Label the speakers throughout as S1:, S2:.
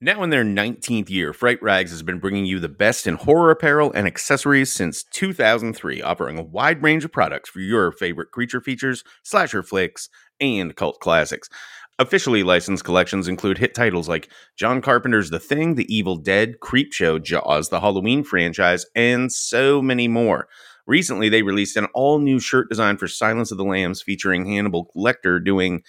S1: Now in their 19th year, Fright Rags has been bringing you the best in horror apparel and accessories since 2003, offering a wide range of products for your favorite creature features, slasher flicks, and cult classics. Officially licensed collections include hit titles like John Carpenter's The Thing, The Evil Dead, Creepshow, Jaws, the Halloween franchise, and so many more. Recently, they released an all new shirt design for Silence of the Lambs featuring Hannibal Lecter doing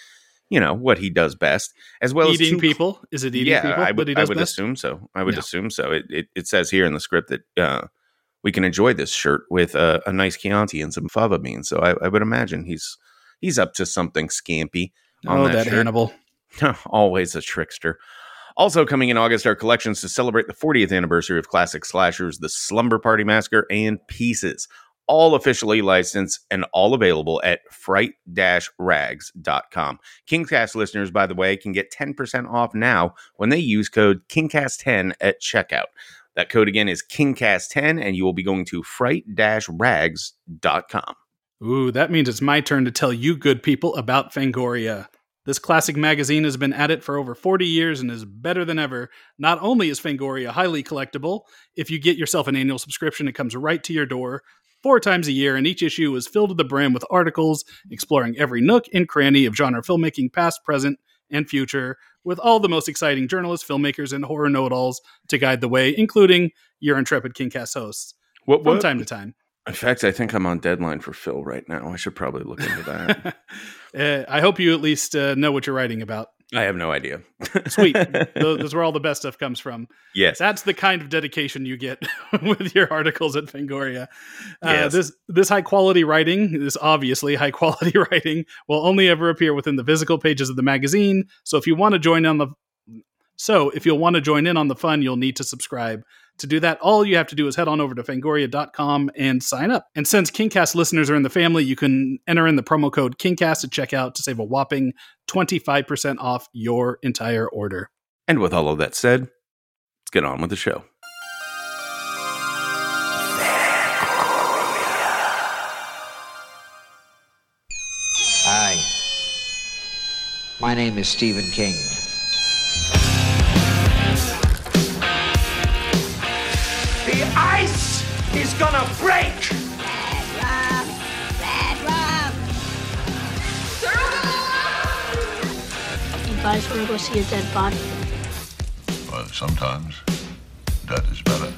S1: you know what he does best, as well
S2: eating
S1: as eating
S2: people. Is it eating
S1: yeah,
S2: people?
S1: I would, I would
S2: best?
S1: assume so. I would assume so. It, it it says here in the script that uh, we can enjoy this shirt with a, a nice Chianti and some fava beans. So I, I would imagine he's he's up to something scampy. on
S2: Oh,
S1: that
S2: that,
S1: shirt.
S2: Hannibal.
S1: Always a trickster. Also coming in August are collections to celebrate the 40th anniversary of classic slashers, The Slumber Party Massacre, and Pieces. All officially licensed and all available at fright-rags.com. Kingcast listeners, by the way, can get 10% off now when they use code KingCast10 at checkout. That code again is KingCast10, and you will be going to fright-rags.com.
S2: Ooh, that means it's my turn to tell you good people about Fangoria. This classic magazine has been at it for over 40 years and is better than ever. Not only is Fangoria highly collectible, if you get yourself an annual subscription, it comes right to your door four times a year, and each issue is filled to the brim with articles exploring every nook and cranny of genre filmmaking, past, present, and future, with all the most exciting journalists, filmmakers, and horror know it alls to guide the way, including your intrepid Kingcast hosts
S1: What,
S2: from
S1: what?
S2: time to time.
S1: In fact, I think I'm on deadline for Phil right now. I should probably look into that.
S2: Uh, I hope you at least uh, know what you're writing about.
S1: I have no idea.
S2: Sweet. Those That's where all the best stuff comes from.
S1: yes.
S2: That's the kind of dedication you get with your articles at Fangoria. Uh,
S1: Yes.
S2: This this high quality writing, this obviously high quality writing, will only ever appear within the physical pages of the magazine. So if you want to join on the so if you'll want to join in on the fun, you'll need to subscribe. To do that, all you have to do is head on over to fangoria.com and sign up. And since Kingcast listeners are in the family, you can enter in the promo code Kingcast at checkout to save a whopping 25% off your entire order.
S1: And with all of that said, let's get on with the show.
S3: Hi. My name is Stephen King.
S4: Is gonna break!
S5: You guys want to go see a dead body?
S6: Well, sometimes that is better.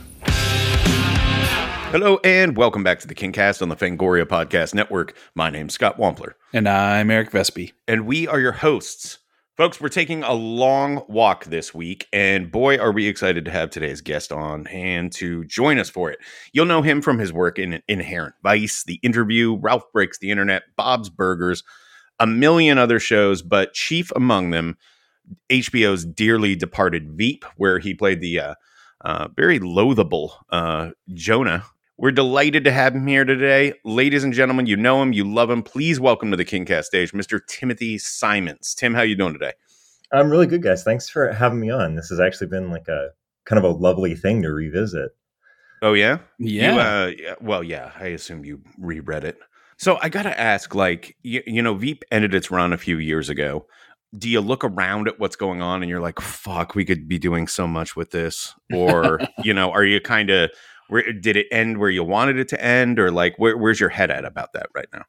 S1: Hello and welcome back to the Kingcast on the Fangoria Podcast Network. My name's Scott Wampler,
S2: And I'm Eric Vespi.
S1: and we are your hosts. Folks, we're taking a long walk this week, and boy, are we excited to have today's guest on and to join us for it. You'll know him from his work in Inherent Vice, The Interview, Ralph Breaks the Internet, Bob's Burgers, a million other shows, but chief among them, HBO's dearly departed Veep, where he played the uh, uh, very loathable uh, Jonah. We're delighted to have him here today. Ladies and gentlemen, you know him, you love him. Please welcome to the KingCast stage, Mr. Timothy Simons. Tim, how you doing today?
S7: I'm really good, guys. Thanks for having me on. This has actually been like a kind of a lovely thing to revisit.
S1: Oh yeah,
S2: Yeah.
S1: You, uh, yeah, well, yeah. I assume you reread it. So I gotta ask, like, you, you know, Veep ended its run a few years ago. Do you look around at what's going on and you're like, "Fuck, we could be doing so much with this," or you know, are you kind of where did it end where you wanted it to end, or like where, where's your head at about that right now?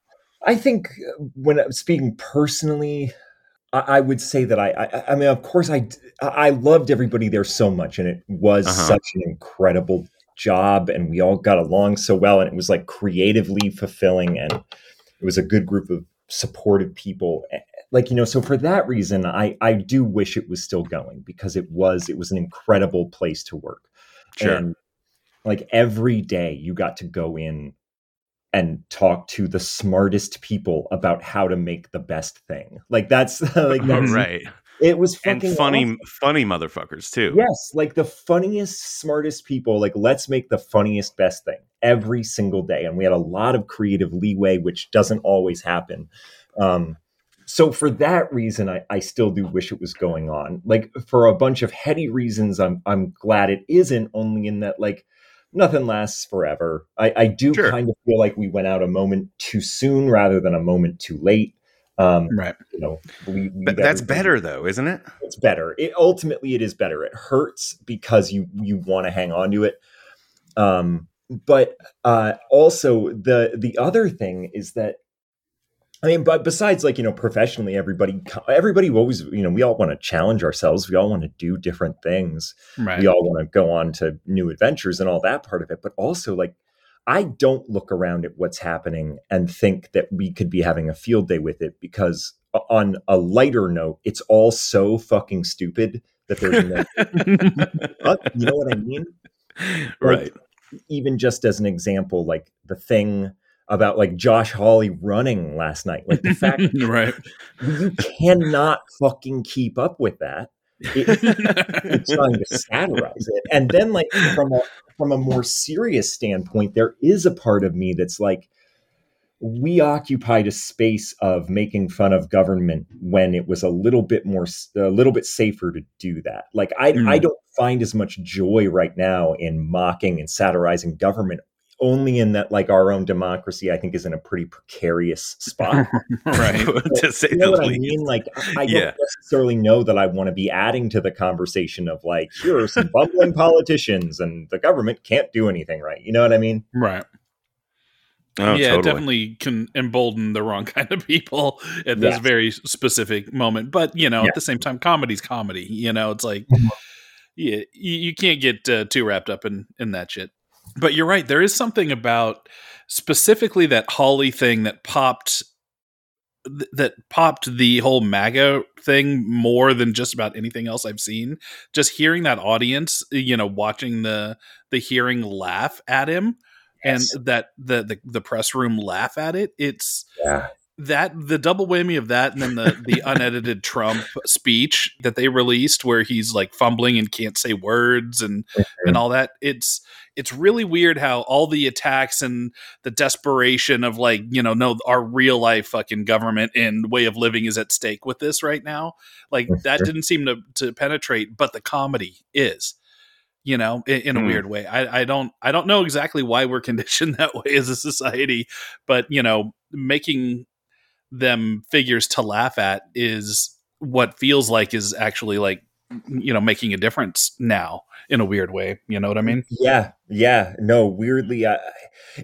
S7: I think uh, when I'm speaking personally, I, I would say that I, I, I mean, of course, I, I loved everybody there so much, and it was
S1: Uh-huh.
S7: such an incredible job, and we all got along so well, and it was like creatively fulfilling, and it was a good group of supportive people. Eh, Like you know, so for that reason, I, I do wish it was still going because it was, it was an incredible place to work.
S1: Sure.
S7: And like every day you got to go in and talk to the smartest people about how to make the best thing. Like that's like that's
S1: right,
S7: it was
S1: and
S7: fucking
S1: funny,
S7: awesome.
S1: funny motherfuckers too.
S7: Yes, like the funniest, smartest people. Like, let's make the funniest, best thing every single day. And we had a lot of creative leeway, which doesn't always happen. Um, so, for that reason, I, I still do wish it was going on. Like, for a bunch of heady reasons, I'm I'm glad it isn't. Only in that, like, nothing lasts forever. I, I do
S1: Sure.
S7: kind of feel like we went out a moment too soon rather than a moment too late. Um,
S2: Right.
S7: you know, leave,
S1: But that's better though, isn't it?
S7: It's better. It ultimately it is better. It hurts because you you want to hang on to it. Um, but uh, also the the other thing is that I mean, but besides like you know professionally, everybody everybody always you know we all want to challenge ourselves. We all want to do different things.
S2: Right.
S7: We all want to go on to new adventures and all that part of it. But also like I don't look around at what's happening and think that we could be having a field day with it because on a lighter note, it's all so fucking stupid that there's no you know what I mean?
S1: right.
S7: Even just as an example, like the thing about like Josh Hawley running last night, like the fact
S2: right.
S7: you cannot fucking keep up with that. It, it's trying to satirize it, and then like from a from a more serious standpoint, there is a part of me that's like, we occupied a space of making fun of government when it was a little bit more a little bit safer to do that like i
S2: Mm.
S7: i don't find as much joy right now in mocking and satirizing government only in that like our own democracy i think is in a pretty precarious spot
S2: right.
S1: to say
S7: you know
S1: the
S7: what I mean? Like, I I
S1: Yeah.
S7: don't necessarily know that I want to be adding to the conversation of like, here are some bumbling politicians, and the government can't do anything right. You know what I mean?
S2: Right.
S1: Oh,
S2: yeah, it
S1: totally.
S2: definitely can embolden the wrong kind of people at this
S7: Yes.
S2: very specific moment. But you know,
S7: Yeah.
S2: at the same time, comedy's comedy. You know, it's like
S7: Mhm.
S2: yeah, you, you can't get uh, too wrapped up in in that shit. But you're right. There is something about specifically that Hawley thing that popped th- that popped the whole MAGA thing more than just about anything else I've seen. Just hearing that audience, you know, watching the the hearing laugh at him
S7: Yes.
S2: and that the, the the press room laugh at it. It's
S7: Yeah.
S2: that the double whammy of that and then the the unedited Trump speech that they released where he's like fumbling and can't say words and mm-hmm. and all that. It's it's really weird how all the attacks and the desperation of like, you know, no our real life fucking government and way of living is at stake with this right now. Like that
S7: Mhm.
S2: didn't seem to to penetrate, but the comedy is you know in, in a
S1: Hmm.
S2: weird way I, I don't i don't know exactly why we're conditioned that way as a society but you know making them figures to laugh at is what feels like is actually like you know making a difference now in a weird way you know what i mean
S7: Yeah, yeah, no, weirdly, I,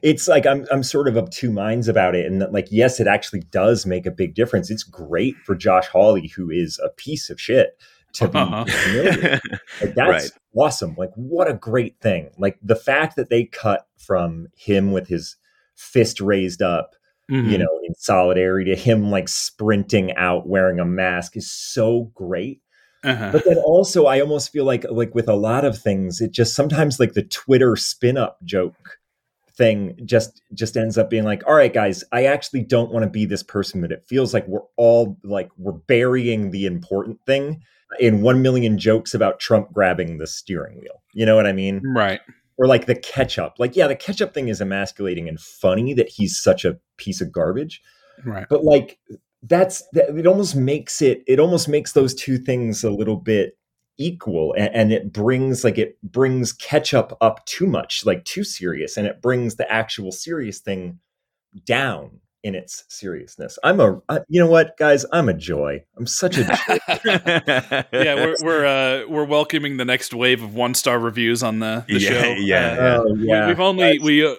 S7: it's like I'm I'm sort of of two minds about it, and that, like, yes, it actually does make a big difference. It's great for Josh Hawley, who is a piece of shit, to be
S2: Uh-huh.
S7: Like, that's
S1: Right.
S7: awesome. Like, what a great thing. Like the fact that they cut from him with his fist raised up,
S2: Mhm.
S7: you know, in solidarity to him like sprinting out wearing a mask is so great
S2: Uh-huh.
S7: but then also i almost feel like like with a lot of things it just sometimes like the twitter spin up joke thing just just ends up being like all right guys i actually don't want to be this person but it feels like we're all like we're burying the important thing in 1 million jokes about trump grabbing the steering wheel. You know what i mean?
S2: Right.
S7: Or like the ketchup. Like yeah the ketchup thing is emasculating and funny that he's such a piece of garbage.
S2: Right.
S7: But like that's that it almost makes it it almost makes those two things a little bit equal and, and it brings like it brings ketchup up too much like too serious and it brings the actual serious thing down in its seriousness. I'm a I, you know what guys? I'm a joy. I'm such a joy.
S2: Yeah we're we're uh we're welcoming the next wave of one star reviews on the, the
S1: Yeah,
S2: show.
S1: yeah.
S2: Uh,
S7: oh
S2: we,
S7: yeah.
S2: We've only we uh,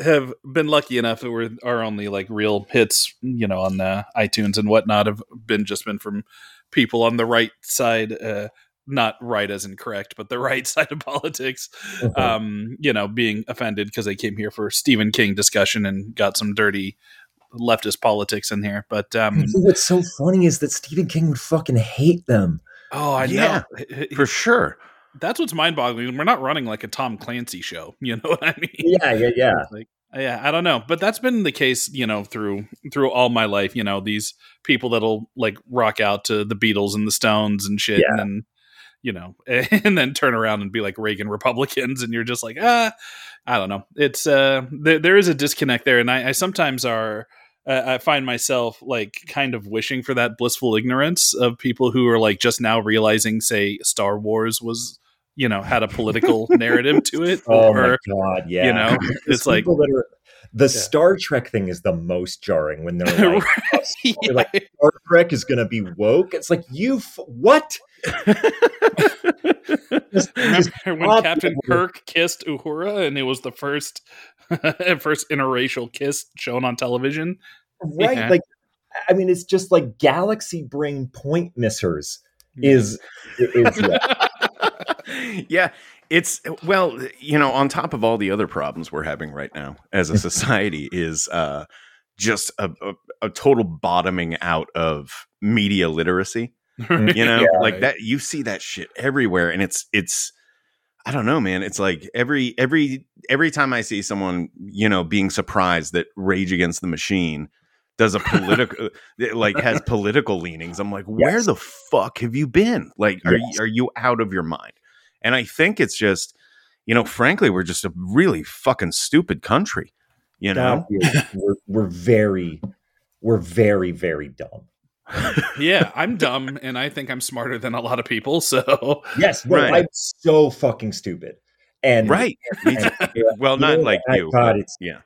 S2: have been lucky enough that we're our only like real hits you know on uh, itunes and whatnot have been just been from people on the right side uh not right as incorrect but the right side of politics
S7: Mhm.
S2: um you know being offended because they came here for stephen king discussion and got some dirty leftist politics in here but um
S7: what's so funny is that stephen king would fucking hate them
S2: oh i
S1: Yeah,
S2: know
S1: For sure.
S2: That's what's mind-boggling. We're not running like a tom clancy show you know what i mean?
S7: Yeah yeah yeah.
S2: Like yeah i don't know but that's been the case you know through through all my life you know these people that'll like rock out to the beatles and the stones and shit and then you know and then turn around and be like reagan republicans and you're just like ah. I don't know. It's uh there, there is a disconnect there and i, I sometimes are uh, I find myself like kind of wishing for that blissful ignorance of people who are like just now realizing, say, Star Wars was you know had a political narrative to it,
S7: Oh
S2: or
S7: my god, yeah.
S2: you know, it's like
S7: that are, the Star Trek thing is the most jarring when they're like,
S2: Right,
S7: they're like, Star Trek is going to be woke. It's like you f- what? Just- just
S2: when Captain. Kirk kissed Uhura, and it was the first first interracial kiss shown on television?
S7: right?
S2: Yeah.
S7: Like, I mean, it's just like galaxy brain point missers is is yeah.
S1: yeah, it's well, you know, on top of all the other problems we're having right now as a society is uh just a, a, a total bottoming out of media literacy. You know,
S7: Yeah.
S1: like that you see that shit everywhere and it's it's I don't know, man. It's like every every every time I see someone, you know, being surprised that Rage Against the Machine does a political uh, like has political leanings. I'm like, where
S7: Yes.
S1: the fuck have you been? Like, are
S7: Yes.
S1: you are you out of your mind? And I think it's just, you know, frankly, we're just a really fucking stupid country. You know?
S7: We're we're very we're very very dumb.
S2: yeah, I'm dumb, and I think I'm smarter than a lot of people. So
S7: Yes, no,
S1: Right.
S7: I'm so fucking stupid. And
S1: right. Me too.
S7: and-
S1: Well, not
S7: know,
S1: like you.
S7: thought
S1: but
S7: it's-
S1: yeah.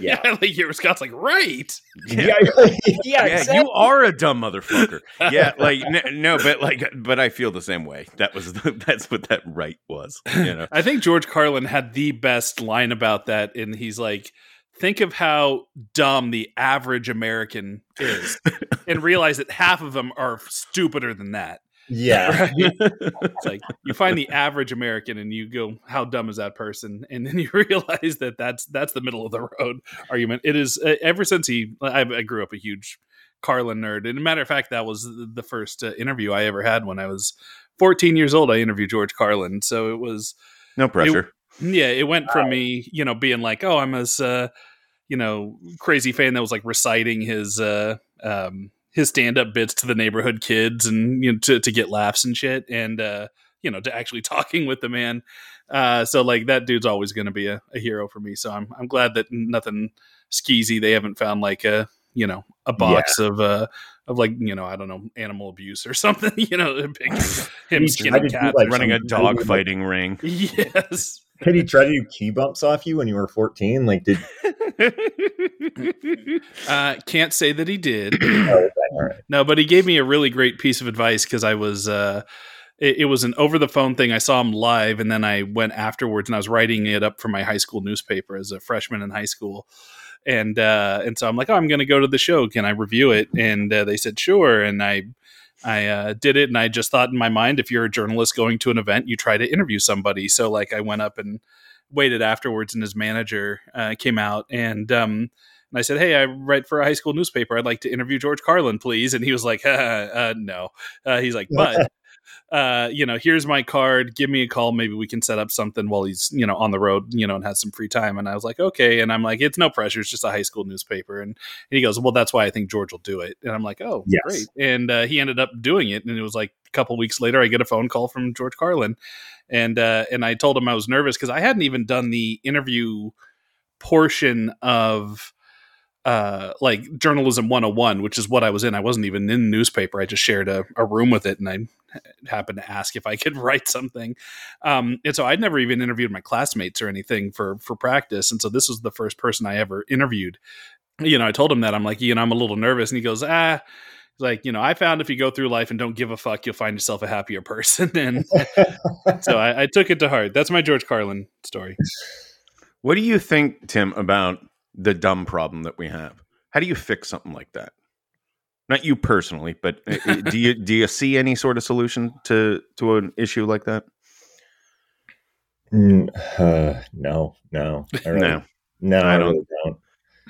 S2: yeah, like your Scott's like right.
S7: yeah, yeah,
S1: yeah,
S7: exactly.
S1: you are a dumb motherfucker. Yeah, like n- no, but like, but I feel the same way. That was the, that's what that right was. You know,
S2: I think George Carlin had the best line about that, and he's like, "Think of how dumb the average American is, and realize that half of them are stupider than that."
S7: Yeah,
S2: It's like you find the average American, and you go, "How dumb is that person?" And then you realize that that's that's the middle of the road argument. It is uh, ever since he. I, I grew up a huge Carlin nerd, and a matter of fact, that was the first uh, interview I ever had when I was 14 years old. I interviewed George Carlin, so it was
S1: no pressure.
S2: Yeah, it went from me, you know, being like, "Oh, I'm this, uh, you know, crazy fan that was like reciting his uh, um, his stand up bits to the neighborhood kids and you know to to get laughs and shit, and uh, you know to actually talking with the man." Uh, so like that dude's always going to be a, a hero for me. So I'm I'm glad that nothing skeezy. They haven't found like a you know a box of uh of like you know I don't know animal abuse or something. You know, him skinning
S7: tried to do,
S2: cats.
S7: like,
S1: Running a dog fighting ring.
S2: yes.
S7: Did he try to do key bumps off you when you were 14? Like, did
S2: Uh, can't say that he did.
S7: oh, right.
S2: No, but he gave me a really great piece of advice because I was uh it, it was an over the phone thing. I saw him live and then I went afterwards and I was writing it up for my high school newspaper as a freshman in high school. And uh and so I'm like, "Oh, I'm going to go to the show. Can I review it?" And uh, they said, "Sure." And I I uh, did it and I just thought in my mind if you're a journalist going to an event, you try to interview somebody. So like I went up and waited afterwards and his manager uh, came out and um and I said, "Hey, I write for a high school newspaper. I'd like to interview George Carlin, please." And he was like, uh, "No." Uh, he's like, "But, uh, you know, here's my card. Give me a call. Maybe we can set up something while he's, you know, on the road, you know, and has some free time." And I was like, "Okay." And I'm like, "It's no pressure. It's just a high school newspaper." And, and he goes, "Well, that's why I think George will do it." And I'm like, "Oh,
S7: Yes.
S2: great." And uh, he ended up doing it. And it was like a couple weeks later, I get a phone call from George Carlin, and uh, and I told him I was nervous because I hadn't even done the interview portion of uh like journalism 101 which is what i was in. I wasn't even in newspaper. I just shared a, a room with it and i happened to ask if i could write something. Um and so i'd never even interviewed my classmates or anything for for practice. And so this was the first person i ever interviewed. You know i told him that. I'm like you know i'm a little nervous. And he goes ah. Like you know i found if you go through life and don't give a fuck you'll find yourself a happier person. And so I, I took it to heart. That's my george carlin story.
S1: What do you think, Tim, about the dumb problem that we have? How do you fix something like that? Not you personally, but uh, uh, do you do you see any sort of solution to to an issue like that?
S7: Mm, uh, no, no, really-
S1: No,
S7: no,
S1: I
S7: I
S1: don't-
S7: really don't.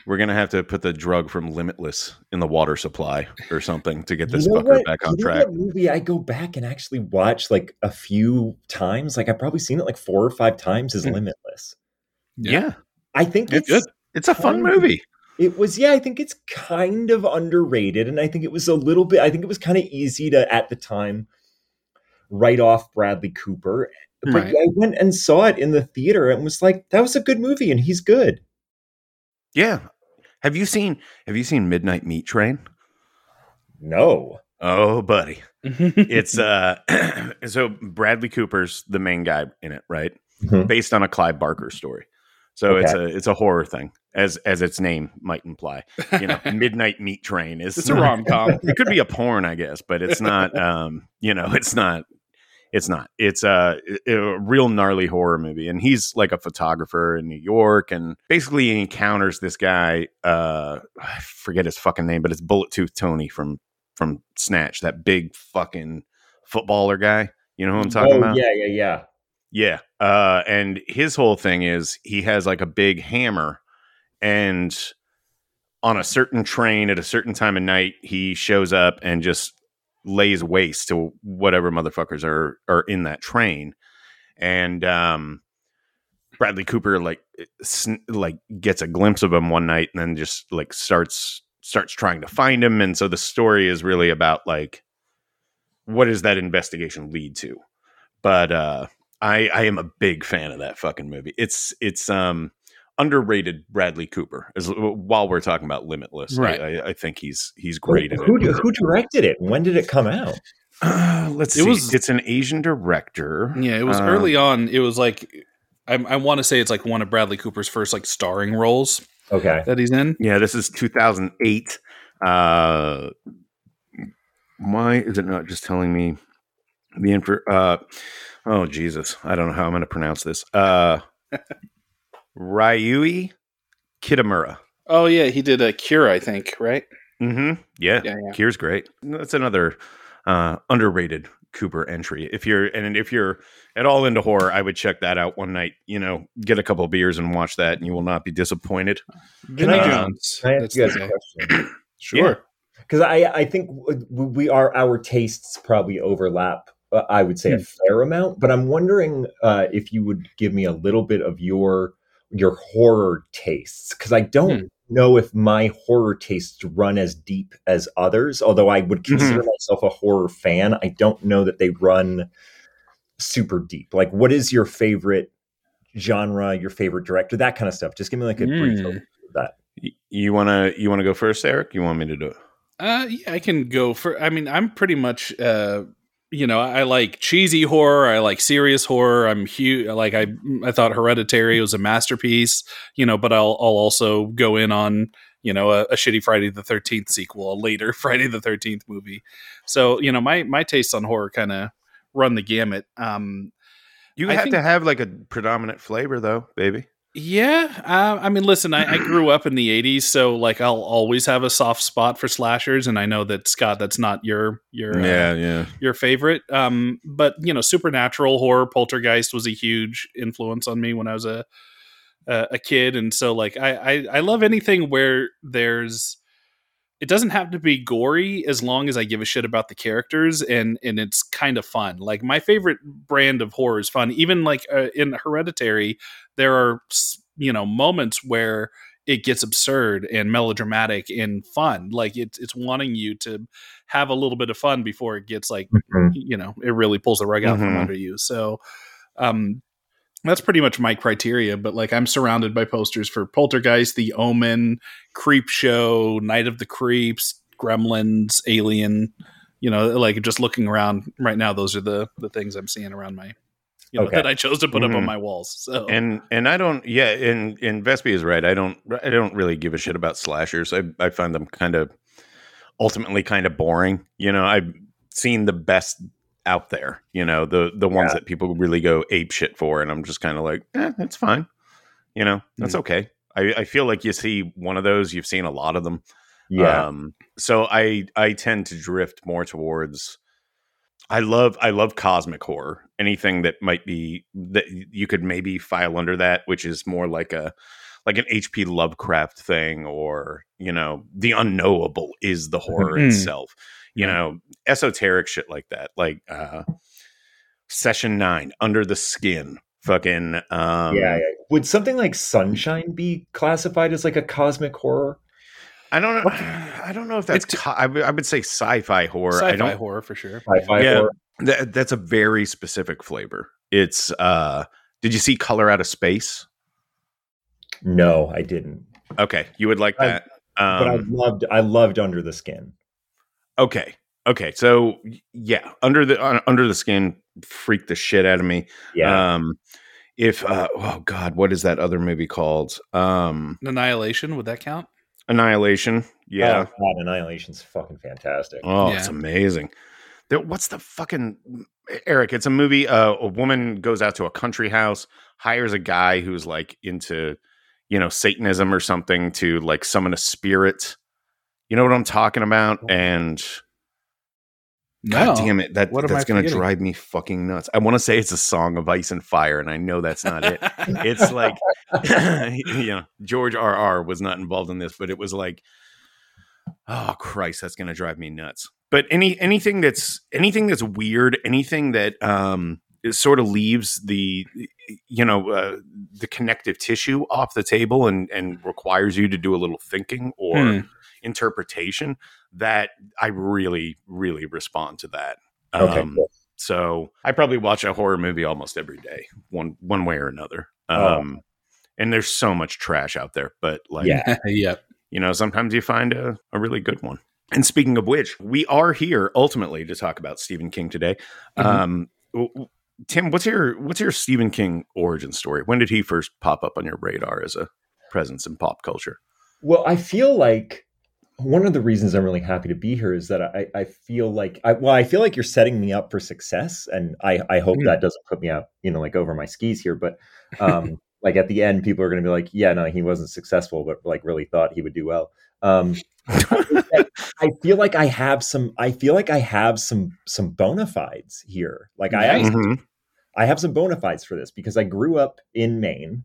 S1: we're gonna have to put the drug from Limitless in the water supply or something to get this
S7: You know
S1: fucker
S7: what?
S1: back on
S7: You know
S1: track.
S7: what movie I go back and actually watch like a few times. Like I've probably seen it like four or five times. Is
S1: Hmm.
S7: Limitless.
S1: Yeah,
S7: I think
S1: it's
S7: it's
S1: good. It's a fun movie.
S7: It was, yeah, I think it's kind of underrated. And I think it was a little bit, I think it was kind of easy to, at the time, write off Bradley Cooper. But
S2: Right.
S7: I went and saw it in the theater and was like, that was a good movie and he's good.
S1: Yeah. Have you seen Have you seen Midnight Meat Train?
S7: No.
S1: Oh, buddy. it's uh so Bradley Cooper's the main guy in it, right?
S7: Mhm.
S1: Based on a Clive Barker story. So it's a it's a horror thing, as as its name might imply. You know, Midnight Meat Train is
S2: it's a rom com.
S1: it could be a porn, I guess, but it's not. Um, you know, it's not. It's not. It's a, a real gnarly horror movie, and he's like a photographer in New York, and basically he encounters this guy. Uh, I forget his fucking name, but it's Bullet Tooth Tony from from Snatch, that big fucking footballer guy. You know who I'm talking
S7: oh
S1: about?
S7: yeah, yeah, yeah.
S1: Yeah. Uh, and his whole thing is he has like a big hammer, and on a certain train at a certain time of night, he shows up and just lays waste to whatever motherfuckers are are in that train. And um, Bradley Cooper like sn- like gets a glimpse of him one night, and then just like starts starts trying to find him. And so the story is really about like what does that investigation lead to? But uh I I am a big fan of that fucking movie. It's it's um underrated Bradley Cooper as while we're talking about Limitless. I-
S2: Right.
S1: I, I think he's he's great in
S7: Who,
S1: it.
S7: who directed it? When did it come out?
S1: Uh, let's
S2: It
S1: see.
S2: was-
S1: it's an Asian director.
S2: Yeah, it was
S1: Uh,
S2: early on. It was like I, I want to say it's like one of Bradley Cooper's first like starring roles
S7: Okay.
S2: that he's in.
S1: Yeah, this is 2008. Uh, why is it not just telling me the info? Uh, oh Jesus, I don't know how I'm going to pronounce this. Uh, Ryui Kitamura.
S2: Oh yeah, he did a Cure, I think, right?
S1: Mm-hmm. Yeah,
S2: Yeah, yeah.
S1: Kier's great. That's another uh, underrated Cooper entry. If you're and if you're at all into horror, I would check that out one night. You know, get a couple of beers and watch that, and you will not be disappointed.
S2: Vinnie
S7: I-
S2: Jones.
S7: I ask you guys a question?
S2: Sure.
S7: Because I, I think we are our tastes probably overlap. Uh, I would say a fair amount, but I'm wondering uh, if you would give me a little bit of your your horror tastes because I don't
S2: Hmm.
S7: know if my horror tastes run as deep as others. Although I would consider myself a horror fan, I don't know that they run super deep. Like, what is your favorite genre? Your favorite director? That kind of stuff. Just give me like a brief
S2: Hmm.
S7: overview of that.
S1: You wanna you wanna go first, Eric? You want me to do it?
S2: Uh, yeah, I can go for. I mean, I'm pretty much. Uh, you know, I like cheesy horror. I like serious horror. I'm huge. Like I, I thought Hereditary was a masterpiece. You know, but I'll, I'll also go in on you know a, a shitty Friday the Thirteenth sequel, a later Friday the Thirteenth movie. So you know, my my tastes on horror kind of run the gamut. Um,
S1: You
S2: I
S1: have
S2: think-
S1: to have like a predominant flavor, though, baby.
S2: Yeah, uh, I mean, listen, I, I grew up in the '80s, so like I'll always have a soft spot for slashers, and I know that Scott, that's not your your uh,
S1: yeah.
S2: your favorite. Um, but you know, supernatural horror, Poltergeist was a huge influence on me when I was a a, a kid, and so like I, I I love anything where there's it doesn't have to be gory as long as I give a shit about the characters and and it's kind of fun. Like my favorite brand of horror is fun. Even like uh, in Hereditary, there are you know moments where it gets absurd and melodramatic and fun. Like it's it's wanting you to have a little bit of fun before it gets like
S7: Mhm.
S2: you know it really pulls the rug out from
S1: Mhm.
S2: under you. So um that's pretty much my criteria but like i'm surrounded by posters for poltergeist the omen creepshow night of the creeps gremlins alien you know like just looking around right now those are the the things i'm seeing around my you know
S7: Okay.
S2: that i chose to put up on
S1: Mhm.
S2: my walls so
S1: And and I don't yeah, and and Vespi is right. I don't I don't really give a shit about slashers. I I find them kind of ultimately kind of boring. You know, I've seen the best out there, you know, the the ones that people really go ape shit for and I'm just kind of like, eh, that's fine. You know, that's okay. I, I feel like you see one of those, you've seen a lot of them.
S7: Yeah.
S1: Um, so I I tend to drift more towards I love I love cosmic horror. Anything that might be that you could maybe file under that, which is more like a like an HP Lovecraft thing, or you know, the unknowable is the horror
S2: Mhm.
S1: itself. You know, esoteric shit like that, like uh Session Nine, Under the Skin, fucking um,
S7: yeah, yeah. Would something like Sunshine be classified as like a cosmic horror?
S1: I don't know. I don't know if that's. Co- I would say sci-fi horror. I
S2: sci-fi
S1: don't.
S2: horror for sure
S7: Sci-fi
S1: Yeah.
S7: horror?
S1: That, that's a very specific flavor. It's. uh Did you see Color Out of Space?
S7: No, I didn't.
S1: Okay, you would like
S7: I-
S1: that.
S7: But I
S1: Um,
S7: loved I loved Under the Skin.
S1: Okay, Okay, so yeah, under the uh, under the skin freaked the shit out of me.
S7: Yeah.
S1: Um, if uh, oh god, what is that other movie called? Um,
S2: Annihilation, would that count?
S1: Annihilation. Yeah.
S7: Oh, God, Annihilation's fucking fantastic.
S1: Oh, it's amazing. There, what's the fucking Eric? It's a movie. Uh, a woman goes out to a country house, hires a guy who's like into, you know, Satanism or something to like summon a spirit. You know what I'm talking about? And
S2: No.
S1: God damn it, that that's gonna drive me fucking nuts. I want to say it's a song of ice and fire, and I know that's not it. it's like you know george r r was not involved in this but it was like oh christ that's gonna drive me nuts but any anything that's anything that's weird anything that um sort of leaves the you know uh, the connective tissue off the table and and requires you to do a little thinking or
S2: Hmm.
S1: Interpretation that i really really respond to that
S7: Okay,
S1: um,
S7: cool.
S1: so I probably watch a horror movie almost every day, one one way or another.
S7: Oh.
S1: Um, and there's so much trash out there, but like,
S7: Yeah.
S2: yep.
S1: you know, sometimes you find a, a really good one. And speaking of which, we are here ultimately to talk about Stephen King today.
S2: Mhm.
S1: Um, w- w- Tim, what's your what's your Stephen King origin story? When did he first pop up on your radar as a presence in pop culture?
S7: Well, I feel like one of the reasons I'm really happy to be here is that I, I feel like I well, I feel like you're setting me up for success, and I, I hope
S2: Mm.
S7: that doesn't put me out, you know, like over my skis here. But um, like at the end, people are going to be like, "Yeah, no, he wasn't successful, but like really thought he would do well." Um, I feel like I have some. I feel like I have some some bona fides here. Like I
S2: Nice.
S7: actually,
S1: Mhm.
S7: I have some bona fides for this because I grew up in Maine.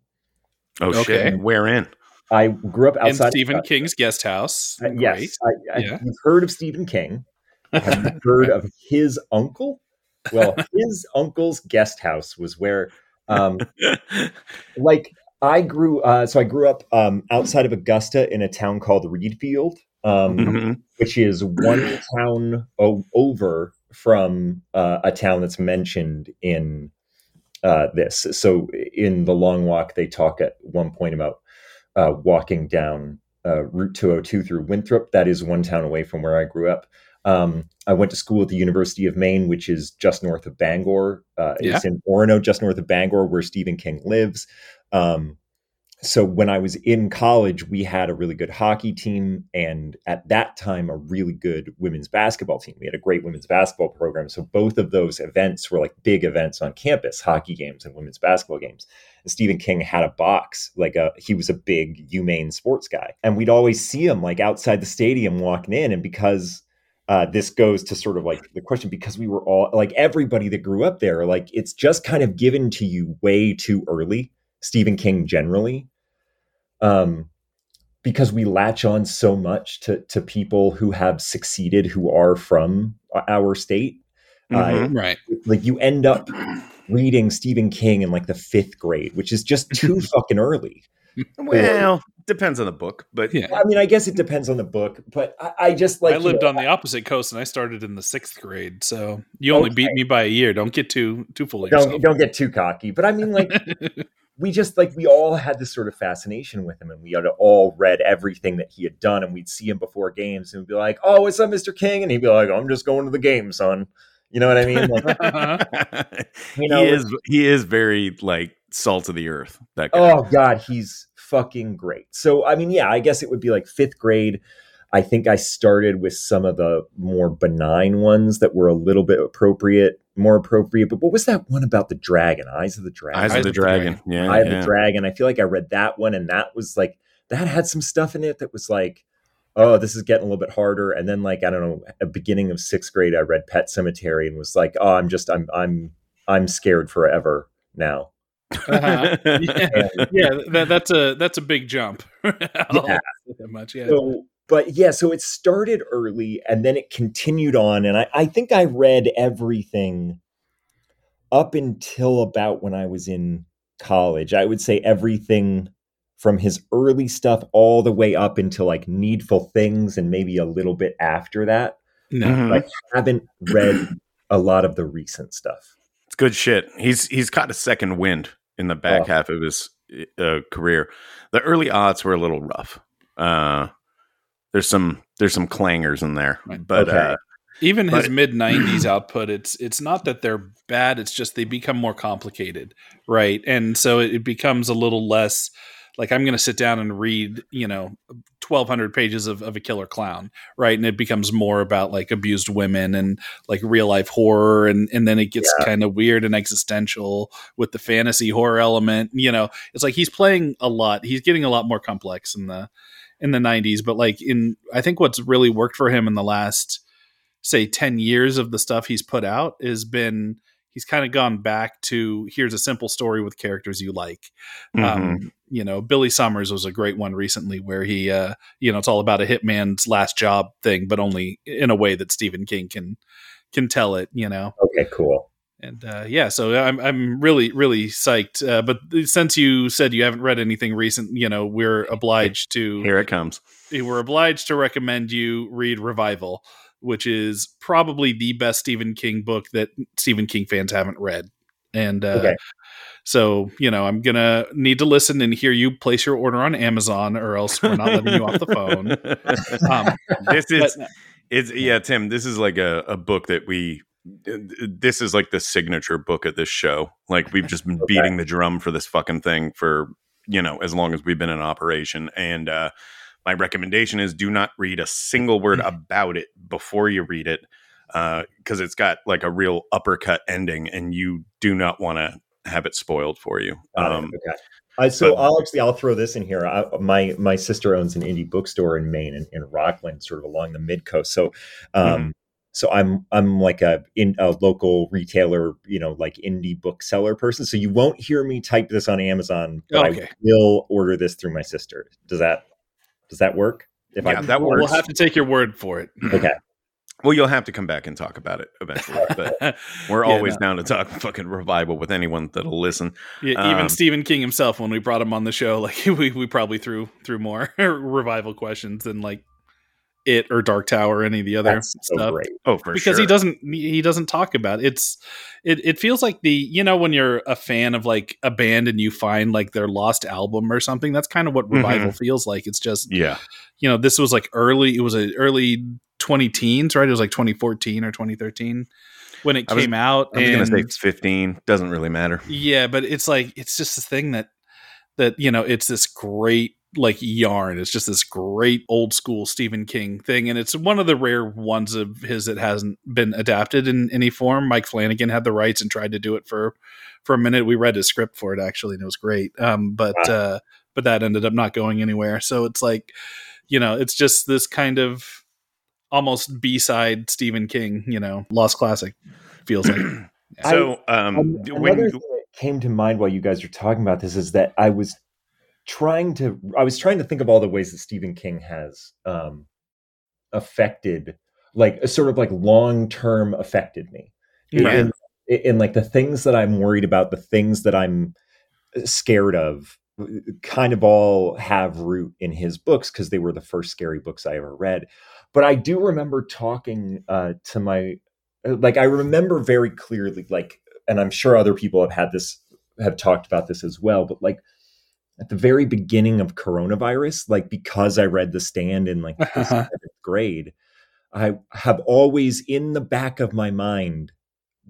S1: Oh
S2: Okay.
S1: shit, where in?
S7: I grew up
S2: In
S7: outside.
S2: Stephen
S7: uh,
S2: King's guest house.
S7: Uh, yes, I, I,
S2: Yeah.
S7: you've heard of Stephen King. Have you heard of his uncle? Well, his uncle's guest house was where, um, like, I grew. Uh, so I grew up um, outside of Augusta in a town called Readfield, um,
S1: Mhm.
S7: which is one town o- over from uh, a town that's mentioned in uh, this. So in the Long Walk, they talk at one point about uh, walking down uh, Route 202 through Winthrop. That is one town away from where I grew up. Um, I went to school at the University of Maine, which is just north of Bangor. Uh, It's in Orono, just north of Bangor, where Stephen King lives. Um, so when I was in college, we had a really good hockey team, and at that time, a really good women's basketball team. We had a great women's basketball program. So both of those events were like big events on campus: hockey games and women's basketball games. And Stephen King had a box, like a he was a big humane sports guy, and we'd always see him like outside the stadium walking in. And because uh, this goes to sort of like the question, because we were all like everybody that grew up there, like it's just kind of given to you way too early. Stephen King generally, um, because we latch on so much to to people who have succeeded, who are from our state.
S1: Mhm.
S2: Right.
S7: Like you end up reading Stephen King in like the fifth grade, which is just too fucking early.
S1: Well, depends on the book, but
S2: Yeah.
S7: I mean, I guess it depends on the book, but I, I just like
S2: I
S7: you
S2: lived
S7: know,
S2: on the opposite coast and I started in the sixth grade. So you only beat me by a year. Don't get too too full of
S7: don't don't get too cocky, but I mean, like we just like we all had this sort of fascination with him, and we had all read everything that he had done, and we'd see him before games, and we'd be like, "Oh, what's up, Mister King?" And he'd be like, "I'm just going to the game, son." You know what I mean? Like. You know,
S1: he is he is very like salt of the earth. That guy.
S7: Oh God, he's fucking great. So I mean, yeah, I guess it would be like fifth grade. I think I started with some of the more benign ones that were a little bit appropriate, more appropriate. But what was that one about the dragon? Eyes of the Dragon.
S1: Eyes, of the Dragon. Yeah,
S7: Eye of
S1: yeah.
S7: the Dragon. I feel like I read that one, and that was like that had some stuff in it that was like, oh, this is getting a little bit harder. And then like I don't know, at beginning of sixth grade, I read Pet Sematary and was like, oh, I'm just I'm I'm I'm scared forever now.
S2: Uh-huh. yeah, yeah that, that's a that's a big jump. I'll
S7: Yeah.
S2: that much, yeah.
S7: So, but yeah, so it started early and then it continued on. And I, I think I read everything up until about when I was in college. I would say everything from his early stuff all the way up until like Needful Things and maybe a little bit after that.
S2: no.
S1: Mhm.
S7: Like, haven't read a lot of the recent stuff.
S1: It's good shit. He's he's got a second wind in the back
S7: Oh.
S1: half of his uh, career. The early odds were a little rough. Uh, there's some there's some clangers in there, but
S7: Okay.
S1: uh,
S2: even his mid 90s output it's it's not that they're bad it's just they become more complicated right? And so it, it becomes a little less like i'm going to sit down and read you know 1200 pages of, of a killer clown right? And it becomes more about like abused women and like real life horror and and then it gets kind of weird and existential with the fantasy horror element you know? It's like he's playing a lot he's getting a lot more complex in the in the 90s but like in i think what's really worked for him in the last say 10 years of the stuff he's put out has been he's kind of gone back to here's a simple story with characters you like
S1: Mhm.
S2: um, you know billy summers was a great one recently where he uh, you know it's all about a hitman's last job thing but only in a way that stephen king can can tell it you know
S7: Okay, cool.
S2: And uh, yeah so i'm i'm really really psyched uh, but since you said you haven't read anything recent you know we're obliged to
S1: Here it comes.
S2: we're obliged to recommend you read Revival, which is probably the best Stephen King book that Stephen King fans haven't read. And uh,
S7: Okay.
S2: so, you know, I'm gonna need to listen and hear you place your order on Amazon, or else we're not letting you off the phone. Um,
S1: this is
S2: but-
S1: it's yeah, Tim. This is like a, a book that we. This is like the signature book of this show. Like we've just been
S7: Okay.
S1: beating the drum for this fucking thing for you know as long as we've been in operation. And uh, my recommendation is do not read a single word about it before you read it because it's got like a real uppercut ending, and you do not want to have it spoiled for you. Um,
S7: okay. Uh, so
S1: but-
S7: I'll actually I'll throw this in here. I, my my sister owns an indie bookstore in Maine in, in Rockland, sort of along the mid coast. So, um,
S1: Mm-hmm.
S7: So I'm I'm like a in a local retailer, you know, like indie bookseller person. So you won't hear me type this on Amazon, but
S2: Okay.
S7: I will order this through my sister. Does that does that work? If
S1: Yeah, that
S2: we'll, we'll have to take your word for it.
S7: okay,
S1: Well, you'll have to come back and talk about it eventually. But we're
S2: Yeah,
S1: always
S2: no.
S1: down to talk fucking revival with anyone that'll listen.
S2: Yeah, even
S1: Um,
S2: Stephen King himself, when we brought him on the show, like we, we probably threw threw more revival questions than like it or Dark Tower or any of the other
S7: that's so
S2: stuff.
S7: great.
S1: Oh, for
S2: because
S1: sure.
S2: he doesn't he doesn't talk about it. it's it it feels like the you know when you're a fan of like a band and you find like their lost album or something that's kind of what revival mm-hmm. feels like it's just
S1: Yeah.
S2: you know this was like early it was a early 20 teens right it was like 2014 or 2013 when it
S1: I was-
S2: came out
S1: I was going to say
S2: and
S1: 15. Doesn't really matter.
S2: yeah but it's like it's just a thing that that you know it's this great like yarn. It's just this great old school stephen king thing and it's one of the rare ones of his that hasn't been adapted in any form. Mike flanagan had the rights and tried to do it for for a minute. We read his script for it actually and it was great. Um but
S7: Wow.
S2: uh but that ended up not going anywhere. So it's like you know it's just this kind of almost b-side stephen king you know lost classic feels like.
S1: So, um, when
S7: another
S1: you-
S7: thing that came to mind while you guys were talking about this is that I was trying to I was trying to think of all the ways that Stephen King has um, affected, like sort of like long term affected me. In-
S1: Yeah.
S7: In, in like the things that I'm worried about, the things that I'm scared of, kind of all have root in his books because they were the first scary books I ever read. But I do remember talking uh, to my like I remember very clearly, like, and I'm sure other people have had this, have talked about this as well, but like at the very beginning of coronavirus, like because I read The Stand in like uh-huh. seventh grade, I have always in the back of my mind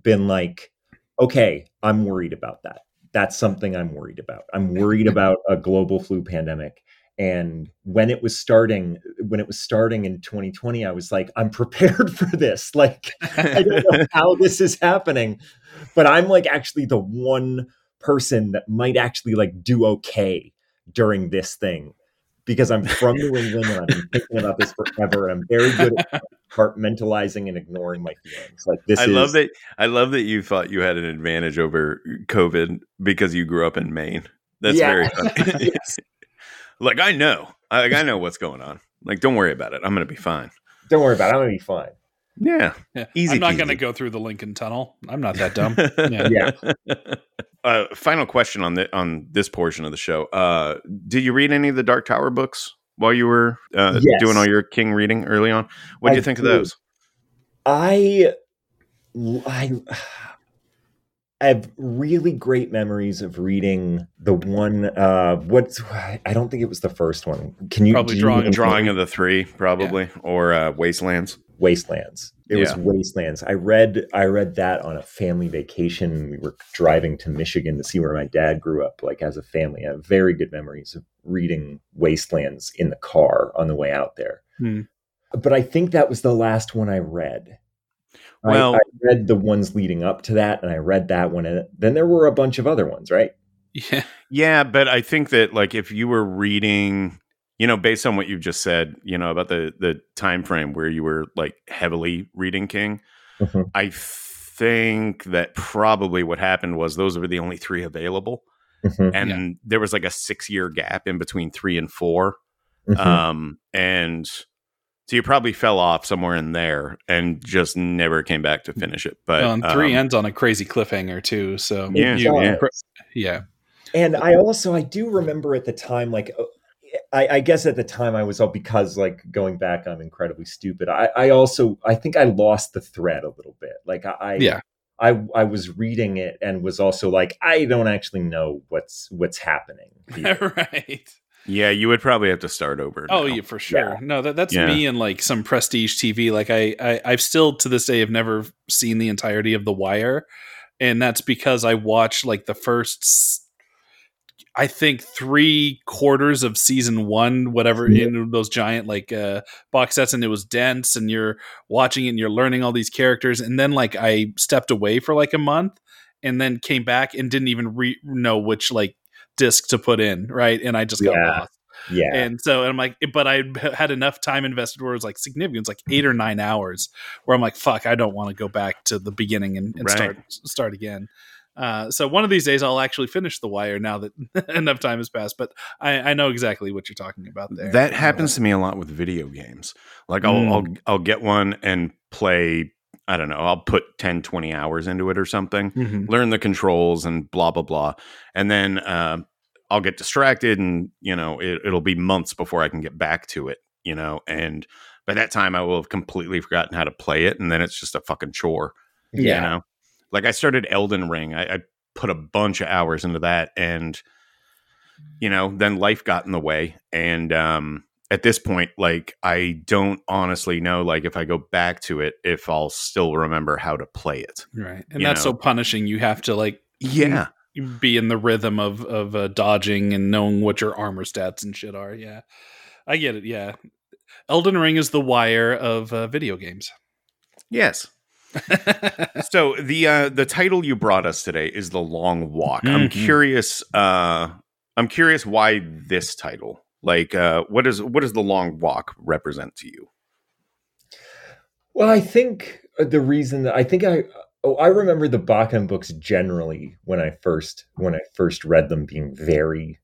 S7: been like, okay, I'm worried about that. That's something I'm worried about. I'm worried about a global flu pandemic. And when it was starting, when it was starting in 2020, I was like, I'm prepared for this. Like, I don't know how this is happening, but I'm like actually the one person that might actually like do okay during this thing because I'm from New England and I've been thinking about this forever. And I'm very good at compartmentalizing and ignoring my feelings. Like this
S1: I
S7: is
S1: love that. I love that you thought you had an advantage over COVID because you grew up in Maine. That's
S7: Yeah.
S1: very funny.
S7: Yes.
S1: like I know, I, like I know what's going on. Like, don't worry about it. I'm gonna be fine.
S7: Don't worry about it. I'm gonna be fine.
S1: Yeah,
S2: Yeah.
S1: Easy
S2: I'm not going to go through the Lincoln Tunnel. I'm not that dumb. Yeah.
S7: Yeah.
S1: Uh, final question on the on this portion of the show. Uh, did you read any of the Dark Tower books while you were uh,
S7: Yes.
S1: doing all your King reading early on? What do you think of those?
S7: I I I have really great memories of reading the one uh what's I don't think it was the first one. Can you
S2: Probably
S7: do you
S2: drawing-
S1: Drawing of the Three, probably, or uh, Wastelands.
S7: Wastelands. It
S1: Yeah.
S7: was Wastelands. I read I read that on a family vacation. We were driving to Michigan to see where my dad grew up, like as a family. I have very good memories of reading Wastelands in the car on the way out there.
S2: Hmm.
S7: But I think that was the last one I read. I-
S1: Well-
S7: I, read the ones leading up to that, and I read that one, and then there were a bunch of other ones, right?
S2: Yeah.
S1: Yeah, but I think that like if you were reading, you know, based on what you've just said, you know, about the the time frame where you were like heavily reading King,
S7: Mhm.
S1: I think that probably what happened was those were the only three available,
S7: Mhm,
S1: and there was like a six year gap in between three and 4
S7: mhm.
S1: um, and so you probably fell off somewhere in there and just never came back to finish it. But
S2: Well, and three
S1: um,
S2: ends on a crazy cliffhanger too. So
S1: Yeah,
S2: you-
S1: yeah.
S2: yeah.
S7: and I also I do remember at the time like uh, I, I guess at the time I was all because like going back I'm incredibly stupid. I, I also I think I lost the thread a little bit. Like I, I
S2: Yeah.
S7: I I was reading it and was also like I don't actually know what's what's happening. here.
S2: right.
S1: yeah, you would probably have to start over.
S2: Oh, yeah, for sure. No, that, that's
S1: Yeah.
S2: me and like some prestige TV. Like I, I, I've still to this day have never seen the entirety of The Wire, and that's because I watched like the first, s- I think three quarters of season one, whatever
S7: Yeah.
S2: in those giant like uh, box sets, and it was dense, and you're watching it, and you're learning all these characters, and then like I stepped away for like a month, and then came back and didn't even re- know which like disc to put in, right? And I just got
S7: Yeah.
S2: lost.
S7: Yeah.
S2: And so and I'm like, but I had enough time invested where it was like significant, like eight or nine hours, where I'm like, fuck, I don't want to go back to the beginning and, and
S1: Right.
S2: start start again. Uh, so one of these days I'll actually finish The Wire now that enough time has passed. But I, I know exactly what you're talking about there.
S1: That happens to me a lot with video games. Like I'll
S2: Mm.
S1: I'll I'll get one and play I don't know, I'll put 10 20 hours into it or something.
S2: Mhm.
S1: Learn the controls and blah blah blah. And then uh, I'll get distracted and you know, it, it'll be months before I can get back to it, you know, and by that time I will have completely forgotten how to play it and then it's just a fucking chore.
S7: yeah.
S1: You know? Like I started Elden Ring. I, I put a bunch of hours into that and you know, then life got in the way. And um at this point, like I don't honestly know like if I go back to it, if I'll still remember how to play it.
S2: right, and that's
S1: know.
S2: so punishing. You have to like
S1: Yeah.
S2: be in the rhythm of of uh, dodging and knowing what your armor stats and shit are. Yeah, I get it. Yeah, Elden Ring is the Wire of uh, video games.
S1: Yes. So the uh the title you brought us today is The Long Walk. I'm
S2: Mhm.
S1: curious uh I'm curious why this title. Like uh what is what does The Long Walk represent to you?
S7: Well, I think uh, the reason that I think I oh I remember the Bachman books generally when I first when I first read them being very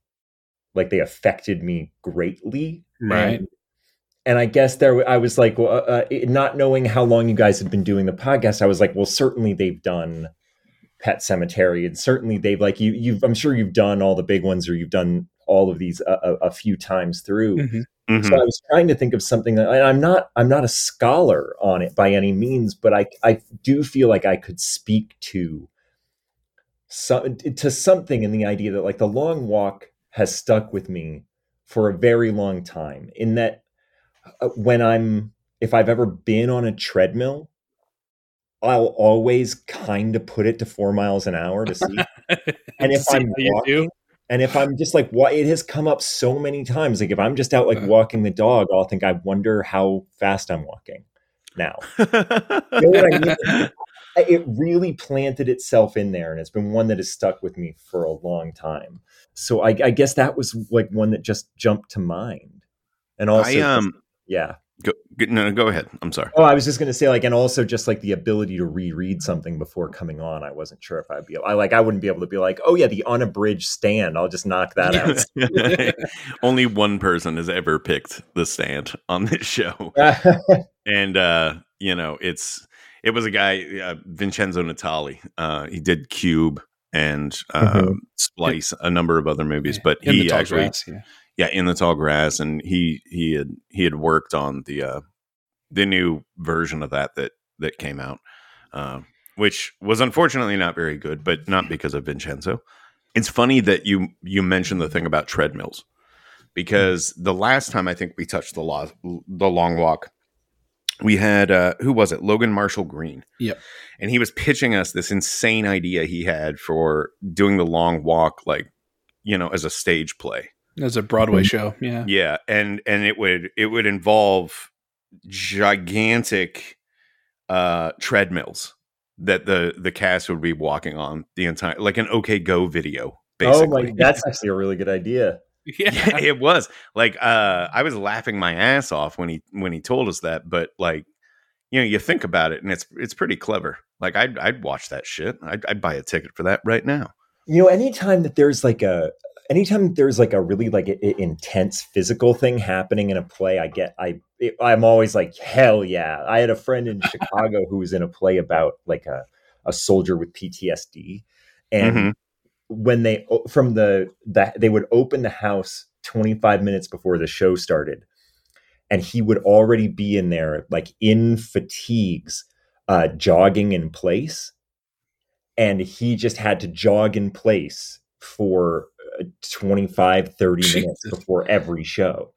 S7: like they affected me greatly.
S2: Right.
S7: And, and I guess there I was like uh, uh, not knowing how long you guys had been doing the podcast, I was like, well, certainly they've done Pet Sematary, and certainly they've like you you've I'm sure you've done all the big ones or you've done all of these a, a, a few times through.
S2: Mhm.
S1: Mhm.
S7: So I was trying to think of something that and I'm not I'm not a scholar on it by any means, but I I do feel like I could speak to some to something in the idea that like the long walk has stuck with me for a very long time in that when I'm if I've ever been on a treadmill I'll always kind of put it to 4 miles an hour to see And if
S2: See
S7: I'm
S2: how you
S7: walking-
S2: do.
S7: and if I'm just like, what it has come up so many times. Like if I'm just out like
S2: Uh-huh.
S7: walking the dog, I'll think, I wonder how fast I'm walking now. You know what I mean? It really planted itself in there, and it's been one that has stuck with me for a long time. So I, I guess that was like one that just jumped to mind. And also,
S1: I um
S7: yeah.
S1: go, go, no, go ahead. I'm sorry.
S7: Oh, I was just going to say, like, and also just like the ability to reread something before coming on. I wasn't sure if I'd be, I like, I wouldn't be able to be like, oh yeah, the unabridged stand. I'll just knock that out.
S1: Only one person has ever picked the stand on this show. and uh you know it's it was a guy uh, vincenzo natali uh he did cube and uh
S7: Mhm.
S1: splice a number of other movies
S2: Yeah.
S1: but
S2: In
S1: he actually
S2: grass, yeah.
S1: Yeah in the tall grass and he he had he had worked on the uh the new version of that that that came out uh, which was unfortunately not very good but not because of vincenzo it's funny that you you mentioned the thing about treadmills because the last time i think we touched the law the long walk we had uh who was it? Logan Marshall Green.
S2: Yep.
S1: And he was pitching us this insane idea he had for doing the long walk like, you know, as a stage play.
S2: As a Broadway
S7: Mhm.
S2: show, yeah.
S1: Yeah, and and it would it would involve gigantic uh treadmills that the the cast would be walking on the entire like an OK Go video basically.
S7: Oh my, that's actually a really good idea.
S2: Yeah.
S1: yeah, it was like uh I was laughing my ass off when he when he told us that, but like you know, you think about it and it's it's pretty clever. Like I'd I'd watch that shit. I'd, I'd buy a ticket for that right now.
S7: You know, anytime that there's like a anytime there's like a really like a, a- intense physical thing happening in a play, I get I it, I'm always like hell yeah. I had a friend in Chicago who was in a play about like a a soldier with PTSD, and
S1: Mhm.
S7: when they from the that they would open the house 25 minutes before the show started, and he would already be in there like in fatigues, uh, jogging in place and he just had to jog in place for 25 30 minutes before every show.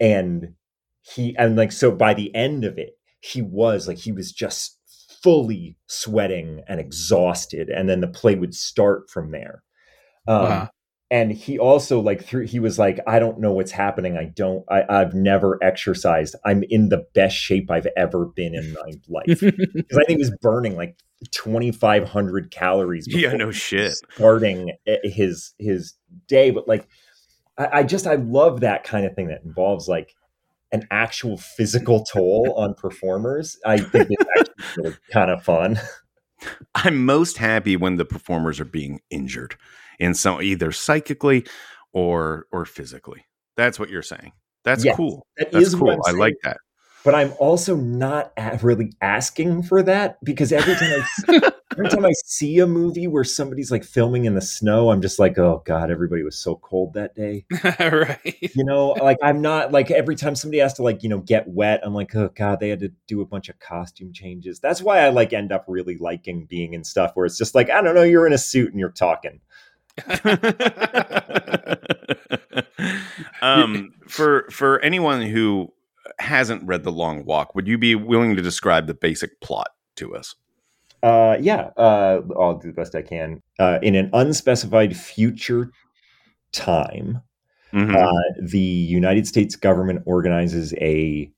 S7: And he and like so by the end of it he was like he was just fully sweating and exhausted and then the play would start from there. Um,
S2: Wow.
S7: And he also like through he was like i don't know what's happening i don't I, i've never exercised i'm in the best shape i've ever been in my life because I think he was burning like 2,500 calories.
S1: Yeah, no shit.
S7: Starting eh, his his day, but like, I, I just I love that kind of thing that involves like an actual physical toll on performers. I think it's actually really kind of fun.
S1: I'm most happy when the performers are being injured in some either psychically or or physically. That's what you're saying. That's
S7: Yes,
S1: cool.
S7: that
S1: That's
S7: is
S1: cool. I like that.
S7: But I'm also not really asking for that because every time I every time I see a movie where somebody's like filming in the snow, I'm just like, oh god, everybody was so cold that day.
S2: right.
S7: you know like i'm not like every time somebody has to like you know get wet i'm like oh god they had to do a bunch of costume changes that's why i like end up really liking being in stuff where it's just like i don't know you're in a suit and you're talking
S1: um, for for anyone who hasn't read The Long Walk, would you be willing to describe the basic plot to us?
S7: uh yeah uh i'll do the best i can uh in an unspecified future time
S1: Mhm.
S7: uh, the United States government organizes a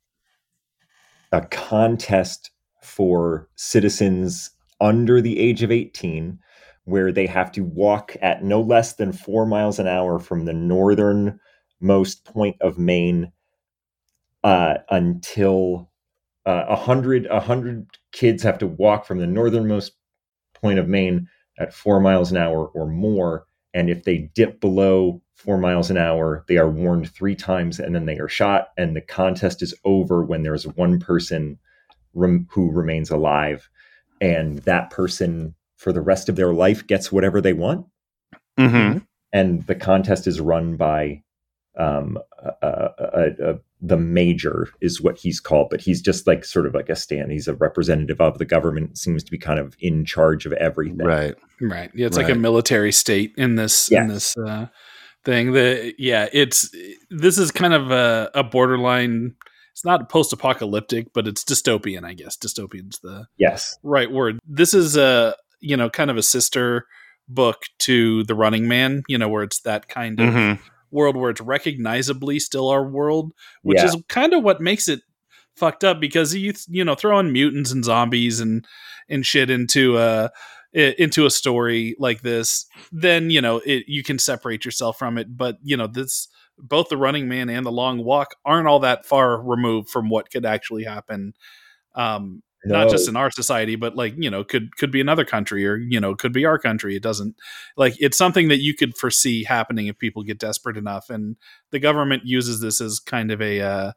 S7: a contest for citizens under the age of 18 where they have to walk at no less than 4 miles an hour from the northernmost point of Maine uh, until uh, a hundred a hundred kids have to walk from the northernmost point of Maine at four miles an hour or more and if they dip below four miles an hour, they are warned three times and then they are shot. And the contest is over when there's one person rem- who remains alive. And that person, for the rest of their life, gets whatever they want.
S1: Mhm.
S7: And the contest is run by um, uh, uh, uh, the major, is what he's called. But he's just like sort of like a stand. He's a representative of the government, seems to be kind of in charge of everything.
S1: Right.
S2: Right. Yeah, it's like a military state in this in this uh, thing. The yeah, it's this is kind of a, a borderline. It's not post-apocalyptic, but it's dystopian, I guess. Dystopian's the
S7: Yes.
S2: right word. This is a you know kind of a sister book to The Running Man. You know where it's that kind of
S1: Mhm.
S2: world where it's recognizably still our world, which
S7: Yeah.
S2: is kind of what makes it fucked up because you you know throwing mutants and zombies and and shit into a into a story like this, then you know it you can separate yourself from it. But you know this both the Running Man and the Long Walk aren't all that far removed from what could actually happen. Um, not just in our society but like you know could could be another country or you know could be our country. It doesn't like it's something that you could foresee happening if people get desperate enough and the government uses this as kind of a uh,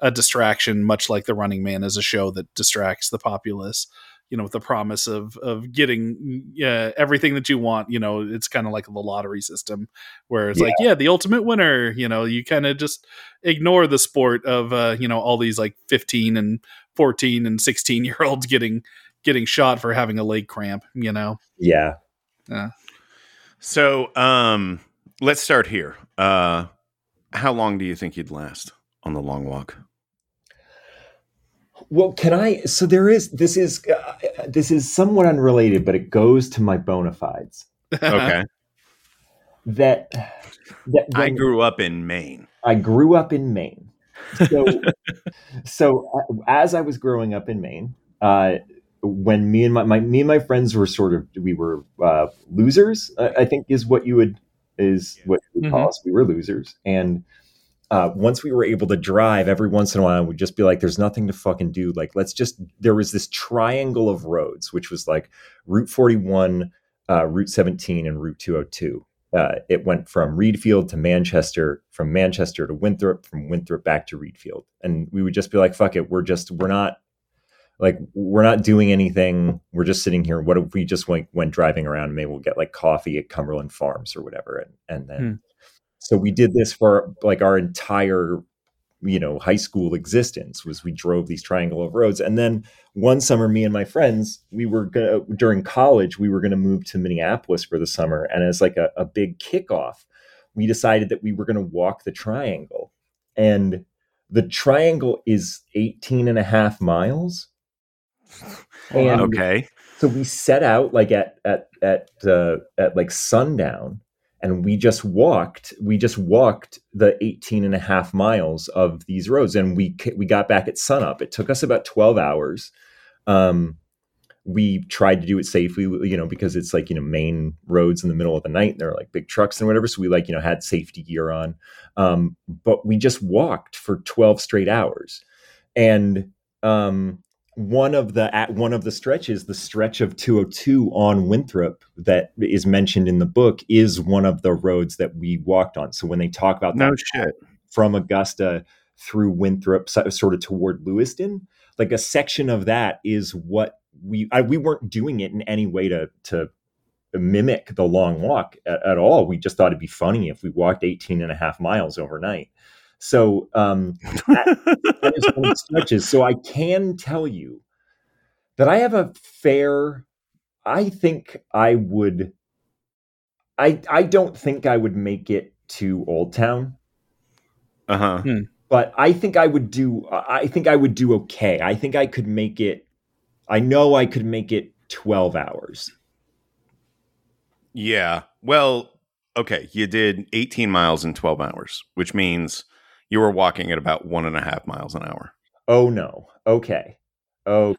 S2: a distraction much like the running man is a show that distracts the populace you know with the promise of of getting uh, everything that you want you know it's kind of like the lottery system where it's like yeah. The ultimate winner you know you kind of just ignore the sport of uh you know all these like 15 and 14 and 16 year olds getting getting shot for having a leg cramp you know
S7: Yeah.
S1: So, um, let's start here. Uh, how long do you think you'd last on the long walk?
S7: Well, can I? So there is. This is. Uh, this is somewhat unrelated, but it goes to my bona fides.
S1: Okay.
S7: That. That
S1: I grew up in Maine.
S7: I grew up in Maine. So, so uh, as I was growing up in Maine, uh, when me and my, my me and my friends were sort of we were uh, losers, I, I think is what you would is what you would call us. We were losers, and uh, once we were able to drive, every once in a while, we'd just be like, "There's nothing to fucking do. Like, let's just." There was this triangle of roads, which was like Route 41, uh, Route 17, and Route 202 uh, it went from Readfield to Manchester, from Manchester to Winthrop, from Winthrop back to Readfield, and we would just be like, "Fuck it, we're just we're not like we're not doing anything. We're just sitting here. What if we just went went driving around? and Maybe we'll get like coffee at Cumberland Farms or whatever." And and then
S2: Hmm.
S7: so we did this for like our entire you know high school existence was we drove these triangle of roads. And then one summer me and my friends we were gonna during college we were gonna move to minneapolis for the summer. And as like a, a big kickoff we decided that we were gonna walk the triangle. And the triangle is 18 and a half miles. And
S1: Okay.
S7: so we set out like at at at uh, at like sundown and we just walked we just walked the 18 and a half miles of these roads and we we got back at sunup. It took us about 12 hours. Um we tried to do it safely you know because it's like you know main roads in the middle of the night and there are like big trucks and whatever so we like you know had safety gear on. Um but we just walked for 12 straight hours. And um one of the at one of the stretches the stretch of 202 on winthrop that is mentioned in the book is one of the roads that we walked on. So when they talk about
S1: No
S7: that
S1: shit.
S7: from augusta through winthrop sort of toward lewiston like a section of that is what we I, we weren't doing it in any way to to mimic the long walk at, at all. We just thought it'd be funny if we walked 18 and a half miles overnight so um that is one of the stretches. So I can tell you that I have a fair. I think I would. I I don't think I would make it to Old Town,
S1: Uh huh.
S7: but I think I would do. I think I would do okay. I think I could make it. I know I could make it twelve hours.
S1: Yeah. Well, okay. You did 18 miles in 12 hours, which means you were walking at about one and a half miles an hour.
S7: Oh no. Okay. Oh.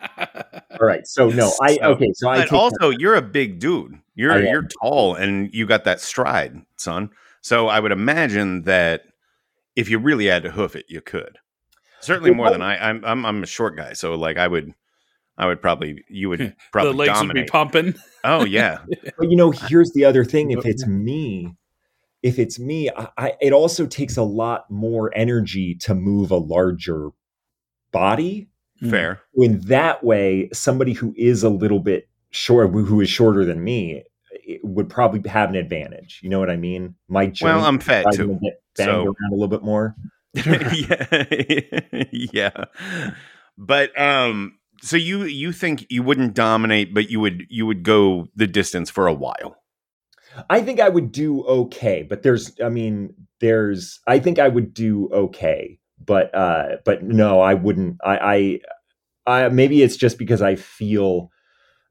S7: All right. So no. I
S1: So-
S7: okay. So I
S1: But
S7: take
S1: also, you're a big dude. You're you're tall and you got that stride, son. So I would imagine that if you really had to hoof it, you could. Certainly
S7: Well,
S1: more than I. I'm I'm I'm a short guy, so like I would, I would probably you would probably
S2: the legs
S1: dominate.
S2: would be pumping.
S1: oh yeah,
S7: But you know, here's the other thing: if it's me, if it's me, I, I, it also takes a lot more energy to move a larger body.
S1: fair.
S7: In that way, somebody who is a little bit short, who who is shorter than me, would probably have an advantage. You know what I mean? My joints
S1: Well, I'm fat
S7: are
S1: too.
S7: gonna get banged
S1: so-
S7: around a little bit more.
S1: yeah, yeah. But um, so you you think you wouldn't dominate, but you would you would go the distance for a while.
S7: I think I would do okay, but there's, I mean, there's, I think I would do okay, but, uh, but no, I wouldn't. I, I, I maybe it's just because I feel,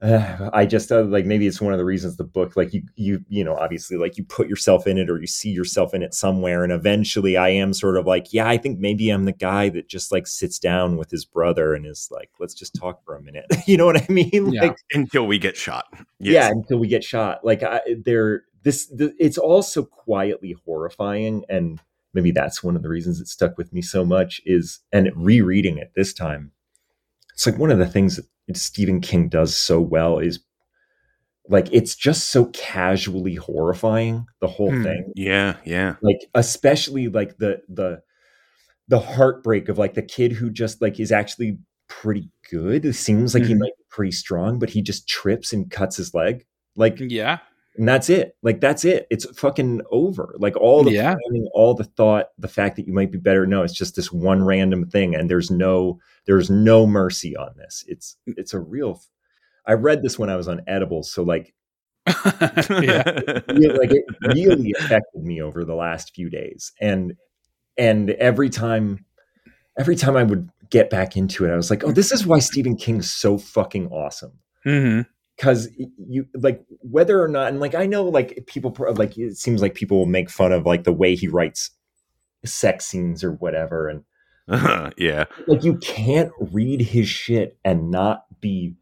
S7: uh, I just uh, like maybe it's one of the reasons the book, like you, you, you know, obviously, like you put yourself in it or you see yourself in it somewhere, and eventually, I am sort of like, yeah, I think maybe I'm the guy that just like sits down with his brother and is like, let's just talk for a minute. you know what I mean?
S2: Yeah.
S7: Like,
S1: Until we get shot.
S7: yeah until we get shot like I, they're this the, it's also quietly horrifying and maybe that's one of the reasons it stuck with me so much is and rereading it this time it's like one of the things that stephen king does so well is like it's just so casually horrifying the whole
S2: Hmm.
S7: thing
S1: Yeah, yeah.
S7: like especially like the the the heartbreak of like the kid who just like is actually pretty good it seems like he
S2: Mhm.
S7: might be pretty strong but he just trips and cuts his leg like
S2: Yeah.
S7: And that's it. Like that's it. It's fucking over. Like all the
S2: Yeah.
S7: planning all the thought the fact that you might be better. No it's just this one random thing and there's no there's no mercy on this. It's it's a real i read this when i was on edibles so like
S2: yeah.
S7: really, like it really affected me over the last few days. And and every time every time i would get back into it, I was like, oh, this is why Stephen King's so fucking awesome.
S2: hmm
S7: Because you like whether or not, and like I know, like people pro- like it seems like people will make fun of like the way he writes sex scenes or whatever, and
S1: yeah.
S7: like you can't read his shit and not be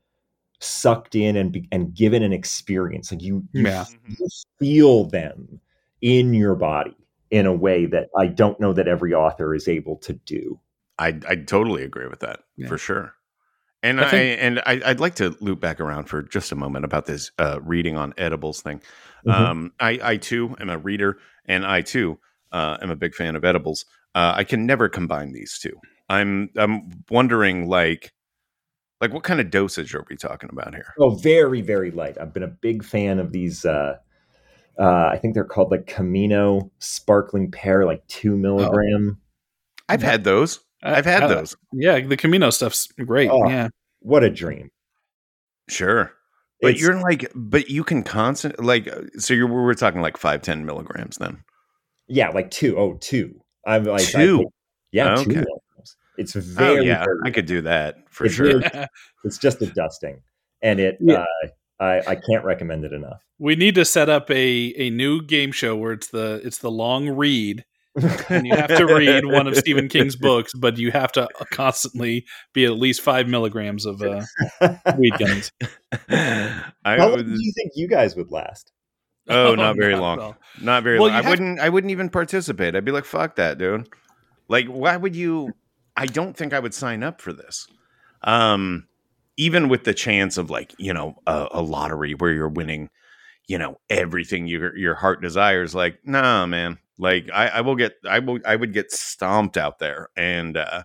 S7: sucked in and be, and given an experience. Like you, you,
S2: Yeah.
S7: you feel them in your body in a way that I don't know that every author is able to do.
S1: I I totally agree with that
S2: Yeah.
S1: for sure. And
S2: I
S1: I,
S2: think-
S1: and I, I'd like to loop back around for just a moment about this uh, reading on edibles thing.
S7: Mhm.
S1: Um, I I too am a reader, and I too uh, am a big fan of edibles. Uh, I can never combine these two. I'm I'm wondering like like what kind of dosage are we talking about here?
S7: Oh, very, very light. I've been a big fan of these. Uh, uh, I think they're called like Camino sparkling pear, like two milligram.
S1: I've had those. I've had
S2: Uh,
S1: those.
S2: Yeah, the Camino stuff's great.
S7: Oh.
S2: Yeah.
S7: What a dream!
S1: Sure. But
S7: It's-
S1: you're like, but you can constant like, uh, so you're we're talking like five, ten milligrams then.
S7: yeah, like two. Oh, two. I'm like I
S1: Two?
S7: take- yeah, two
S1: Okay.
S7: milligrams. It's
S1: Oh
S7: very,
S1: yeah,
S7: very
S1: I could do that for
S7: It's
S1: sure.
S7: really- It's just a dusting, and it.
S2: Yeah.
S7: Uh, I I can't recommend it enough.
S2: We need to set up a a new game show where it's the it's the long read and you have to read one of Stephen King's books, but you have to constantly be at least five milligrams of uh, weed gummies.
S1: I
S7: How long do you think you guys would last?
S1: oh, not very
S2: not
S1: long. Not very
S2: Well,
S1: long. I wouldn't. I wouldn't even participate. I'd be like, "Fuck that, dude." Like, why would you? I don't think I would sign up for this. Um, even with the chance of like you know a, a lottery where you're winning, you know everything your your heart desires. Like, nah, man. Like, I, I will get. I will. I would get stomped out there, and uh,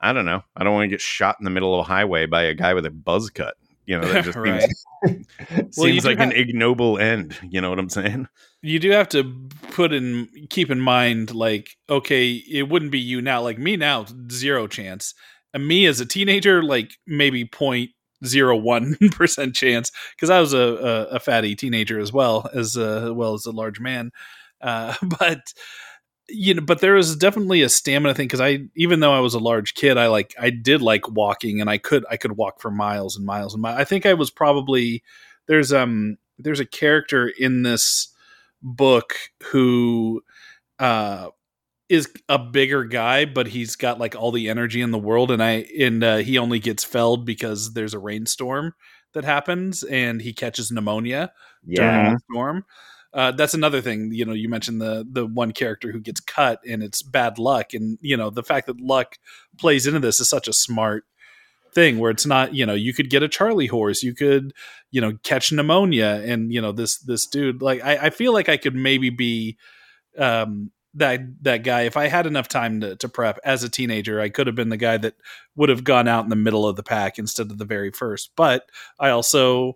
S1: I don't know. I don't want to get shot in the middle of a highway by a guy with a buzz cut. You know, that just
S2: Right.
S1: seems,
S2: Well,
S1: seems like an ignoble end. You know what I'm saying?
S2: You do have to put in keep in mind, like, okay, it wouldn't be you now. Like me now, zero chance. And me as a teenager, like maybe point zero one percent chance because I was a, a a fatty teenager as well as uh, well as a large man. Uh, but you know, but there was definitely a stamina thing because I, even though I was a large kid, I like I did like walking, and I could I could walk for miles and miles and miles. I think I was probably there's um there's a character in this book who uh is a bigger guy, but he's got like all the energy in the world, and I and uh, he only gets felled because there's a rainstorm that happens, and he catches pneumonia during
S7: Yeah,
S2: the storm. Uh, that's another thing. You know, you mentioned the the one character who gets cut, and it's bad luck, and you know the fact that luck plays into this is such a smart thing where it's not you know you could get a charley horse you could you know catch pneumonia and you know this this dude like i, I feel like i could maybe be um that that guy if i had enough time to, to prep as a teenager i could have been the guy that would have gone out in the middle of the pack instead of the very first but i also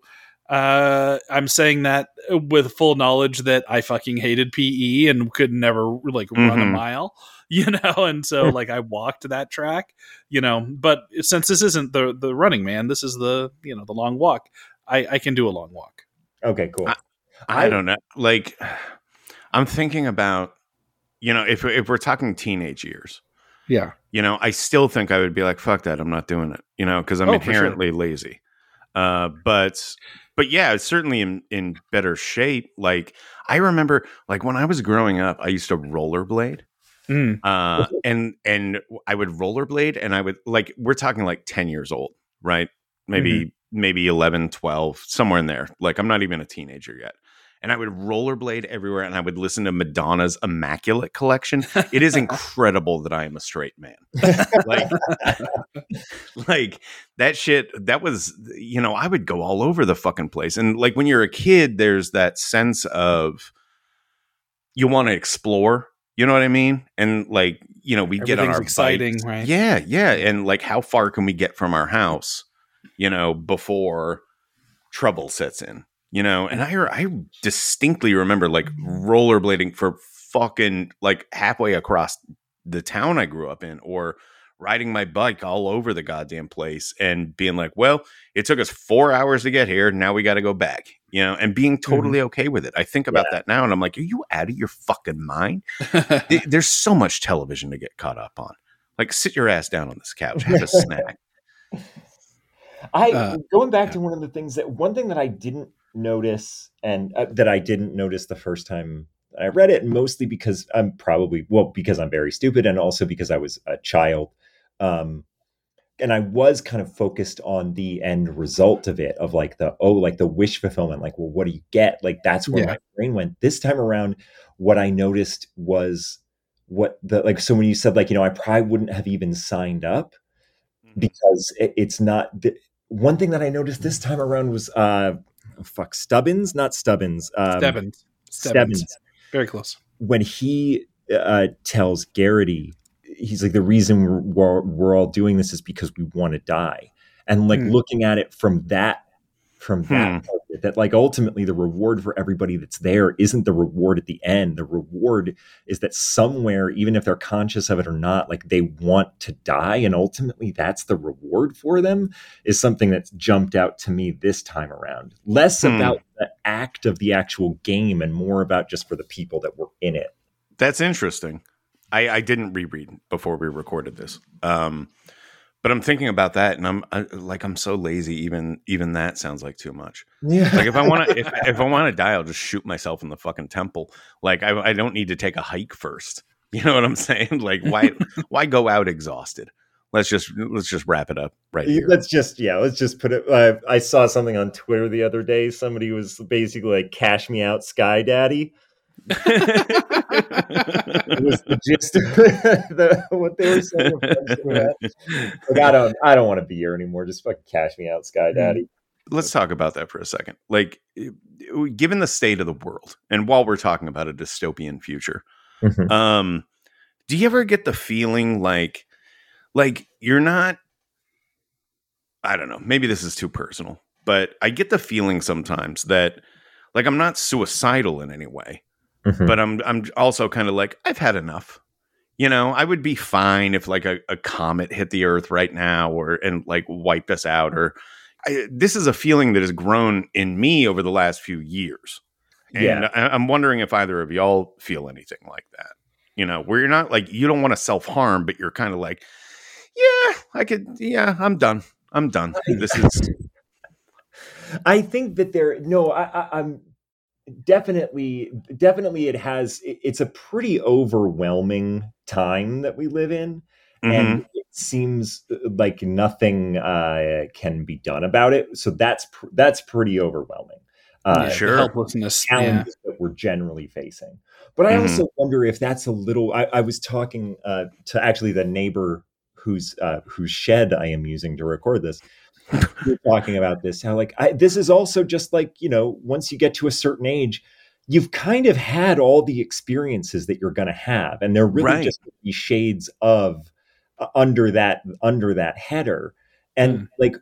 S2: uh i'm saying that with full knowledge that i fucking hated pe and could never like run a
S1: Mhm.
S2: mile you know and so like i walked that track you know but since this isn't the the running man this is the you know the long walk i i can do a long walk
S7: Okay, cool.
S1: I- I
S7: I-
S1: don't know. Like, I'm thinking about, you know, if if we're talking teenage years,
S2: yeah
S1: you know, I still think I would be like, fuck that, I'm not doing it, you know, because I'm
S2: Oh, for sure.
S1: inherently lazy. Uh, but but yeah, it's certainly in in better shape. Like I remember, like when I was growing up, I used to rollerblade.
S2: Mm.
S1: Uh, and and I would rollerblade, and I would like we're talking like ten years old, right? Maybe maybe 11, 12, somewhere in there. Like I'm not even a teenager yet. And I would rollerblade everywhere, and I would listen to Madonna's Immaculate Collection. It is incredible that I am a straight man. Like, like that shit. That was, you know, I would go all over the fucking place. And like when you're a kid, there's that sense of you want to explore. You know what I mean? And like, you know, we get on our
S2: exciting,
S1: bikes.
S2: right?
S1: Yeah, yeah. And like, how far can we get from our house? You know, before trouble sets in. You know, and I I distinctly remember like rollerblading for fucking like halfway across the town I grew up in, or riding my bike all over the goddamn place and being like, well, it took us four hours to get here. Now we got to go back, you know, and being totally okay with it. I think about that now and I'm like, are you out of your fucking mind? There's so much television to get caught up on. Like, sit your ass down on this couch, have a snack.
S7: I
S2: Uh,
S7: going back to one of the things that one thing that I didn't notice and uh, that I didn't notice the first time I read it, mostly because I'm probably well because I'm very stupid and also because I was a child, um, and I was kind of focused on the end result of it of like the oh like the wish fulfillment like well what do you get like that's where
S2: Yeah.
S7: my brain went this time around. What I noticed was what the like so when you said like you know I probably wouldn't have even signed up because it, it's not the, one thing that I noticed this time around was uh oh, fuck Stubbins, not Stubbins, um,
S2: Stebbins.
S7: Stebbins.
S2: Very close.
S7: When he uh, tells Garraty, he's like the reason we're, we're all doing this is because we want to die, and like
S2: Hmm.
S7: looking at it from that from that it, that like ultimately the reward for everybody that's there isn't the reward at the end. The reward is that somewhere, even if they're conscious of it or not, like they want to die, and ultimately that's the reward for them. Is something that's jumped out to me this time around. Less
S1: Hmm.
S7: about the act of the actual game and more about just for the people that were in it.
S1: That's interesting. I, I didn't reread before we recorded this. Um, but I'm thinking about that, and I'm I, like, I'm so lazy. Even even that sounds like too much.
S7: Yeah.
S1: Like if I want to, if, if I want to die, I'll just shoot myself in the fucking temple. Like I, I don't need to take a hike first. You know what I'm saying? Like why why go out exhausted? Let's just let's just wrap it up right here.
S7: Let's just yeah, let's just put it. Uh, I saw something on Twitter the other day. Somebody was basically like, "Cash me out, Sky Daddy." It was the gist of the, what they were saying. Like, I don't, I don't want to be here anymore. Just fucking cash me out, Sky Daddy.
S1: let's talk about that for a second. Like, given the state of the world, and while we're talking about a dystopian future,
S7: Mhm.
S1: um, do you ever get the feeling like, like you're not? I don't know. Maybe this is too personal, but I get the feeling sometimes that, like, I'm not suicidal in any way,
S7: Mhm.
S1: but I'm I'm also kind of like I've had enough. You know, I would be fine if like a, a comet hit the Earth right now, or and like wipe us out, or I, this is a feeling that has grown in me over the last few years. And
S7: Yeah.
S1: I, I'm wondering if either of y'all feel anything like that. You know, where you're not like, you don't want to self harm, but you're kind of like, yeah, I could, yeah, I'm done. I'm done. This is,
S7: I think that there. No, I, I, I'm definitely, definitely. It has. It's a pretty overwhelming time that we live in.
S1: Mhm.
S7: and it seems uh, like nothing uh, can be done about it. So that's pr- that's pretty overwhelming. Uh,
S2: Yeah,
S1: sure.
S2: helplessness. Yeah.
S7: That we're generally facing, but I
S1: Mhm.
S7: also wonder if that's a little. I, I was talking uh, to actually the neighbor whose uh, whose shed I am using to record this. We're talking about this how like I, this is also just like you know once you get to a certain age you've kind of had all the experiences that you're going to have and they're really
S1: Right.
S7: just these shades of uh, under that under that header and
S2: Mm.
S7: like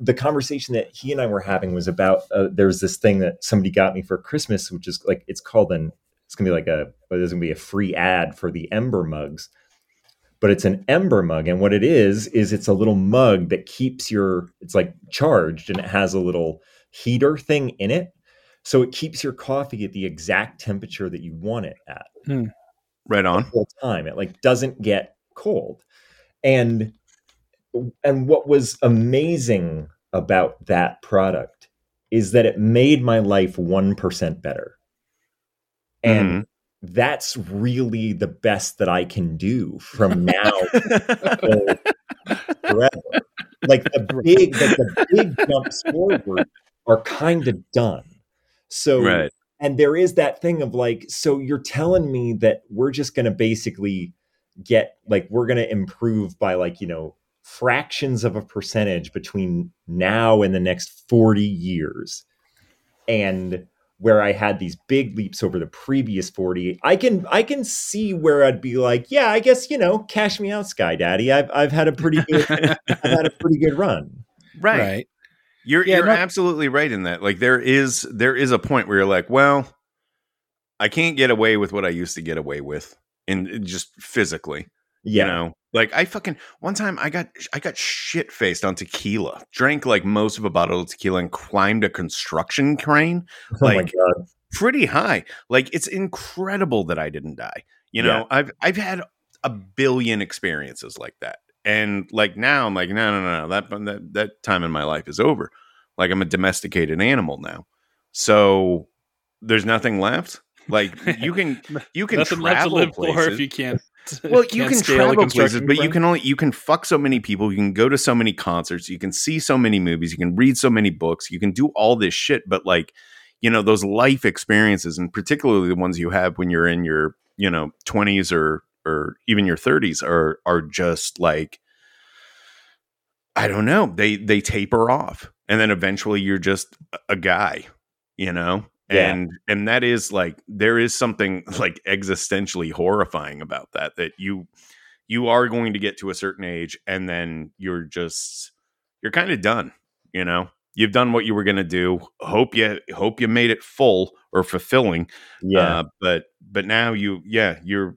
S7: the conversation that he and I were having was about uh, there's this thing that somebody got me for Christmas which is like it's called an it's gonna be like a there's gonna be a free ad for the Ember mugs but it's an Ember mug and what it is is it's a little mug that keeps your it's like charged and it has a little heater thing in it so it keeps your coffee at the exact temperature that you want it at hmm.
S1: right on.
S7: the whole time. It like doesn't get cold. And and what was amazing about that product is that it made my life 1% better. And mm-hmm. That's really the best that I can do from now forever. Like the big like the big jumps forward are kind of done. So
S1: right.
S7: and there is that thing of like so you're telling me that we're just going to basically get like we're going to improve by like you know fractions of a percentage between now and the next 40 years and where i had these big leaps over the previous 40 i can i can see where i'd be like yeah i guess you know cash me out sky daddy i've i've had a pretty good i've had a pretty good run
S1: right.
S2: Right.
S1: You're
S2: Yeah,
S1: you're
S2: no-
S1: absolutely right in that. Like there is there is a point where you're like, well, I can't get away with what I used to get away with, in just physically.
S7: Yeah
S1: You know, like I fucking one time I got I got shit faced on tequila. Drank like most of a bottle of tequila and climbed a construction crane
S7: oh my
S1: like-
S7: god
S1: pretty high. Like it's incredible that I didn't die. You know,
S7: Yeah.
S1: I've I've had a billion experiences like that. And like now, I'm like, no, no, no, no. That that that time in my life is over. Like I'm a domesticated animal now. So there's nothing left. Like you can you can
S2: Nothing left to
S1: travel
S2: live
S1: places.
S2: for if you can't.
S1: well, you
S2: scale
S1: travel places, but you can only you can fuck so many people. You can go to so many concerts. You can see so many movies. You can read so many books. You can do all this shit. But like, you know, those life experiences, and particularly the ones you have when you're in your you know twenties or or even your thirties, are are just like I don't know. They they taper off, and then eventually you're just a guy, you know.
S7: Yeah.
S1: And and that is like there is something like existentially horrifying about that. That you you are going to get to a certain age, and then you're just you're kind of done. You know, you've done what you were going to do. Hope you hope you made it full or fulfilling.
S7: Yeah.
S1: Uh, but but now you yeah you're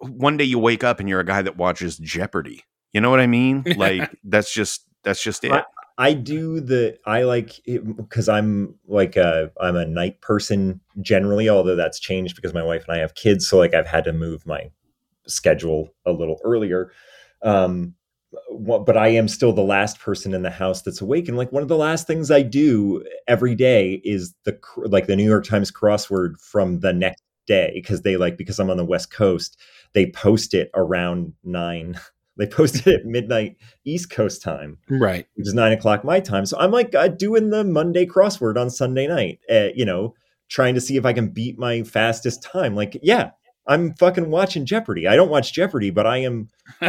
S1: one day you wake up and you're a guy that watches Jeopardy. You know what I mean? Like that's just that's just it.
S7: I do the I like because I'm like a I'm a night person generally, although that's changed because my wife and I have kids, so like I've had to move my schedule a little earlier. Um, but I am still the last person in the house that's awake, and like one of the last things I do every day is the like the New York Times crossword from the next day because they like because I'm on the West Coast, they post it around nine. They posted it at midnight East Coast time
S2: right.
S7: which is nine o'clock my time. So I'm like uh, doing the Monday crossword on Sunday night, uh, you know, trying to see if I can beat my fastest time. Like, yeah, I'm fucking watching Jeopardy. I don't watch Jeopardy, but I am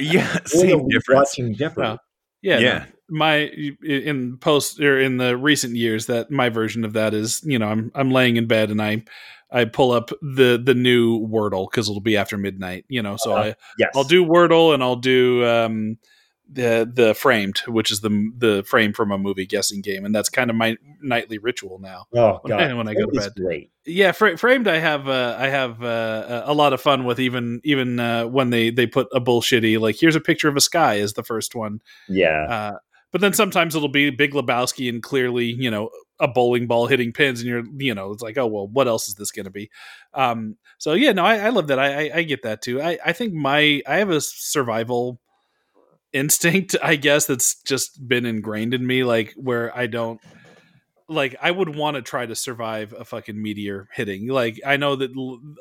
S1: yeah, same difference.
S7: watching Jeopardy.
S2: Well, yeah,
S1: Yeah.
S2: no. my in post or in the recent years that my version of that is you know I'm I'm laying in bed and I I pull up the the new Wordle because it'll be after midnight you know so
S7: Uh,
S2: I
S7: yes,
S2: I'll do Wordle and I'll do um the the framed which is the the frame from a movie guessing game and that's kind of my nightly ritual now.
S7: Oh
S2: when
S7: god,
S2: I- when I go to bed.
S7: great.
S2: yeah fra- framed i have uh, i have uh, a lot of fun with even even uh, when they they put a bullshitty like here's a picture of a sky is the first one.
S7: Yeah,
S2: uh, but then sometimes it'll be Big Lebowski and clearly, you know, a bowling ball hitting pins, and you're, you know, it's like, oh well, what else is this going to be? Um, so yeah, no, I, I love that. I, I, I get that too. I, I think my I have a survival instinct, I guess, that's just been ingrained in me, like where I don't like I would want to try to survive a fucking meteor hitting. Like I know that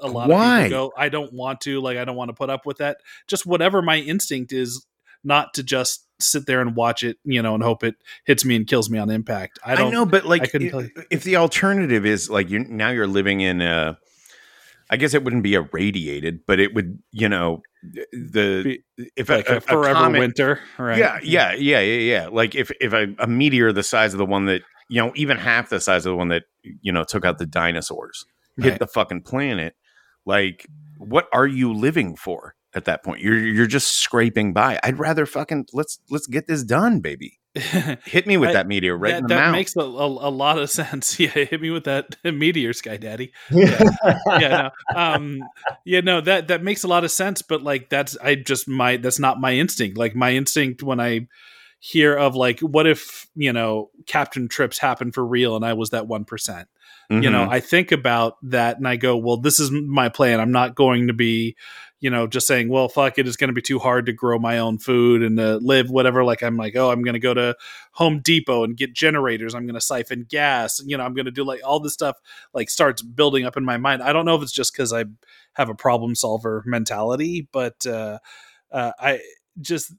S2: a lot
S1: Why?
S2: of people go, I don't want to, like I don't want to put up with that. Just whatever my instinct is, not to just sit there and watch it, you know, and hope it hits me and kills me on impact. I
S1: I,
S2: don't
S1: know, but like,
S2: I couldn't
S1: if,
S2: tell you.
S1: if the alternative is like you now you're living in a, I guess it wouldn't be irradiated, but it would, you know, the if
S2: like a, forever
S1: comet-
S2: winter, right?
S1: Yeah, yeah, yeah, yeah, yeah. Like if if a, a meteor the size of the one that you know, even half the size of the one that you know took out the dinosaurs hit the fucking planet, like what are you living for at that point? You're you're just scraping by. I'd rather fucking let's let's get this done, baby. Hit me with
S2: I-
S1: that meteor right
S2: that,
S1: in the
S2: that
S1: mouth.
S2: makes a, a, a lot of sense. Yeah, hit me with that meteor, Sky Daddy.
S7: yeah.
S2: yeah, no, um, yeah, no, that that makes a lot of sense. But like, that's I just my that's not my instinct. Like my instinct when I hear of like, what if you know Captain Trips happened for real and I was that one percent. You know,
S1: Mhm.
S2: I think about that and I go, well, this is my plan. I'm not going to be, you know, just saying, well, fuck it, it's going to be too hard to grow my own food and to live whatever. Like I'm like, oh, I'm going to go to Home Depot and get generators. I'm going to siphon gas. You know, I'm going to do like all this stuff. Like starts building up in my mind. I don't know if it's just because I have a problem solver mentality, but uh, uh, I just.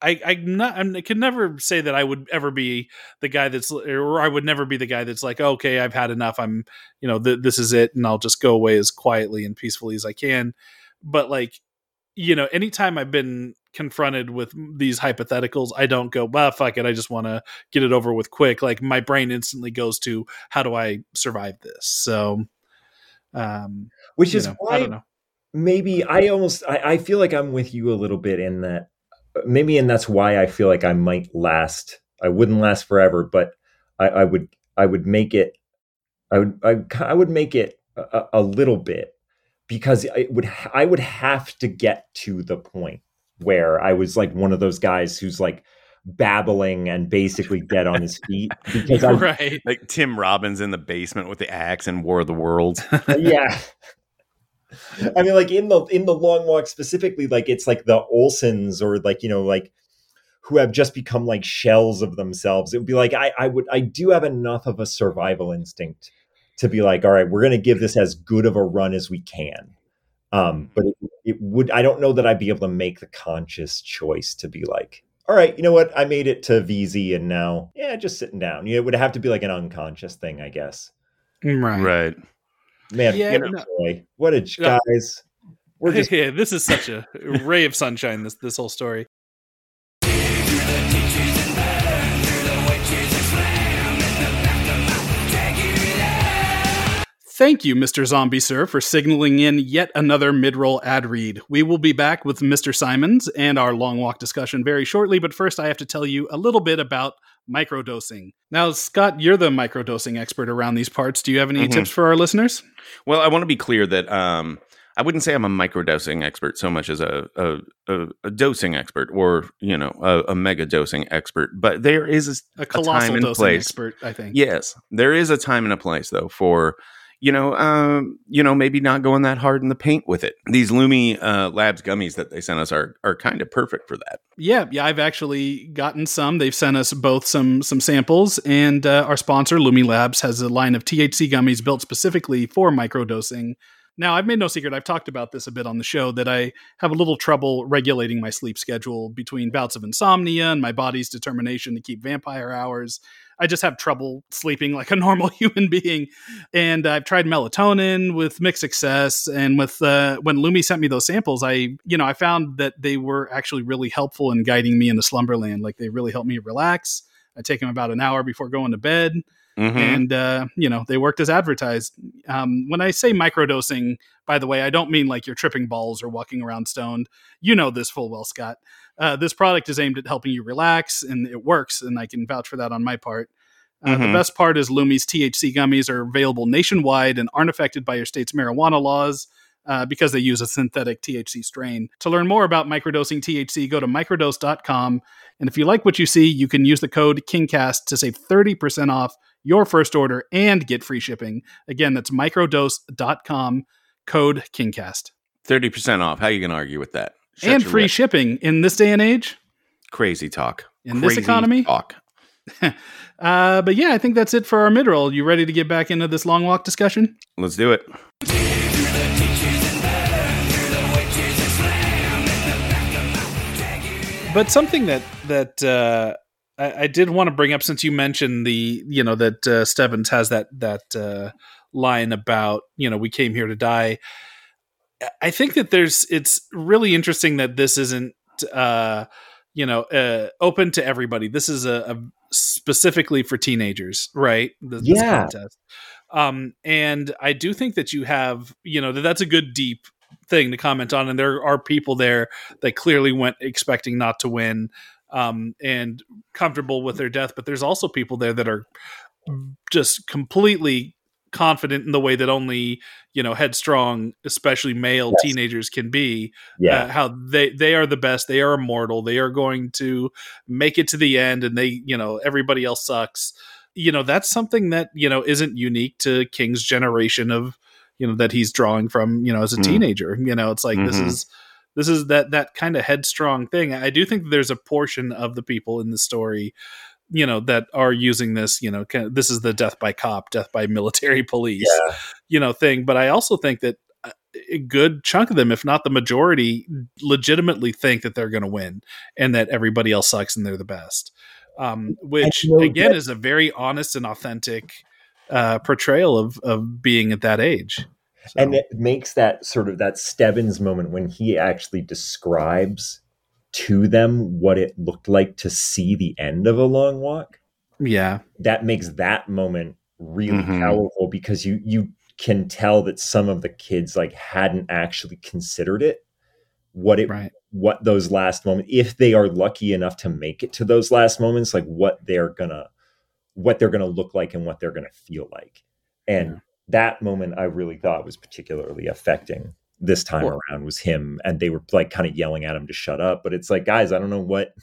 S2: I, I'm not. I'm, I can never say that I would ever be the guy that's, or I would never be the guy that's like, okay, I've had enough. I'm, you know, th- this is it, and I'll just go away as quietly and peacefully as I can. But like, you know, anytime I've been confronted with these hypotheticals, I don't go, well, fuck it. I just want to get it over with quick. Like my brain instantly goes to, how do I survive this? So, um,
S7: Which is
S2: know,
S7: why
S2: I don't know.
S7: maybe I almost I, I feel like I'm with you a little bit in that maybe and that's why I feel like I might last. I wouldn't last forever, but I, I would I would make it I would I, I would make it a, a little bit because I would I would have to get to the point where I was like one of those guys who's like babbling and basically dead on his feet because I
S2: right.
S1: like Tim Robbins in the basement with the axe and War of the Worlds.
S7: yeah I mean, like in the in the long walk specifically, like it's like the Olsons or like you know like who have just become like shells of themselves. It would be like I I would I do have enough of a survival instinct to be like, all right, we're going to give this as good of a run as we can. Um, but it, it would I don't know that I'd be able to make the conscious choice to be like, all right, you know what? I made it to VZ and now, yeah, just sitting down. You know, it would have to be like an unconscious thing, I guess.
S2: Right.
S1: Right.
S7: Man,
S2: Yeah,
S7: you know,
S2: no.
S7: what a
S2: No.
S7: guys. We're just
S2: yeah, this is such a ray of sunshine. This this whole story. Thank you, Mr. Zombie Sir, for signaling in yet another mid-roll ad read. We will be back with Mr. Simons and our long walk discussion very shortly, but first I have to tell you a little bit about microdosing. Now, Scott, you're the microdosing expert around these parts. Do you have any
S1: Mhm.
S2: tips for our listeners?
S1: Well, I want to be clear that um, I wouldn't say I'm a microdosing expert so much as a a, a, a dosing expert or you know a, mega dosing expert. But there is
S2: A
S1: a,
S2: colossal
S1: time and
S2: dosing
S1: place.
S2: expert, I think.
S1: Yes, there is a time and a place though for you know um, you know maybe not going that hard in the paint with it. These Lumi uh, Labs gummies that they sent us are are kind of perfect for that.
S2: Yeah, yeah, I've actually gotten some. They've sent us both some some samples, and uh, our sponsor, Lumi Labs, has a line of THC gummies built specifically for microdosing. Now, I've made no secret. I've talked about this a bit on the show that I have a little trouble regulating my sleep schedule between bouts of insomnia and my body's determination to keep vampire hours. I just have trouble sleeping like a normal human being, and I've tried melatonin with mixed success. And with uh, when Lumi sent me those samples, I you know I found that they were actually really helpful in guiding me into slumberland. Like they really helped me relax. I take them about an hour before going to bed,
S1: Mhm.
S2: and uh, you know they worked as advertised. Um, when I say microdosing, by the way, I don't mean like you're tripping balls or walking around stoned. You know this full well, Scott. Uh, this product is aimed at helping you relax, and it works, and I can vouch for that on my part. Uh, The
S1: Mhm.
S2: best part is Lumi's THC gummies are available nationwide and aren't affected by your state's marijuana laws uh, because they use a synthetic THC strain. To learn more about microdosing THC, go to microdose.com. And if you like what you see, you can use the code KINGCAST to save 30% off your first order and get free shipping. Again, that's microdose.com, code KINGCAST.
S1: Thirty percent off. How are you gonna argue with that?
S2: And free shipping in this day and age.
S1: Crazy talk.
S2: In this economy?
S1: talk.
S2: Uh, but yeah, I think that's it for our mid-roll. You ready to get back into this long walk discussion?
S1: Let's do it.
S2: But something that that uh, I, I did want to bring up since you mentioned the you know that uh, Stebbins has that that uh, line about you know we came here to die. I think that there's it's really interesting that this isn't uh, you know uh, open to everybody. This is a, a specifically for teenagers, right? Th- This
S7: Yeah.
S2: contest. Um, and I do think that you have you know that that's a good deep thing to comment on, and there are people there that clearly went expecting not to win um, and comfortable with their death. But there's also people there that are just completely confident in the way that only you know headstrong, especially male
S7: Yes.
S2: teenagers can be.
S7: yeah.
S2: Uh, how they they are the best. They are immortal. They are going to make it to the end, and they you know everybody else sucks. You know that's something that you know isn't unique to King's generation of you know that he's drawing from you know as a
S1: Mm.
S2: teenager. You know it's like this
S1: Mhm.
S2: is this is that that kind of headstrong thing. I do think there's a portion of the people in the story, you know, that are using this. You know, kind of, this is the death by cop, death by military police,
S7: Yeah.
S2: you know, thing. But I also think that uh, a good chunk of them, if not the majority, legitimately think that they're going to win and that everybody else sucks and they're the best. Um, which again
S7: that-
S2: is a very honest and authentic uh, portrayal of of being at that age. So-
S7: and it makes that sort of that Stebbins moment when he actually describes to them what it looked like to see the end of a long walk.
S2: yeah,
S7: That makes that moment really
S1: Mhm.
S7: powerful because you you can tell that some of the kids like hadn't actually considered it what it
S2: right.
S7: what those last moments if they are lucky enough to make it to those last moments like what they're gonna what they're gonna look like and what they're gonna feel like and
S2: Yeah.
S7: that moment i really thought was particularly affecting this time
S2: Well-
S7: around was him and they were like kind of yelling at him to shut up but it's like guys i don't know what i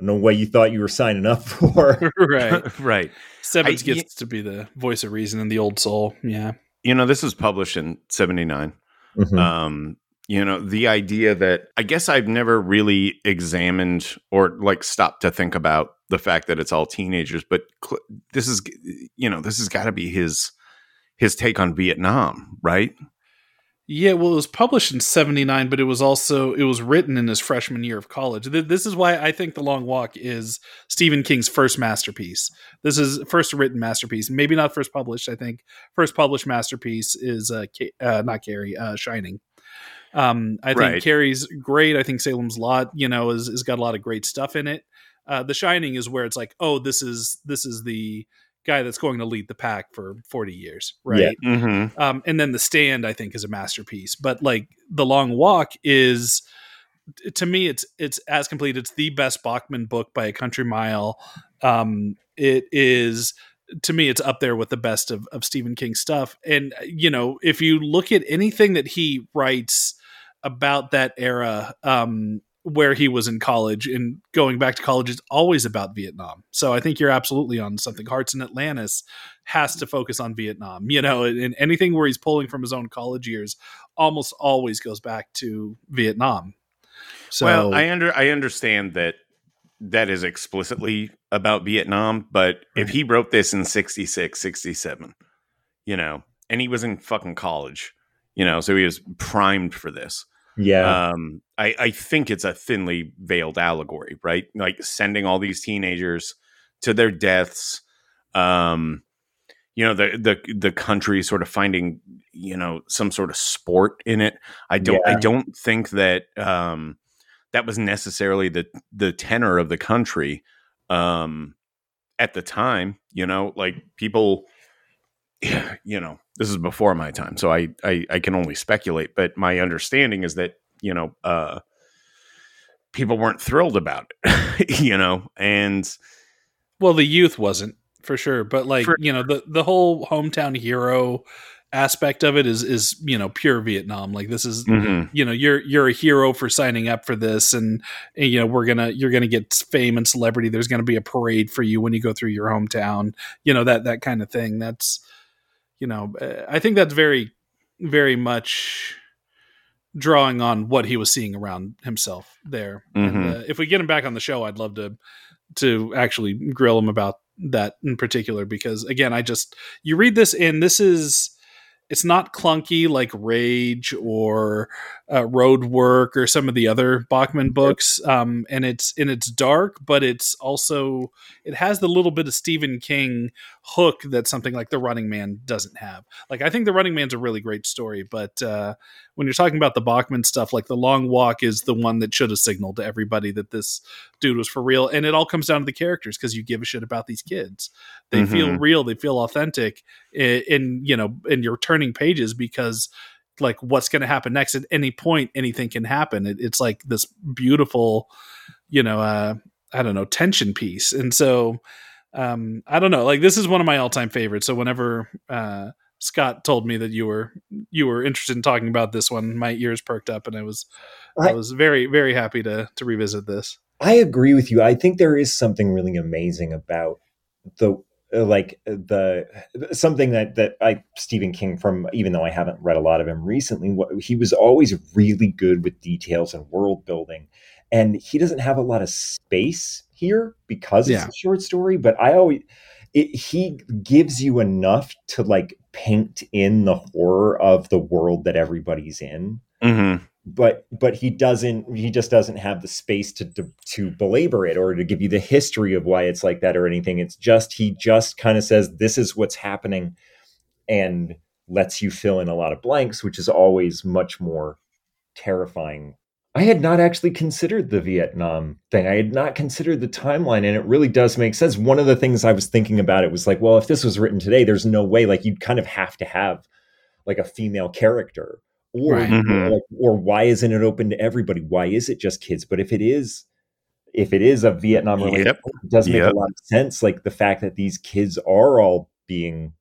S7: don't know what you thought you were signing up for
S2: right.
S1: right.
S2: Stebbins
S1: I-
S2: gets to be the voice of reason and the old soul. Yeah.
S1: You know, this was published in '79.
S7: Mhm.
S1: Um, you know, the idea that I guess I've never really examined or like stopped to think about the fact that it's all teenagers, but cl- this is, you know, this has got to be his his take on Vietnam, right?
S2: Yeah, well, it was published in '79, but it was also it was written in his freshman year of college. This is why I think The Long Walk is Stephen King's first masterpiece. This is first written masterpiece, maybe not first published. I think first published masterpiece is uh, uh not Carrie, uh, Shining. Um, I think
S1: Right.
S2: Carrie's great. I think Salem's Lot, you know, is, is got a lot of great stuff in it. Uh, the Shining is where it's like, oh, this is this is the guy that's going to lead the pack for 40 years, right?
S7: Yeah.
S1: Mm-hmm.
S2: um, and then the stand i think is a masterpiece but like the long walk is to me it's it's as complete it's the best bachman book by a country mile um, it is to me it's up there with the best of, of stephen king stuff and you know if you look at anything that he writes about that era um, where he was in college and going back to college is always about vietnam so i think you're absolutely on something hearts in atlantis has to focus on Vietnam, you know, and anything where he's pulling from his own college years almost always goes back to Vietnam. So
S1: well, I under I understand that that is explicitly about Vietnam, but if he wrote this in 66, 67, you know, and he was in fucking college, you know, so he was primed for this.
S7: Yeah.
S1: Um, I, I think it's a thinly veiled allegory, right? Like sending all these teenagers to their deaths. Um, you know, the the the country sort of finding, you know, some sort of sport in it. I don't I don't think that um that was necessarily the the tenor of the country um at the time, you know, like people you know, this is before my time, so I, I I can only speculate. But my understanding is that you know, uh, people weren't thrilled about it, you know, and
S2: well, the youth wasn't for sure, but like
S1: For-
S2: you know, the the whole hometown hero aspect of it is is you know pure Vietnam. Like this is
S1: Mhm.
S2: you know you're you're a hero for signing up for this and, and you know we're gonna you're gonna get fame and celebrity there's gonna be a parade for you when you go through your hometown you know that that kind of thing that's you know uh, i think that's very very much drawing on what he was seeing around himself there and
S1: Mhm.
S2: uh, if we get him back on the show i'd love to to actually grill him about that in particular because again i just you read this and this is it's not clunky like Rage or uh, Road Work or some of the other Bachman books. Um, and it's and it's dark, but it's also it has the little bit of Stephen King hook that something like The Running Man doesn't have. Like I think The Running Man's a really great story, but uh, when you're talking about the Bachman stuff, like The Long Walk is the one that should have signaled to everybody that this dude was for real. And it all comes down to the characters because you give a shit about these kids. They feel
S1: Mhm.
S2: real. They feel authentic in you know in your turning pages because like what's going to happen next at any point anything can happen it, it's like this beautiful you know uh i don't know tension piece and so um i don't know like this is one of my all-time favorites so whenever uh scott told me that you were you were interested in talking about this one my ears perked up and i was i
S7: I-
S2: was very very happy to to revisit this
S7: I agree with you. I think there is something really amazing about the uh, like uh, the something that that I Stephen King from even though I haven't read a lot of him recently, what, he was always really good with details and world building, and he doesn't have a lot of space here because it's a short story. But I always it, he gives you enough to like paint in the horror of the world that everybody's in
S1: Mhm.
S7: but but he doesn't he just doesn't have the space to, to to belabor it or to give you the history of why it's like that or anything it's just he just kind of says this is what's happening and lets you fill in a lot of blanks which is always much more terrifying i had not actually considered the vietnam thing i had not considered the timeline and it really does make sense one of the things i was thinking about it was like well if this was written today there's no way like you'd kind of have to have like a female character or
S2: Right.
S1: Mhm.
S7: like, or why isn't it open to everybody why is it just kids but if it is if it is a vietnam related
S1: Yep.
S7: it does make
S1: Yep.
S7: a lot of sense like the fact that these kids are all being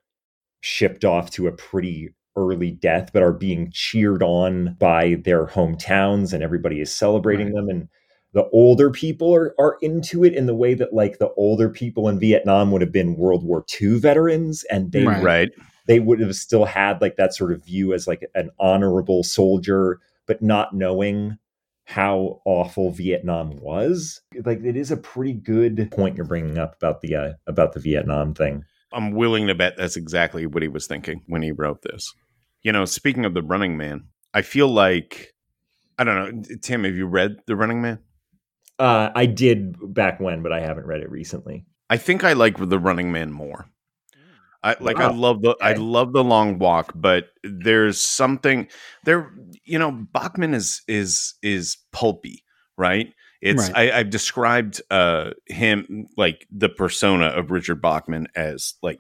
S7: shipped off to a pretty early death but are being cheered on by their hometowns and everybody is celebrating
S2: Right.
S7: them and the older people are, are into it in the way that like the older people in vietnam would have been world war ii veterans and they
S2: Right.
S1: Right.
S7: they would have still had like that sort of view as like an honorable soldier, but not knowing how awful Vietnam was. Like it is a pretty good point you're bringing up about the uh, about the Vietnam thing.
S1: I'm willing to bet that's exactly what he was thinking when he wrote this. You know, speaking of the Running Man, I feel like I don't know, Tim. Have you read the Running Man?
S7: Uh, I did back when, but I haven't read it recently.
S1: I think I like the Running Man more. I like I love the I love the long walk, but there's something there. You know, Bachman is is is pulpy, right? It's
S2: Right.
S1: I, I've described uh him like the persona of Richard Bachman as like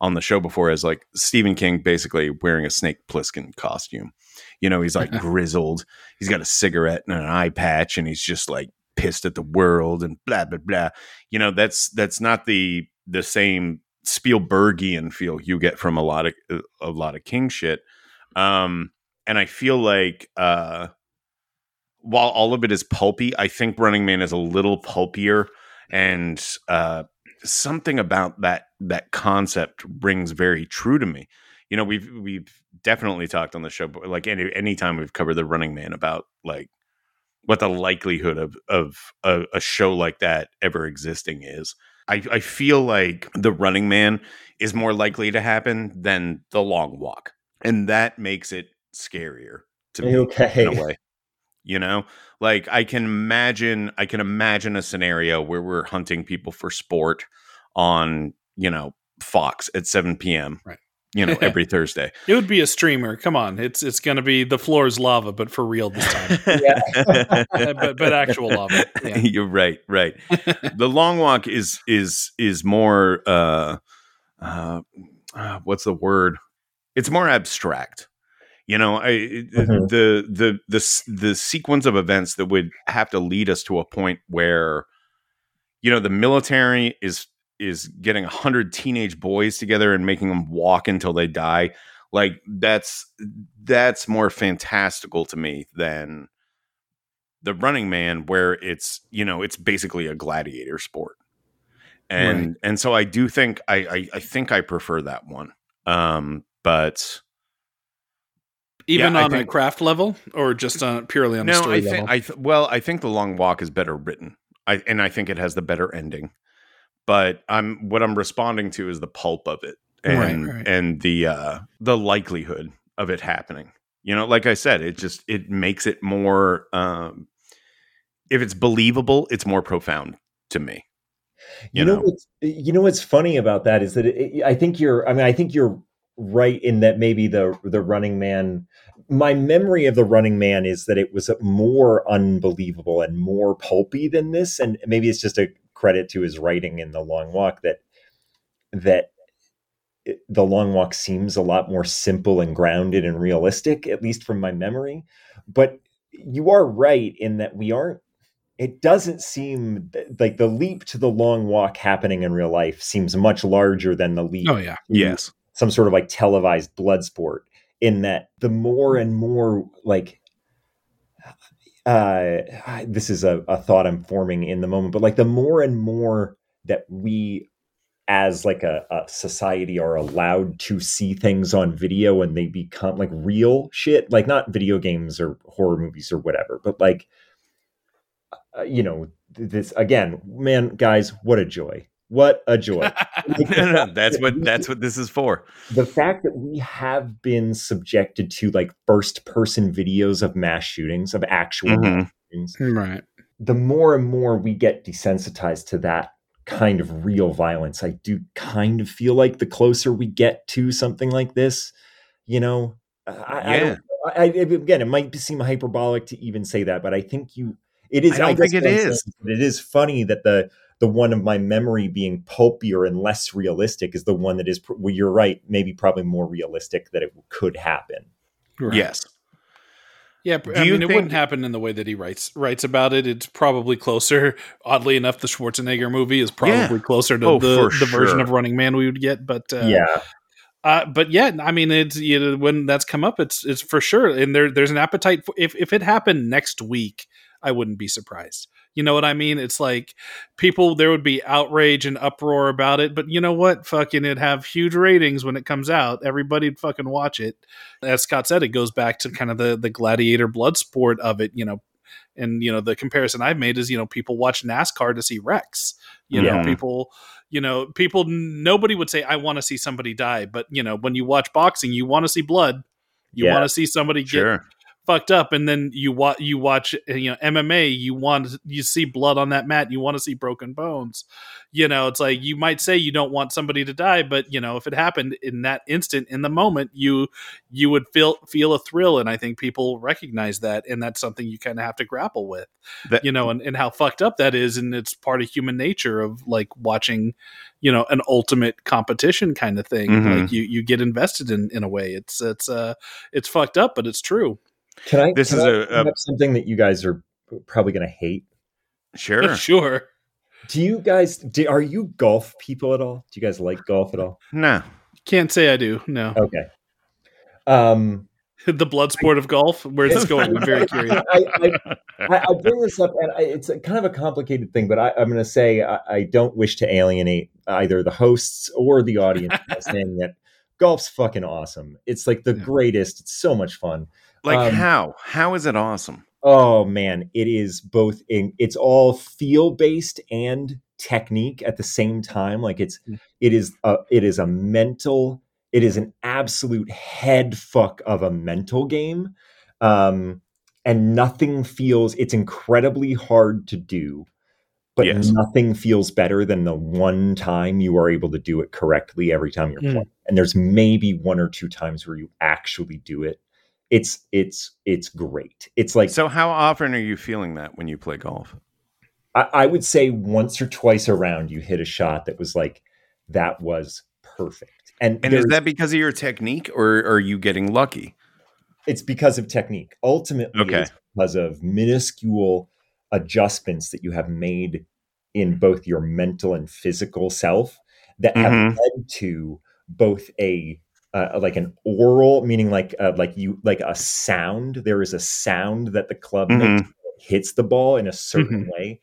S1: on the show before as like Stephen King basically wearing a Snake Plissken costume. You know, he's like grizzled. He's got a cigarette and an eye patch, and he's just like pissed at the world and blah blah blah. You know, that's that's not the the same Spielbergian feel you get from a lot of a lot of King shit. Um, and I feel like uh, while all of it is pulpy, I think Running Man is a little pulpier, and uh, something about that that concept rings very true to me. You know, we've we've definitely talked on the show, but like any anytime we've covered the Running Man about like what the likelihood of of a, a show like that ever existing is. I, I feel like the Running Man is more likely to happen than the Long Walk, and that makes it scarier to me
S7: Okay.
S1: in a way. You know, like I can imagine, I can imagine a scenario where we're hunting people for sport on, you know, Fox at 7 p.m.
S2: Right.
S1: You know, every Thursday.
S2: It would be a streamer. Come on, it's it's going to be the floor is lava, but for real this time. Uh, but but actual lava. Yeah.
S1: You're right, right. the long walk is is is more uh, uh, uh what's the word? It's more abstract. You know, I
S7: Mhm.
S1: the the the the sequence of events that would have to lead us to a point where you know the military is is getting a hundred teenage boys together and making them walk until they die. Like that's that's more fantastical to me than the running man where it's you know it's basically a gladiator sport and and so i do think I, I i think i prefer that one um but
S2: Even
S1: Yeah, I
S2: on a craft level, or just on purely on a
S1: no
S2: story
S1: i
S2: level.
S1: think i th- well i think the long walk is better written i and i think it has the better ending but i'm what i'm responding to is the pulp of it
S2: Right,
S1: and
S2: right.
S1: and the uh the likelihood of it happening you know like i said it just it makes it more um if it's believable it's more profound to me
S7: You,
S1: you
S7: know,
S1: know?
S7: what's you know what's funny about that is that it, it- I think you're I mean I think you're right in that maybe the the Running Man my memory of the Running Man is that it was more unbelievable and more pulpy than this and maybe it's just a credit to his writing in The Long Walk that that the long walk seems a lot more simple and grounded and realistic at least from my memory. But you are right in that we aren't it doesn't seem like the leap to the long walk happening in real life seems much larger than the leap
S2: oh yeah,
S1: yes
S7: some sort of like televised blood sport in that the more and more like uh this is a, a thought i'm forming in the moment but like the more and more that we as like a, a society are allowed to see things on video and they become like real shit like not video games or horror movies or whatever but like uh, you know this again man guys what a joy. What a joy
S1: no, no, that's what that's what this is for
S7: the fact that we have been subjected to like first person videos of mass shootings of actual
S1: Mhm.
S7: shootings
S2: right.
S7: the more and more we get desensitized to that kind of real violence i do kind of feel like the closer we get to something like this you know i, I,
S1: Yeah.
S7: don't, I, I again it might seem hyperbolic to even say that but i think you it is
S1: I don't
S7: guess
S1: think it
S7: what I'm saying
S1: is.
S7: that it is funny that the the one of my memory being pulpier and less realistic is the one that is well, you're right maybe probably more realistic that it could happen
S2: right.
S1: yes
S2: Yeah,
S1: Do
S2: I
S1: you
S2: mean, it wouldn't happen in the way that he writes writes about it. It's probably closer. Oddly enough, the Schwarzenegger movie is probably
S1: Yeah.
S2: closer to
S1: Oh,
S2: the,
S1: for
S2: the version of Running Man we would get. But uh,
S7: yeah
S2: uh, but yeah, I mean, it's you know, when that's come up, it's it's for sure. And there there's an appetite for if if it happened next week, I wouldn't be surprised. You know what I mean? It's like people there would be outrage and uproar about it, but you know what? Fucking it'd have huge ratings when it comes out. Everybody'd fucking watch it. As Scott said, it goes back to kind of the the gladiator blood sport of it. You know, and you know the comparison I've made is you know people watch NASCAR to see wrecks. You know, people you know people nobody would say I want to see somebody die, but you know when you watch boxing, you want to see blood. You
S7: Yeah.
S2: want to see somebody get
S1: Sure.
S2: Fucked up and then you watch you watch you know MMA you want you see blood on that mat you want to see broken bones. You know it's like you might say you don't want somebody to die but you know if it happened in that instant in the moment you you would feel feel a thrill and I think people recognize that and that's something you kind of have to grapple with
S1: That-
S2: you know and, and how fucked up that is and it's part of human nature of like watching you know an ultimate competition kind of thing.
S1: Mhm.
S2: like you you get invested in in a way. It's it's uh it's fucked up but it's true
S7: Can I?
S1: This
S7: can
S1: is
S7: I
S1: a-
S7: bring
S1: a-
S7: up something that you guys are probably going to hate.
S1: Sure.
S2: sure.
S7: Do you guys? Do, are you golf people at all? Do you guys like golf at all?
S1: No.
S2: Can't say I do. No.
S7: Okay. Um,
S2: the blood sport of golf. Where's this going? I'm very curious.
S7: I, I, I, I bring this up, and I, it's a, kind of a complicated thing, but I, I'm going to say I, I don't wish to alienate either the hosts or the audience by saying that golf's fucking awesome. It's like the
S2: Yeah.
S7: greatest. It's so much fun.
S1: Like
S7: Um,
S1: how? How is it awesome?
S7: Oh man, it is both in it's all feel based and technique at the same time. Like it's
S2: Mm.
S7: it is a it is a mental, it is an absolute head fuck of a mental game. Um and nothing feels it's incredibly hard to do, but
S1: Yes.
S7: nothing feels better than the one time you are able to do it correctly every time you're
S2: Mm.
S7: playing. And there's maybe one or two times where you actually do it. It's it's it's great. It's like
S1: so how often are you feeling that when you play golf?
S7: I, I would say once or twice around you hit a shot that was like that was perfect. And,
S1: And is that because of your technique or are you getting lucky?
S7: it's because of technique. Ultimately,
S1: Okay.
S7: it's because of minuscule adjustments that you have made in both your mental and physical self that have
S1: Mhm.
S7: led to both a uh, like an oral, meaning like uh, like you like a sound. There is a sound that the club makes
S1: Mhm.
S7: when hits the ball in a certain way,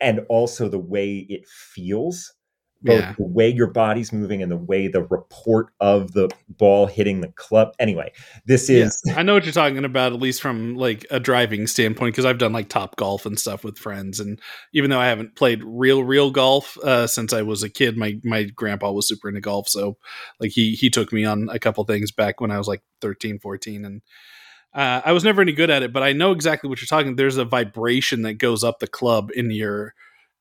S7: and also the way it feels. Both
S2: Yeah.
S7: the way your body's moving and the way the report of the ball hitting the club. Anyway, this is
S2: Yeah. I know what you're talking about, at least from like a driving standpoint, because I've done like top golf and stuff with friends, and even though I haven't played real, real golf uh, since I was a kid, my my grandpa was super into golf, so like he he took me on a couple things back when I was like 13, 14, and uh, I was never any good at it, but I know exactly what you're talking. There's a vibration that goes up the club in your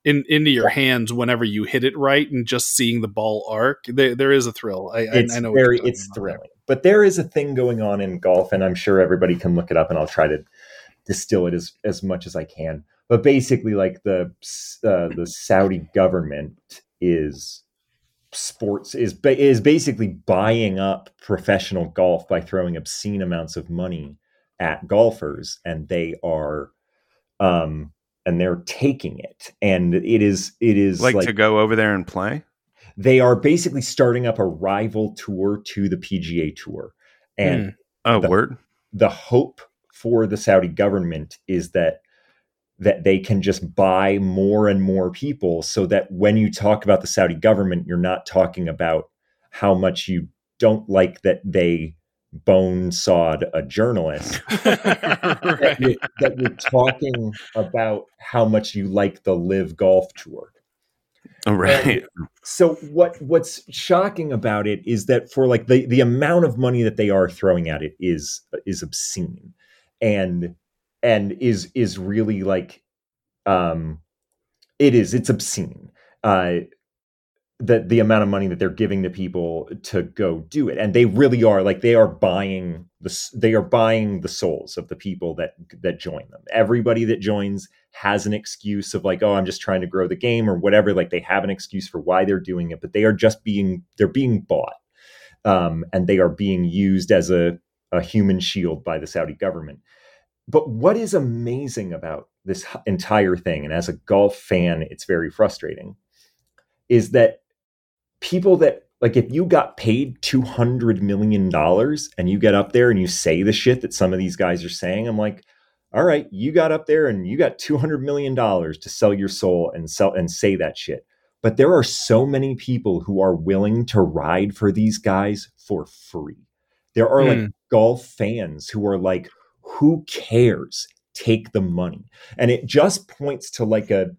S2: in into your hands whenever you hit it right, and just seeing the ball arc, there there is a thrill. I,
S7: it's
S2: I know
S7: very it's
S2: there.
S7: thrilling but there is a thing going on in golf and i'm sure everybody can look it up and i'll try to distill it as as much as i can but basically like the uh, the saudi government is sports is is basically buying up professional golf by throwing obscene amounts of money at golfers and they are um and they're taking it and it is it is
S1: Like,
S7: like
S1: to go over there and play?
S7: they are basically starting up a rival tour to the PGA Tour. And hmm.
S1: Oh,
S7: The-
S1: word.
S7: the hope for the Saudi government is that that they can just buy more and more people so that when you talk about the Saudi government you're not talking about how much you don't like that they bone sawed a journalist. That, you're, that you're talking about how much you like the LIV golf tour.
S1: Oh, right.
S7: so what what's shocking about it is that for like the the amount of money that they are throwing at it is is obscene. And and is is really like um it is it's obscene. Uh that the amount of money that they're giving the people to go do it. And they really are like they are buying the they are buying the souls of the people that that join them. Everybody that joins has an excuse of like oh i'm just trying to grow the game or whatever like they have an excuse for why they're doing it but they are just being they're being bought um, and they are being used as a, a human shield by the saudi government. But what is amazing about this entire thing and as a golf fan it's very frustrating is that people that like if you got paid 200 million dollars and you get up there and you say the shit that some of these guys are saying i'm like all right, you got up there and you got two hundred million dollars to sell your soul and sell and say that shit. But there are so many people who are willing to ride for these guys for free. There are like
S2: Hmm.
S7: golf fans who are like, who cares? Take the money. And it just points to like a,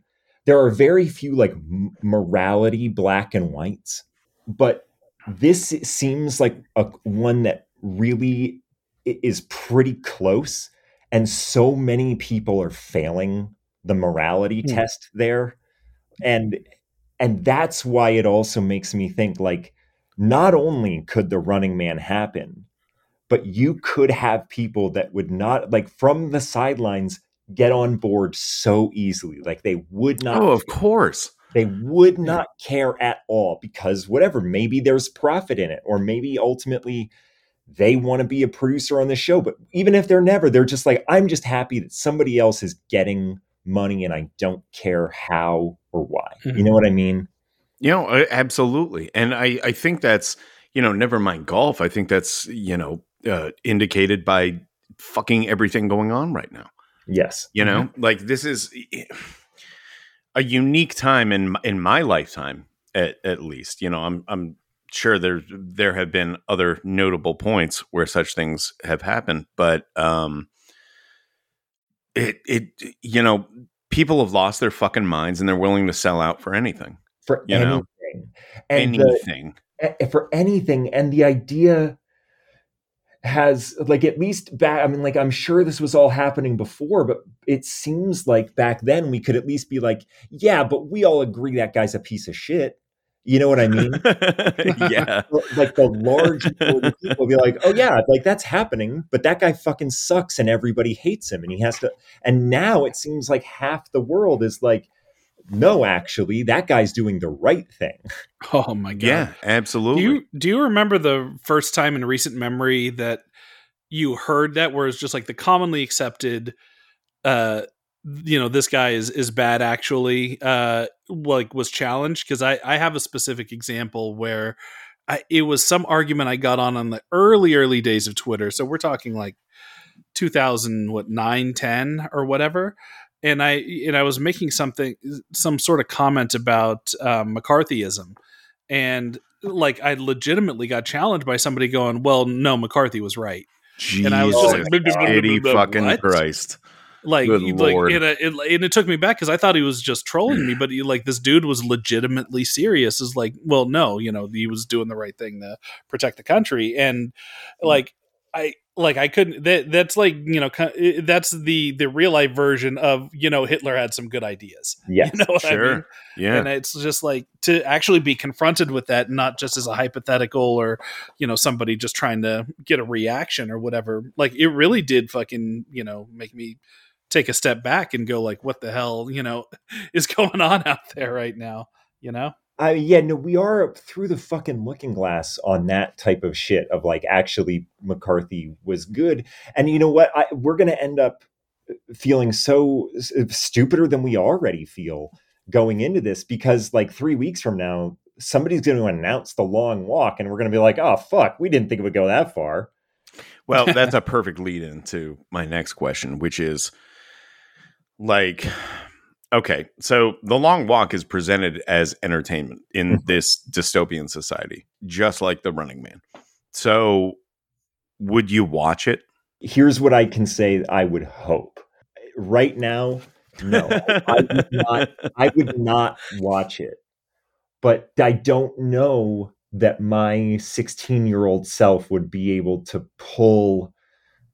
S7: there are very few like morality black and whites, but this seems like a one that really is pretty close. And so many people are failing the morality
S2: Hmm.
S7: test there. And and that's why it also makes me think like not only could the running man happen but you could have people that would not like from the sidelines get on board so easily like they would not
S1: Oh, of course.
S7: they would not care at all because whatever maybe there's profit in it or maybe ultimately they want to be a producer on the show but even if they're never they're just like i'm just happy that somebody else is getting money and i don't care how or why you know what i mean
S1: You know, absolutely. And I, I think that's, you know, never mind golf. I think that's, you know, uh, indicated by fucking everything going on right now.
S7: Yes
S1: You know, like this is a unique time in in my lifetime, at, at least. You know, I'm I'm sure there there have been other notable points where such things have happened, but um, it it you know people have lost their fucking minds and they're willing to sell out for anything,
S7: for
S1: You know,
S7: anything and
S1: anything.
S7: a- for anything and the idea has like at least back i mean like i'm sure this was all happening before but it seems like back then we could at least be like yeah but we all agree that guy's a piece of shit you know what i mean
S1: yeah.
S7: like the large people be like oh yeah like that's happening but that guy fucking sucks and everybody hates him and he has to and now it seems like half the world is like no actually that guy's doing the right thing
S2: Oh my god.
S1: Yeah, absolutely.
S2: Do you do you remember the first time in recent memory that you heard that where it's just like the commonly accepted uh you know this guy is is bad actually uh like was challenged because I I have a specific example where I it was some argument I got on on the early early days of Twitter so we're talking like 2000 what 9 10 or whatever and I and I was making something some sort of comment about um, McCarthyism and like I legitimately got challenged by somebody going, "Well, no, McCarthy was right." And I was just like,
S1: fucking? Christ.
S2: Like, like
S1: Lord.
S2: and, it, it, and it took me back because I thought he was just trolling me, but he, like this dude was legitimately serious. Is like, well, no, you know, he was doing the right thing to protect the country, and like I like I couldn't. That that's like you know, that's the the real life version of you know Hitler had some good ideas.
S7: yes
S2: You know what I
S1: Sure.
S2: mean?
S1: Yeah.
S2: and it's just like to actually be confronted with that not just as a hypothetical or you know somebody just trying to get a reaction or whatever like it really did fucking you know make me take a step back and go like what the hell you know is going on out there right now you know
S7: I yeah, no, we are through the fucking looking glass on that type of shit of like actually McCarthy was good. And you know what? I, we're going to end up uh, feeling so uh, stupider than we already feel going into this because like 3 weeks from now somebody's going to announce the long walk and we're going to be like, "Oh fuck, we didn't think it would go that far."
S1: Well, that's a perfect lead into my next question, which is like, okay, so the long walk is presented as entertainment in
S7: Mhm.
S1: this dystopian society, just like the running man. So, would you watch it?
S7: Here's what I can say I would hope. Right now, no. I would not I would not watch it. But I don't know that my 16 year old self would be able to pull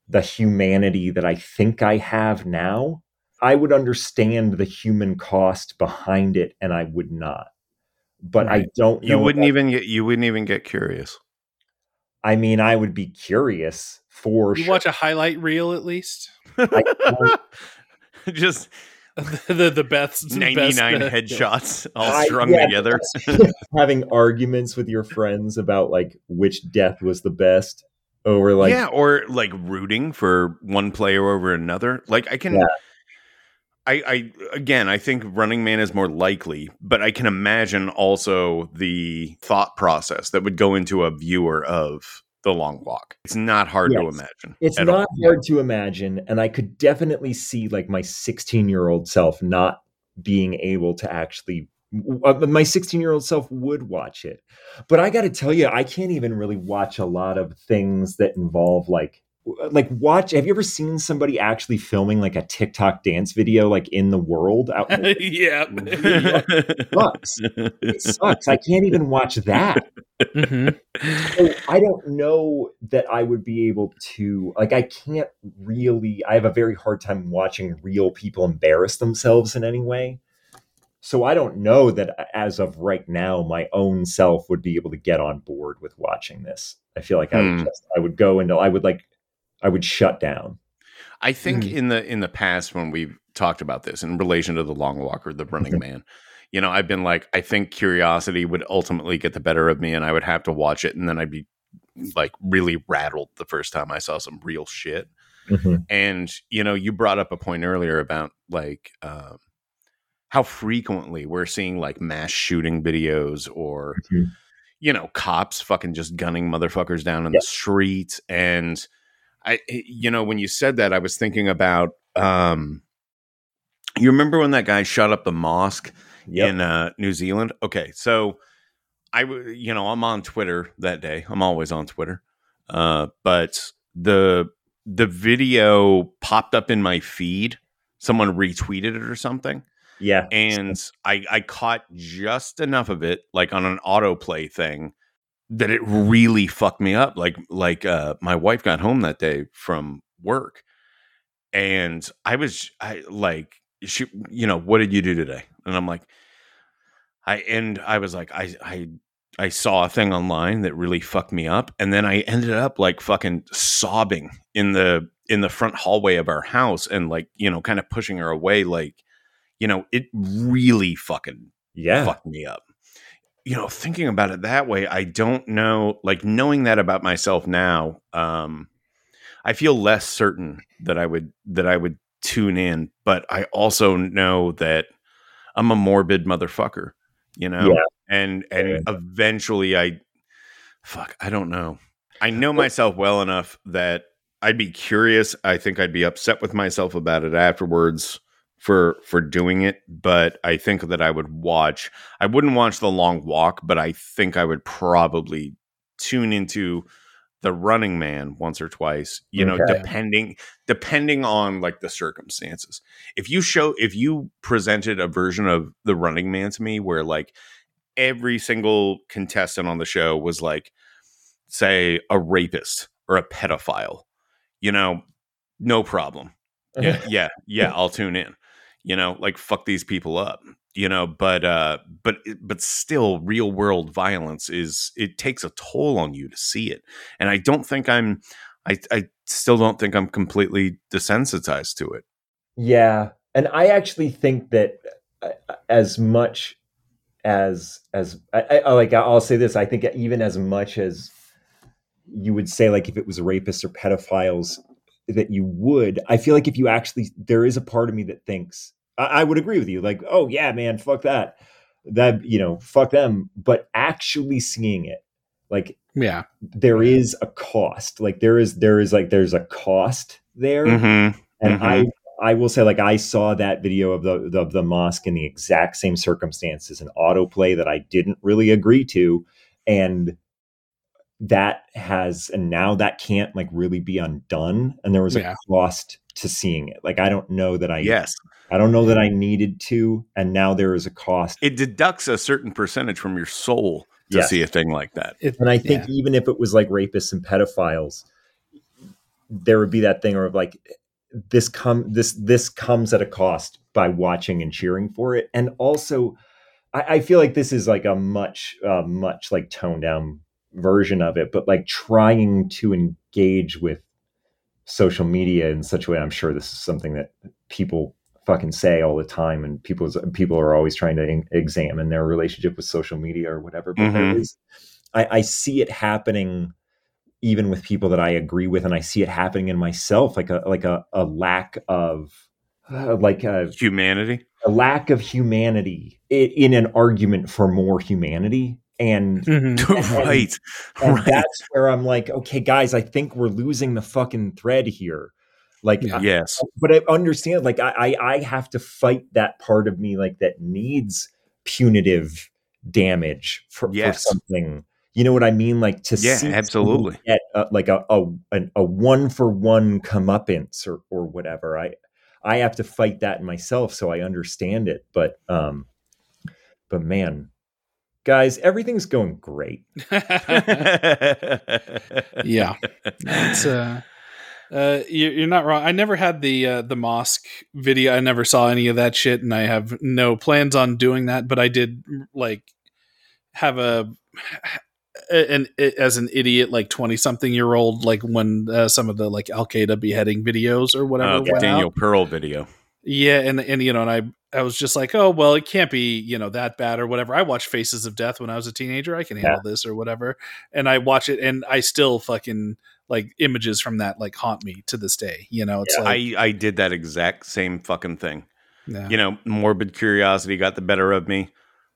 S7: the humanity that I think I have now. I would understand the human cost behind it, and I would not. But I don't know.
S1: You wouldn't
S7: that-
S1: even get. You wouldn't even get curious.
S7: I mean, I would be curious for
S2: you
S7: sure.
S2: watch a highlight reel at least
S7: don't-
S1: Just
S2: the the best
S1: ninety nine
S2: best, uh,
S1: headshots all
S7: I-
S1: strung
S7: yeah,
S1: together.
S7: having arguments with your friends about like which death was the best over like
S1: yeah, or like rooting for one player over another. Like I can.
S7: Yeah.
S1: I, I again, I think Running Man is more likely, but I can imagine also the thought process that would go into a viewer of the long walk. It's not hard to imagine.
S7: It's not
S1: all.
S7: hard to imagine, and I could definitely see like my 16 year old self not being able to actually. Uh, my 16 year old self would watch it, but I got to tell you, I can't even really watch a lot of things that involve like like watch. Have you ever seen somebody actually filming like a TikTok dance video like in the world? Out,
S2: yeah.
S7: sucks. It sucks. I can't even watch that.
S2: hmm
S7: so I don't know that I would be able to like I can't really I have a very hard time watching real people embarrass themselves in any way. So I don't know that as of right now my own self would be able to get on board with watching this. I feel like I
S1: Hmm.
S7: would just I would go into I would like I would shut down.
S1: I think
S2: Mm.
S1: in the in the past when we've talked about this in relation to the long walk or the running man, you know, I've been like, I think curiosity would ultimately get the better of me, and I would have to watch it, and then I'd be like really rattled the first time I saw some real shit. And you know, you brought up a point earlier about like um, how frequently we're seeing like mass shooting videos or
S7: Mhm.
S1: you know cops fucking just gunning motherfuckers down in
S7: Yeah.
S1: the street and i you know when you said that i was thinking about um you remember when that guy shot up the mosque
S7: Yep.
S1: in uh new zealand? Okay so i you know i'm on twitter that day. I'm always on twitter. Uh but the the video popped up in my feed. Someone retweeted it or something.
S7: Yeah.
S1: and I I caught just enough of it, like on an autoplay thing, that it really fucked me up. Like like uh, my wife got home that day from work, and I was I like she you know what did you do today? And I'm like I and I was like I I I saw a thing online that really fucked me up, and then I ended up like fucking sobbing in the in the front hallway of our house, and like you know kind of pushing her away, like you know it really fucking
S7: yeah.
S1: fucked me up. You know, thinking about it that way, I don't know. Like knowing that about myself now, um, I feel less certain that I would that I would tune in, but I also know that I'm a morbid motherfucker. You know,
S7: Yeah.
S1: and and eventually, I fuck. I don't know. I know myself well enough that I'd be curious. I think I'd be upset with myself about it afterwards for for doing it but i think that i would watch i wouldn't watch the long walk but i think i would probably tune into the running man once or twice you know depending depending on like the circumstances. If you show if you presented a version of the running man to me where like every single contestant on the show was like say a rapist or a pedophile you know no problem. Yeah yeah yeah i'll tune in you know like fuck these people up you know but uh but but still real world violence is it takes a toll on you to see it and i don't think i'm i i still don't think i'm completely desensitized to it
S7: Yeah, and I actually think that uh, as much as as I, I like, I'll say this: I think even as much as you would say, like if it was rapists or pedophiles, that you would. I feel like if you actually, there is a part of me that thinks I, I would agree with you. Like, oh yeah, man, fuck that, that you know, fuck them. But actually seeing it, like
S2: Yeah.
S7: there is a cost. Like there is there is like there's a cost there
S1: mm-hmm.
S7: and
S1: Mhm.
S7: I I will say like I saw that video of the, the of the mosque in the exact same circumstances, an autoplay that I didn't really agree to, and that has and now that can't like really be undone, and there was a
S2: Yeah.
S7: cost to seeing it. Like I don't know that I
S1: yes
S7: I don't know that I needed to, and now there is a cost.
S1: it deducts a certain percentage from your soul to
S7: Yes.
S1: see a thing like that
S2: It,
S7: And I think
S2: yeah.
S7: even if it was like rapists and pedophiles, there would be that thing of like this come this this comes at a cost by watching and cheering for it. And also I, I feel like this is like a much uh, much like toned down version of it, but like trying to engage with social media in such a way. I'm sure this is something that people fucking say all the time, and people people are always trying to in- examine their relationship with social media or whatever. But there
S1: Mhm.
S7: is, I, I see it happening even with people that I agree with, and I see it happening in myself, like a like a, a lack of uh, like a,
S1: humanity
S7: a lack of humanity i- in an argument for more humanity and
S2: Mhm.
S1: right.
S7: and
S1: right.
S7: that's where I'm like, okay, guys, I think we're losing the fucking thread here. Like,
S2: Yeah.
S7: I-
S1: Yes.
S7: but I understand, like, I, I I have to fight that part of me, like that needs punitive damage for,
S1: Yes.
S7: for something. You know what I mean? Like to
S1: Yeah,
S7: see somebody
S1: absolutely.
S7: get uh, like a a, an, a one for one comeuppance or or whatever. I I have to fight that myself, so I understand it. But um, but man, guys, everything's going great.
S2: yeah, it's uh, uh, you- you're not wrong. I never had the uh, the mosque video. I never saw any of that shit, and I have no plans on doing that. But I did like have a an as an idiot like 20 something year old like when uh, some of the like al qaeda beheading videos or whatever
S1: Uh,
S2: went
S1: Daniel
S2: out.
S1: Pearl video.
S2: Yeah, and and you know, and I I was just like, oh well, it can't be you know that bad or whatever. I watched Faces of Death when I was a teenager. I can handle this or whatever, and I watch it, and I still fucking like images from that like haunt me to this day. You know, it's
S7: Yeah,
S2: like
S1: I I did that exact same fucking thing.
S2: yeah.
S1: You know, morbid curiosity got the better of me.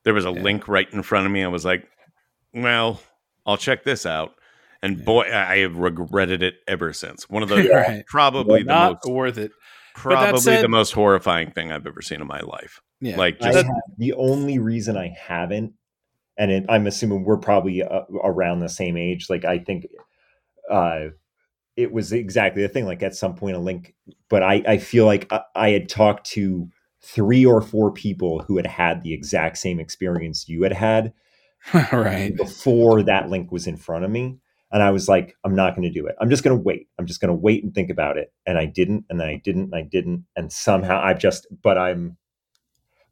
S1: There was a
S2: Yeah.
S1: link right in front of me. I was like, well, I'll check this out. And
S2: Yeah.
S1: boy, I have regretted it ever since. One of the
S2: Right.
S1: probably the
S2: not
S1: most
S2: worth it. That
S1: probably
S2: said-
S1: the most horrifying thing I've ever seen in my life.
S2: Yeah,
S1: Like just
S7: have, the only reason I haven't, and it, I'm assuming we're probably uh, around the same age. Like I think, uh, it was exactly the thing. Like at some point, a link, but I I feel like I, I had talked to three or four people who had had the exact same experience you had had
S2: right.
S7: before that link was in front of me. And I was like, I'm not going to do it. I'm just going to wait. I'm just going to wait and think about it. And I didn't, and then I didn't, and I didn't. And somehow I've just, but I'm,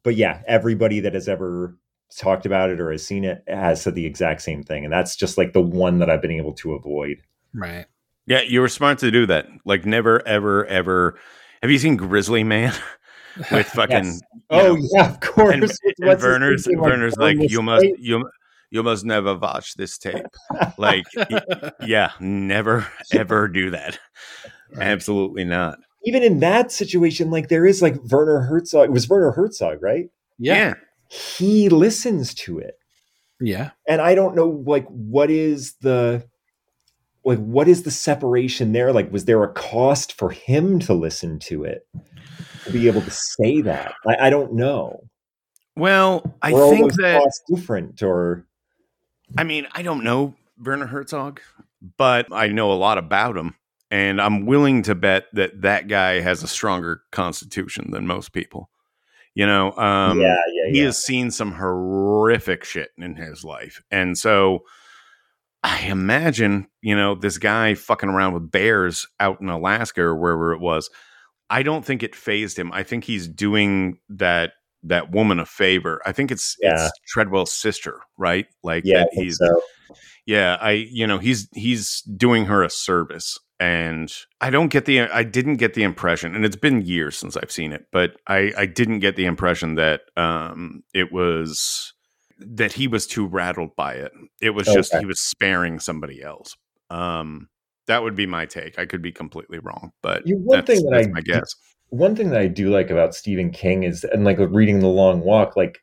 S7: but yeah, everybody that has ever talked about it or has seen it has said the exact same thing. And that's just like the one that I've been able to avoid.
S2: Right.
S1: yeah, you were smart to do that. Like never, ever, ever. Have you seen Grizzly Man with fucking?
S7: Yes. Oh,
S1: know,
S7: yeah, of course.
S1: and,
S7: What's
S1: and Werner's? Werner's like
S7: Boneless
S1: you must
S7: Plate?
S1: you you must never watch this tape. Like yeah, never ever do that. Absolutely not.
S7: Even in that situation, like there is like Werner Herzog. It was Werner Herzog, right?
S2: yeah.
S7: He listens to it.
S2: Yeah.
S7: and I don't know like what is the like what is the separation there? Like, was there a cost for him to listen to it to be able to say that? I, I don't know.
S1: Well, I
S7: Or are
S1: think
S7: those
S1: that
S7: costs different or
S1: I mean, I don't know Werner Herzog, but I know a lot about him, and I'm willing to bet that that guy has a stronger constitution than most people. You know, um,
S7: yeah, yeah,
S1: he
S7: yeah.
S1: has seen some horrific shit in his life, and so I imagine, you know, this guy fucking around with bears out in Alaska or wherever it was. I don't think it fazed him. I think he's doing that that woman a favor. I think it's
S7: Yeah.
S1: it's Treadwell's sister, right? Like
S7: yeah,
S1: he's
S7: so.
S1: yeah, I you know, he's he's doing her a service and I don't get the I didn't get the impression and it's been years since I've seen it, but I I didn't get the impression that um it was that he was too rattled by it. It was just he was sparing somebody else. Um that would be my take. I could be completely wrong, but
S7: You- one
S1: that's,
S7: thing that I
S1: my guess.
S7: One thing that I do like about Stephen King is, and like reading The Long Walk, like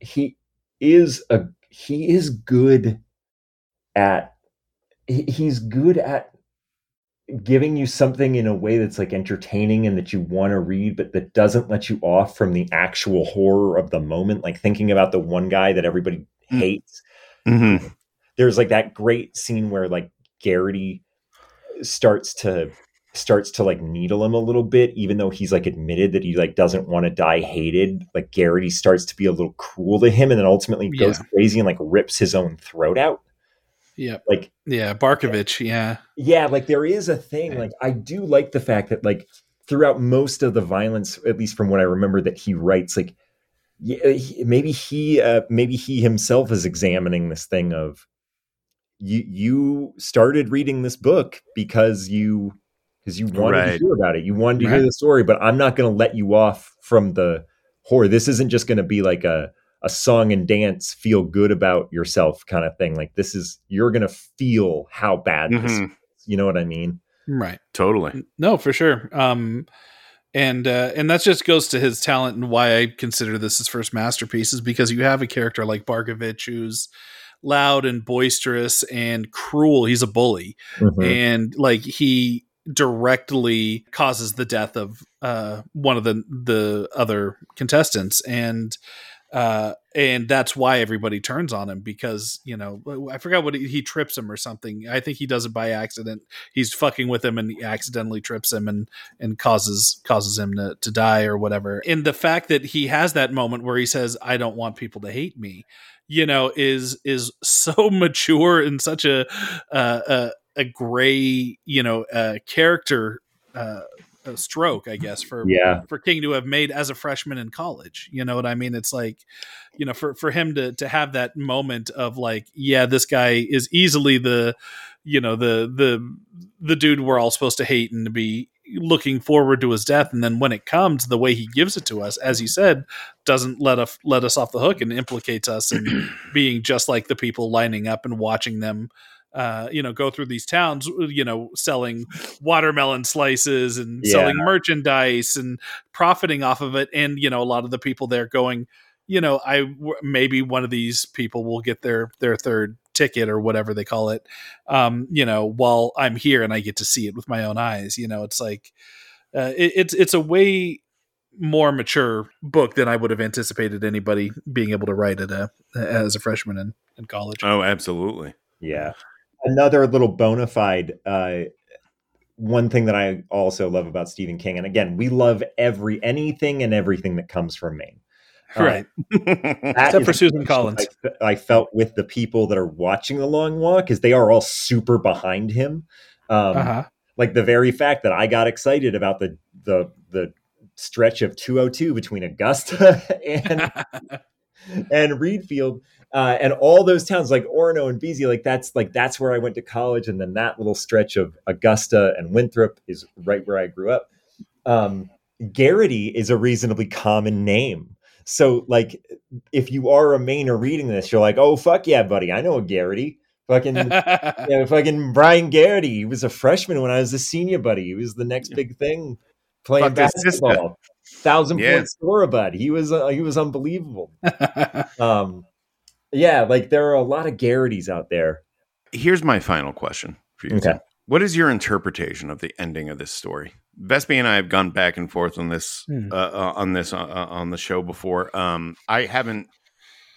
S7: he is a he is good at he, he's good at giving you something in a way that's like entertaining and that you want to read but that doesn't let you off from the actual horror of the moment like thinking about the one guy that everybody
S1: Mm.
S7: hates
S1: Mhm.
S7: there's like that great scene where like Garraty starts to starts to like needle him a little bit even though he's like admitted that he like doesn't want to die hated like Garraty starts to be a little cruel to him and then ultimately goes crazy and like rips his own throat out
S2: Yeah.
S7: like
S2: Yeah. Barkovitch. Yeah.
S7: yeah like there is a thing like i do like the fact that like throughout most of the violence at least from what i remember that he writes like yeah, he- maybe he uh, maybe he himself is examining this thing of you you started reading this book because you because you wanted
S1: Right.
S7: to hear about it you wanted to hear the story but i'm not going to let you off from the horror this isn't just going to be like a a song and dance feel good about yourself kind of thing like this is you're going to feel how bad this
S1: Mhm.
S7: is you know what i mean
S2: Right.
S1: Totally.
S2: No, for sure. Um, and uh, and that just goes to his talent and why I consider this his first masterpiece is because you have a character like Barkovitch who's loud and boisterous and cruel. He's a bully,
S7: Mhm.
S2: and like he directly causes the death of uh, one of the the other contestants, and uh, and that's why everybody turns on him because you know I forgot what he, he trips him or something. I think he does it by accident. He's fucking with him and he accidentally trips him and and causes causes him to, to die or whatever. And the fact that he has that moment where he says, "I don't want people to hate me," you know, is is so mature and such a uh, a, gray you know uh, character. Uh, stroke, I guess, for
S7: Yeah.
S2: for King to have made as a freshman in college. You know what I mean? It's like, you know, for for him to to have that moment of like, yeah, this guy is easily the, you know, the the the dude we're all supposed to hate and to be looking forward to his death and then when it comes the way he gives it to us as he said doesn't let us let us off the hook and implicates us in being just like the people lining up and watching them uh, you know, go through these towns, you know, selling watermelon slices and
S7: Yeah.
S2: selling merchandise and profiting off of it. And, you know, a lot of the people there going, you know, I w- maybe one of these people will get their their third ticket or whatever they call it, um, you know, while I'm here and I get to see it with my own eyes. You know, it's like uh, it, it's it's a way more mature book than I would have anticipated anybody being able to write at a as a freshman in, in college.
S1: Oh, absolutely.
S7: Yeah. Another little bona fide uh one thing that I also love about Stephen King, and again, we love every anything and everything that comes from Maine. Uh,
S2: right.
S7: that
S2: Except for Susan Collins.
S7: I, I felt with the people that are watching the long walk is they are all super behind him. Um,
S2: Uh-huh.
S7: Like the very fact that I got excited about the the the stretch of 202 between Augusta and and Readfield uh, and all those towns like Orono and Beasley, like that's like that's where I went to college, and then that little stretch of Augusta and Winthrop is right where I grew up. Um, Garraty is a reasonably common name, so like if you are a Mainer reading this, you're like, oh fuck yeah, buddy, I know a Garrity. Fucking yeah, fucking Brian Garrity. He was a freshman when I was a senior, buddy. He was the next big thing playing
S1: Fuck
S7: basketball. Thousand
S1: Yeah.
S7: point scorer, bud. He was uh, he was unbelievable. Um, yeah, like there are a lot of Garrities out there.
S1: Here's my final question for you.
S7: Okay.
S1: What is your interpretation of the ending of this story? Vespi and I have gone back and forth on this
S2: Hmm.
S1: uh, on this uh, uh, on the show before. Um, I haven't,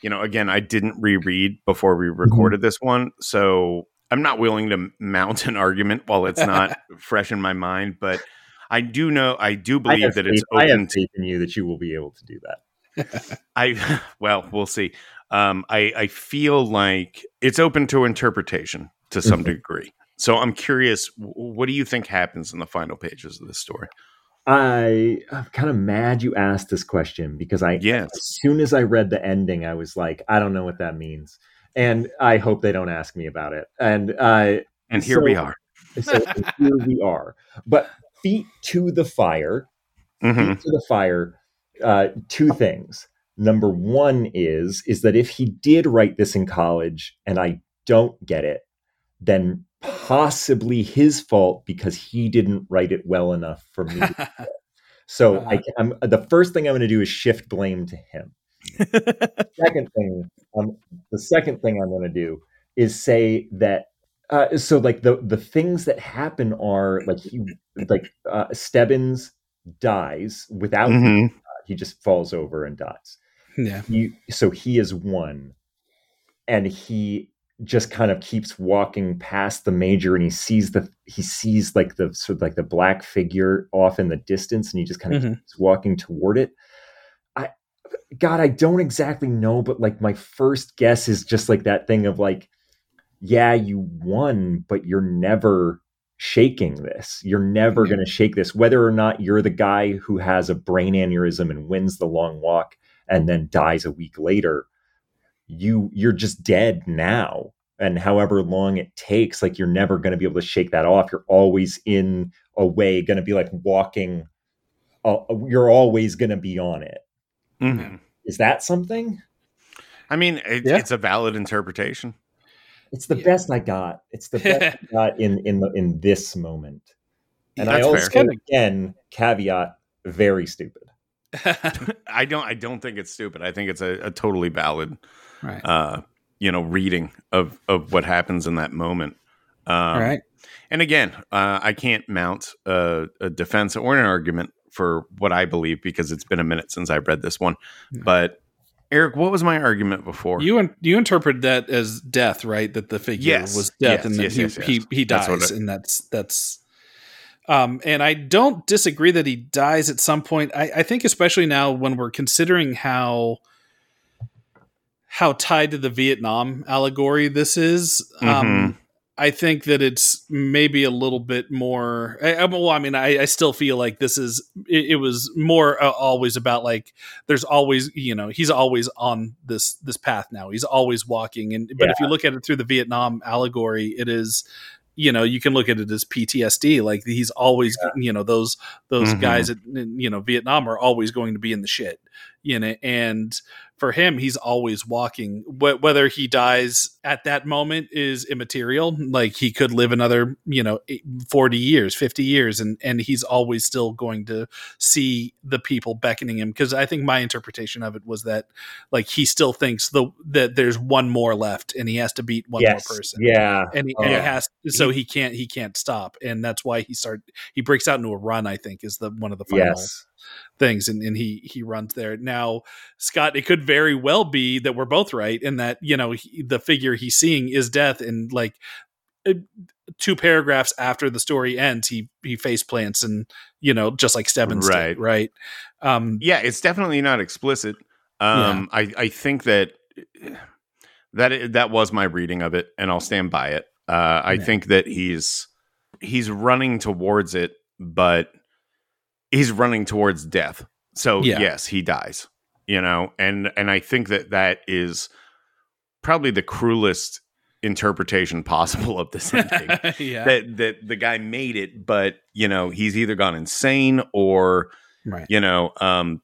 S1: you know, again, I didn't reread before we recorded this one, so I'm not willing to mount an argument while it's not fresh in my mind. But I do know, I do believe
S7: have,
S1: that
S7: faith,
S1: it's
S7: I have
S1: open. To,
S7: faith in you that you will be able to do that.
S1: I well, we'll see. Um, I I feel like it's open to interpretation to some
S7: Mhm.
S1: degree. So I'm curious, what do you think happens in the final pages of this story?
S7: I I'm kind of mad you asked this question because I
S1: Yes.
S7: as soon as I read the ending, I was like, I don't know what that means, and I hope they don't ask me about it. And uh,
S1: And here we are.
S7: so here we are. But feet to the fire,
S1: Mhm.
S7: feet to the fire. Uh, two things. Number one is is that if he did write this in college and I don't get it, then possibly his fault because he didn't write it well enough for me. to get it. So I, I'm, the first thing I'm going to do is shift blame to him. second thing, um, the second thing I'm going to do is say that. Uh, so like the the things that happen are like he like uh, Stebbins dies without
S1: Mhm.
S7: He just falls over and dies.
S2: yeah.
S7: He, so he is one, and he just kind of keeps walking past the major, and he sees the he sees like the sort of like the black figure off in the distance, and he just kind of
S2: Mhm.
S7: keeps walking toward it. I, God, I don't exactly know, but like my first guess is just like that thing of like, yeah, you won, but you're never shaking this. You're never
S2: Yeah.
S7: going to shake this, whether or not you're the guy who has a brain aneurysm and wins the long walk and then dies a week later. You you're just dead now. And however long it takes, like you're never going to be able to shake that off. You're always in a way going to be like walking. Uh, you're always going to be on it.
S1: Mhm.
S7: Is that something?
S1: I mean, it,
S2: Yeah.
S1: it's a valid interpretation.
S7: It's the
S2: Yeah.
S7: best I got. It's the best I got in in the in this moment. And I also
S1: fair.
S7: again caveat very stupid.
S1: I don't I don't think it's stupid. I think it's a, a totally valid
S2: right.
S1: uh you know reading of of what happens in that moment. Um,
S2: right.
S1: And again, uh, I can't mount a, a defense or an argument for what I believe because it's been a minute since I read this one. But Eric, what was my argument before?
S2: You in- you interpret that as death, right? That the figure
S1: Yes,
S2: was death,
S1: yes,
S2: and
S1: yes,
S2: he,
S1: yes.
S2: he he
S1: That's
S2: dies,
S1: it-
S2: and that's that's. Um, and I don't disagree that he dies at some point. I, I think, especially now when we're considering how how tied to the Vietnam allegory this is.
S1: Mm-hmm.
S2: I think that it's maybe a little bit more. I, I- well, I mean, I, I still feel like this is. It, it was more uh, always about like there's always you know he's always on this this path now. He's always walking, and but if you look at it through the Vietnam allegory, it is. You know, you can look at it as PTSD. Like he's always, you know, those those
S1: Mhm.
S2: guys at you know Vietnam are always going to be in the shit. You know, and for him, he's always walking. Wh- whether he dies at that moment is immaterial. Like he could live another, you know, 40 years, fifty years, and and he's always still going to see the people beckoning him. Because I think my interpretation of it was that, like, he still thinks the that there's one more left, and he has to beat one
S7: yes.
S2: more person.
S7: Yeah.
S2: And he,
S7: Oh.
S2: and he has so he can't he can't stop, and that's why he start he breaks out into a run. I think is the one of the final
S7: yes.
S2: Things and, and he he runs there now scott it could very well be that we're both right and that you know he, the figure he's seeing is death and like uh, two paragraphs after the story ends he he face plants and you know just like Stebbins
S1: Right.
S2: did, right um
S1: yeah, it's definitely not explicit. Um, I I think that that that was my reading of it, and I'll stand by it. Uh, I
S2: Yeah.
S1: think that he's he's running towards it, but he's running towards death. So
S2: Yeah.
S1: yes, he dies. You know, and and I think that that is probably the cruelest interpretation possible of this ending.
S2: yeah
S1: that that the guy made it, but you know he's either gone insane or
S2: right
S1: you know, um,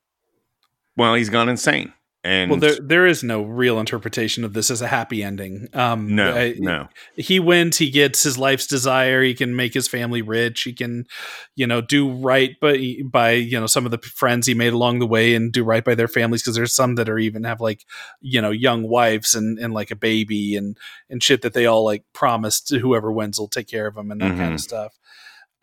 S1: well, he's gone insane, and
S2: well there there is no real interpretation of this as a happy ending. Um
S1: no,
S2: I-
S1: no,
S2: he wins he gets his life's desire he can make his family rich he can you know do right but by you know some of the friends he made along the way and do right by their families because there's some that are even have like you know young wives and and like a baby and and shit that they all like promised to whoever wins will take care of them and that kind
S1: Mhm.
S2: of stuff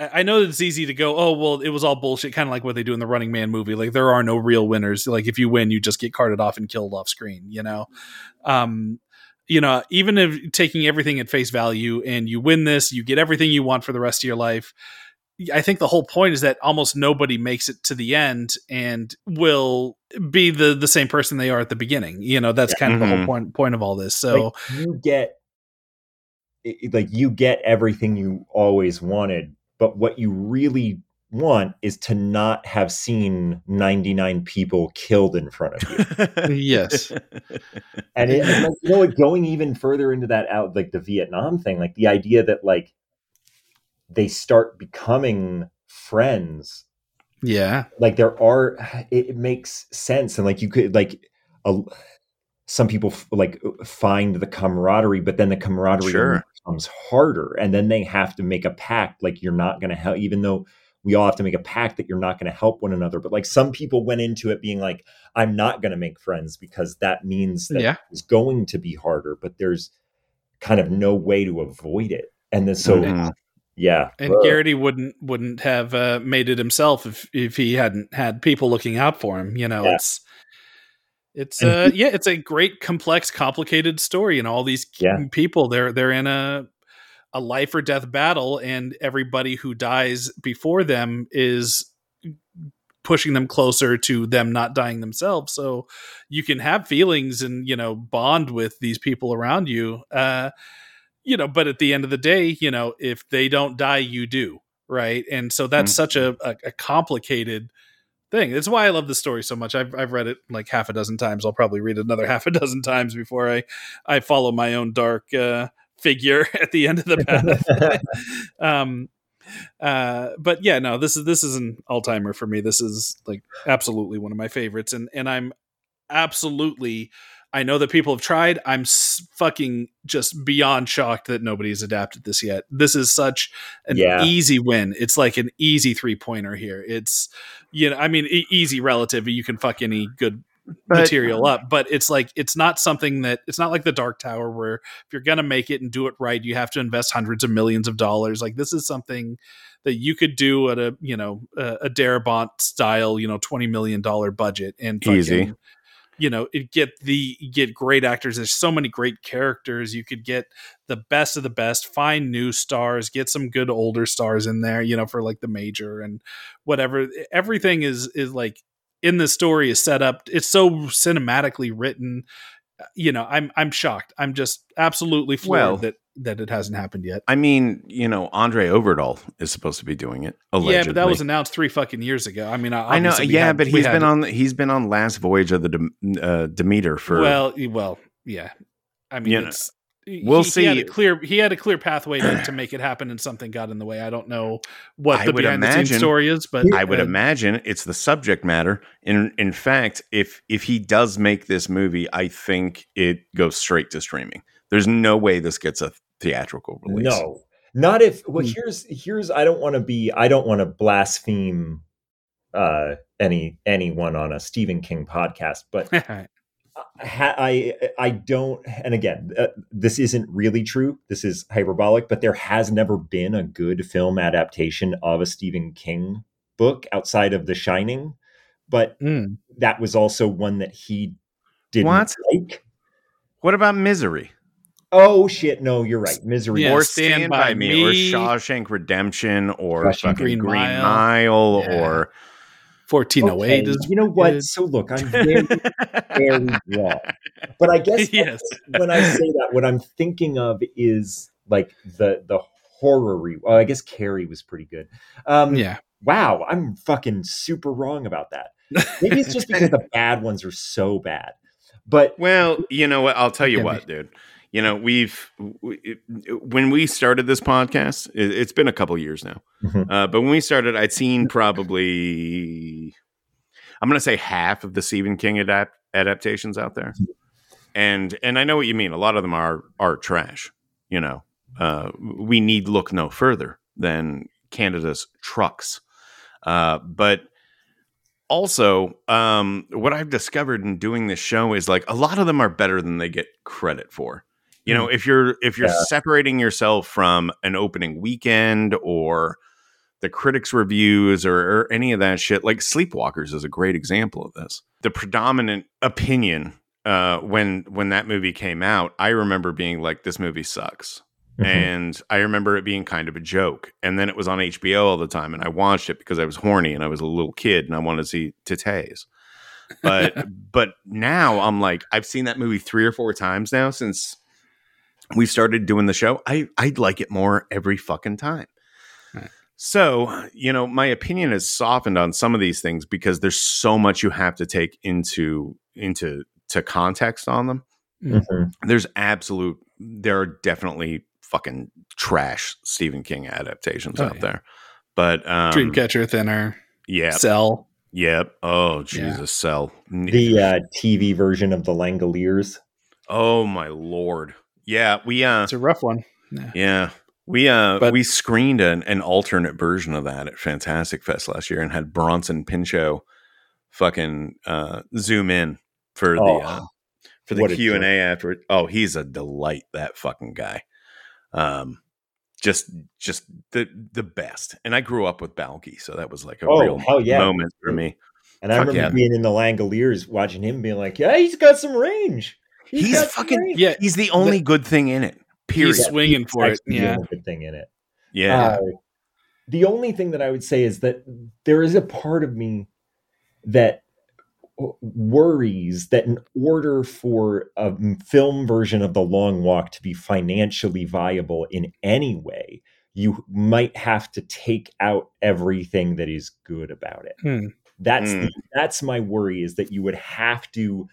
S2: I know that it's easy to go, oh, well, it was all bullshit, kind of like what they do in the Running Man movie. Like, there are no real winners. Like, if you win, you just get carted off and killed off screen, you know? Um, you know, even if taking everything at face value and you win this, you get everything you want for the rest of your life. I think the whole point is that almost nobody makes it to the end and will be the the same person they are at the beginning. You know, that's kind of the
S1: Mhm.
S2: whole point point of all this. So
S7: like you get like you get everything you always wanted but what you really want is to not have seen 99 people killed in front of you.
S2: Yes.
S7: and, it, and, like, you know like going even further into that out like the vietnam thing like the idea that like they start becoming friends.
S2: Yeah,
S7: like there are it, it makes sense and like you could like a, some people f- like find the camaraderie but then the camaraderie
S1: Sure.
S7: becomes harder and then they have to make a pact like you're not going to help even though we all have to make a pact that you're not going to help one another but like some people went into it being like i'm not going to make friends because that means that
S2: Yeah.
S7: it's going to be harder but there's kind of no way to avoid it and then so
S1: Mhm.
S7: yeah
S2: and
S7: Ugh.
S2: Garraty wouldn't wouldn't have uh, made it himself if if he hadn't had people looking out for him. You know,
S7: Yeah.
S2: it's it's uh yeah, it's a great, complex, complicated story, and all these
S7: Yeah.
S2: people they're they're in a a life or death battle, and everybody who dies before them is pushing them closer to them not dying themselves so you can have feelings and you know bond with these people around you uh you know but at the end of the day you know if they don't die you do right and so that's
S1: Mhm.
S2: such a, a, a complicated thing that's why i love the story so much I've, I've read it like half a dozen times i'll probably read it another half a dozen times before i i follow my own dark uh figure at the end of the path um uh but yeah no this is this is an all-timer for me this is like absolutely one of my favorites and and i'm absolutely I know that people have tried. I'm s- fucking just beyond shocked that nobody's adapted this yet. This is such an
S7: Yeah.
S2: easy win. It's like an easy three pointer here. It's you know, I mean, e- easy relative. You can fuck any good
S1: But-
S2: material up, but it's like it's not something that it's not like the Dark Tower where if you're gonna make it and do it right, you have to invest hundreds of millions of dollars. Like this is something that you could do at a you know a, a Darabont style you know twenty million dollar budget and fucking,
S1: Easy.
S2: You know, it get the get great actors. There's so many great characters. You could get the best of the best. Find new stars. Get some good older stars in there. You know, for like the major and whatever. Everything is is like in the story is set up. It's so cinematically written. You know, I'm I'm shocked. I'm just absolutely floored
S1: Well-
S2: that that it hasn't happened yet.
S1: I mean, you know, Andre Øvredal is supposed to be doing it. Allegedly.
S2: Yeah, but that was announced three fucking years ago. I mean,
S1: I know. Yeah,
S2: had-
S1: but he's been on. He's been on last voyage of the Dem- uh, Demeter for.
S2: well, well, yeah. I mean, it's
S1: we'll
S2: he, He had
S1: see.
S2: a clear. He had a clear pathway to, to make it happen, and something got in the way. I don't know what
S1: I
S2: the
S1: would
S2: behind the scenes story is, but
S1: I would
S2: uh,
S1: imagine it's the subject matter. In in fact, if if he does make this movie, I think it goes straight to streaming. There's no way this gets a theatrical release.
S7: No, not if. Well,
S2: Hmm.
S7: here's here's. I don't want to be. I don't want to blaspheme uh, any anyone on a Stephen King podcast, but ha- I I don't. And again, uh, this isn't really true. This is hyperbolic, but there has never been a good film adaptation of a Stephen King book outside of The Shining. But
S2: Mm.
S7: that was also one that he didn't
S1: What?
S7: like.
S1: What about Misery
S7: Oh shit! No, you're right. Misery.
S2: Yeah,
S1: or
S2: Stand
S1: Stand,
S2: By
S1: by, Me, or Shawshank Redemption or
S7: Shawshank
S2: Green
S1: Green,
S2: Mile.
S1: Mile,
S2: Yeah.
S1: or
S2: fourteen oh eight
S7: Okay,
S2: is
S7: you know what? So look, I'm very, very wrong. But I guess
S2: yes.
S7: when I say that, what I'm thinking of is like the the horror. Well, I guess Carrie was pretty good. Um,
S2: Yeah.
S7: Wow, I'm fucking super wrong about that. Maybe it's just because the bad ones are so bad. But
S1: Well, you know what? I'll tell you
S2: Can
S1: what, dude. You know, we've we, when we started this podcast, it, it's been a couple years now.
S7: Mhm.
S1: Uh, but when we started, I'd seen probably I'm going to say half of the Stephen King adapt adaptations out there, and and I know what you mean. A lot of them are are trash. You know, uh, we need look no further than Canada's trucks. Uh, but also, um, what I've discovered in doing this show is like a lot of them are better than they get credit for. You know, if you're if you're
S7: Yeah.
S1: separating yourself from an opening weekend or the critics' reviews or, or any of that shit, like Sleepwalkers is a great example of this. The predominant opinion uh, when when that movie came out, I remember being like, "This movie sucks."
S7: Mhm.
S1: and I remember it being kind of a joke. And then it was on HBO all the time, and I watched it because I was horny and I was a little kid and I wanted to see titties. But but now I'm like, I've seen that movie three or four times now since we started doing the show. I I like it more every fucking time.
S2: Right.
S1: So you know, my opinion has softened on some of these things because there's so much you have to take into into to context on them
S7: Mhm.
S1: there's absolute there are definitely fucking trash Stephen King adaptations
S2: Oh,
S1: out
S2: yeah.
S1: there. But um
S2: Dreamcatcher Thinner,
S1: Yeah.
S2: Cell.
S1: Yep. Oh Jesus, Cell.
S7: the uh, TV version of the Langoliers.
S1: oh my lord. Yeah, we uh
S2: It's a rough one. Yeah.
S1: yeah. We uh
S2: But-
S1: we screened an, an alternate version of that at Fantastic Fest last year and had Bronson Pinchot fucking uh zoom in for the
S7: Oh,
S1: uh, for the Q and A after. Oh, he's a delight. That fucking guy. Um, just just the the best. And I grew up with Balki, so that was like a
S7: Oh,
S1: real
S7: hell yeah.
S1: moment for me.
S7: And I remember
S1: yeah.
S7: being in the Langoliers, watching him being like, "Yeah, he's got some range.
S1: He's
S7: got some
S1: fucking-
S7: range."
S2: Yeah.
S1: He's the only good thing in it. Period.
S2: He's swinging
S7: It's
S2: for it.
S7: actually the
S2: Yeah.
S7: only good thing in it.
S1: yeah.
S7: Uh, the only thing that I would say is that there is a part of me that worries that in order for a film version of The Long Walk to be financially viable in any way, you might have to take out everything that is good about it.
S2: Hmm.
S7: That's
S1: Hmm.
S7: the, that's my worry is that you would have to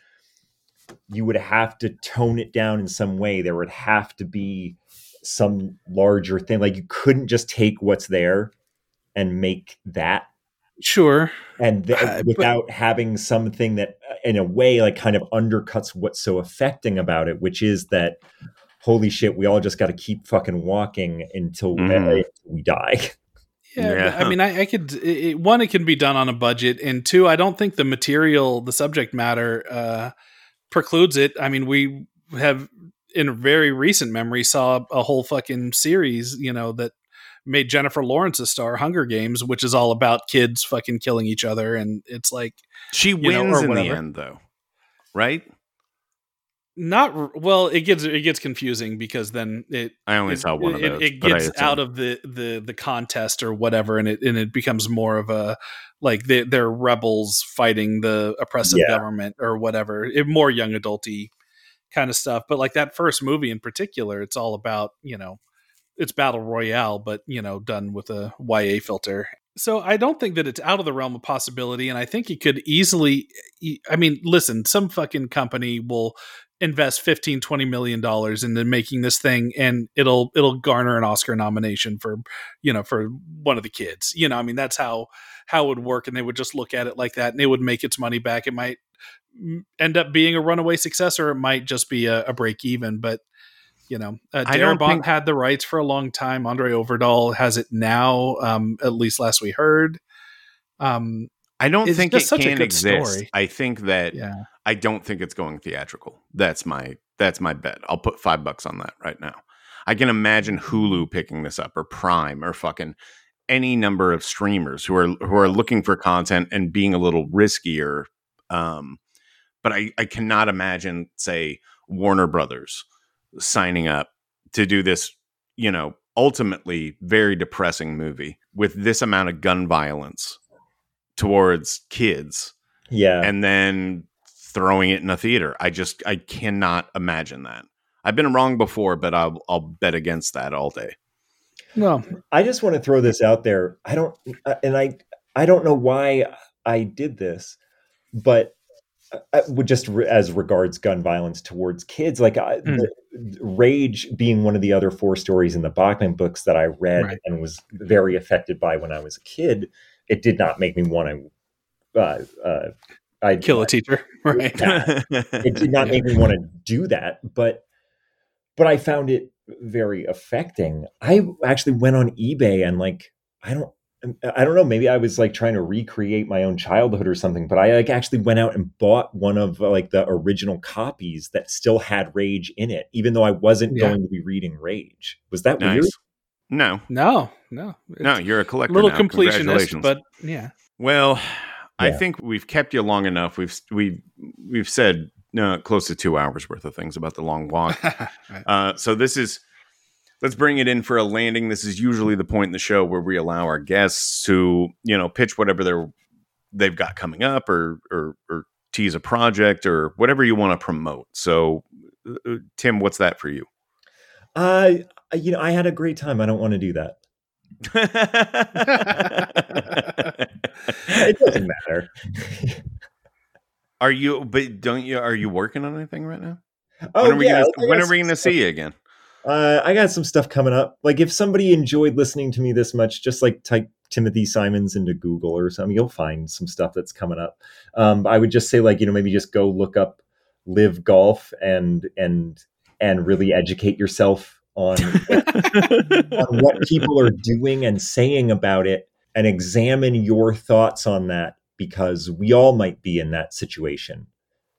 S7: you would have to tone it down in some way. There would have to be some larger thing. Like you couldn't just take what's there and make that
S2: Sure.
S7: and th-
S2: Uh, but-
S7: without having something that uh, in a way like kind of undercuts what's so affecting about it which is that holy shit we all just got to keep fucking walking until uh, we die
S2: Yeah,
S1: Yeah.
S2: I mean, I, I could. It, one, it can be done on a budget, and two, I don't think the material, the subject matter, uh, precludes it. I mean, we have in very recent memory saw a whole fucking series, you know, that made Jennifer Lawrence a star, Hunger Games, which is all about kids fucking killing each other, and it's like
S1: She wins
S2: or
S1: in the end, though, right?
S2: Not well. It gets it gets confusing because then it
S1: I only
S2: it,
S1: saw one of
S2: it-
S1: those.
S2: It,
S1: but I
S2: gets out of the, the the contest or whatever, and it and it becomes more of a like they, they're rebels fighting the oppressive
S7: Yeah.
S2: government or whatever. It, more young adulty kind of stuff. But like that first movie in particular, it's all about you know it's battle royale, but you know done with a YA filter. So I don't think that it's out of the realm of possibility, and I think it could easily. Eh, I mean, listen, some fucking company will invest 15 20 million dollars into making this thing and it'll it'll garner an oscar nomination for you know for one of the kids you know i mean that's how how it would work and they would just look at it like that and it would make its money back. It might end up being a runaway success or it might just be a, a break even but you know uh, Darabont
S1: think-
S2: had the rights for a long time. Andre Øvredal has it now um at least last we heard. Um
S1: I don't
S2: it's
S1: think it can exist.
S2: story.
S1: I think that
S2: yeah
S1: I don't think it's going theatrical. That's my that's my bet. I'll put five bucks on that right now. I can imagine Hulu picking this up or Prime or fucking any number of streamers who are who are looking for content and being a little riskier. Um, but I, I cannot imagine, say, Warner Brothers signing up to do this, you know, ultimately very depressing movie with this amount of gun violence towards kids
S7: yeah
S1: and then throwing it in a theater. I just I cannot imagine that. I've been wrong before, but I'll I'll bet against that all day.
S2: No,
S7: I just want to throw this out there. I don't, uh, and I, I don't know why I did this, but I would just re- as regards gun violence towards kids, like I,
S2: Mm.
S7: the, Rage being one of the other four stories in the Bachman books that I read
S2: Right.
S7: and was very affected by when I was a kid. It did not make me want to. Uh, uh, I
S2: kill a teacher right?
S7: It did not make me want to do that but but i found it very affecting. I actually went on ebay and like i don't i don't know maybe i was like trying to recreate my own childhood or something but i like actually went out and bought one of uh, like the original copies that still had rage in it even though i wasn't
S2: Yeah.
S7: going to be reading rage. Was that weird
S1: nice. No,
S2: no no
S1: no, you're a collector.
S2: A little
S1: now.
S2: completionist but yeah
S1: well, I think we've kept you long enough. We've we we've said uh, close to two hours worth of things about the long walk.
S2: Right.
S1: Uh, so this is let's bring it in for a landing. This is usually the point in the show where we allow our guests to you know pitch whatever they're they've got coming up or or, or tease a project or whatever you want to promote. So, uh, Tim, what's that for you?
S7: uh you know i had a great time i don't want to do that it doesn't matter
S1: are you? But don't you? Are you working on anything right now?
S7: oh
S1: when are we
S7: yeah,
S1: gonna, when are we going to see you again?
S7: Uh, I got some stuff coming up. Like if somebody enjoyed listening to me this much, just like type Timothy Simons into Google or something, you'll find some stuff that's coming up. Um, I would just say like you know maybe just go look up LIV golf and and and really educate yourself on on what people are doing and saying about it and examine your thoughts on that because we all might be in that situation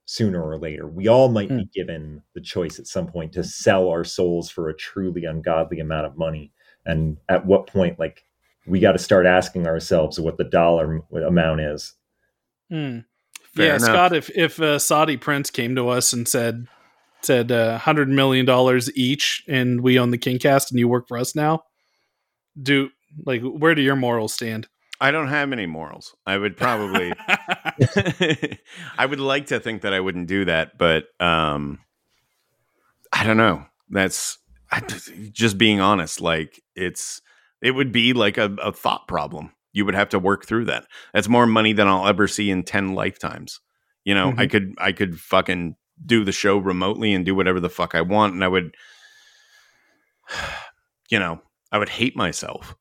S7: sooner or later. We all might be given the choice at some point to sell our souls for a truly ungodly amount of money. And at what point, like, we got to start asking ourselves what the dollar amount is.
S2: Hmm.
S1: Fair
S2: yeah,
S1: enough.
S2: Scott. If if uh, Saudi Prince came to us and said said uh, hundred million dollars each, and we own the KingCast, and you work for us now, do like where do your morals stand?
S1: I don't have any morals. I would probably. I would like to think that I wouldn't do that, but um, I don't know. That's I, just being honest. Like it's, it would be like a, a thought problem. You would have to work through that. That's more money than I'll ever see in ten lifetimes. You know, I could, I could fucking do the show remotely and do whatever the fuck I want, and I would, you know, I would hate myself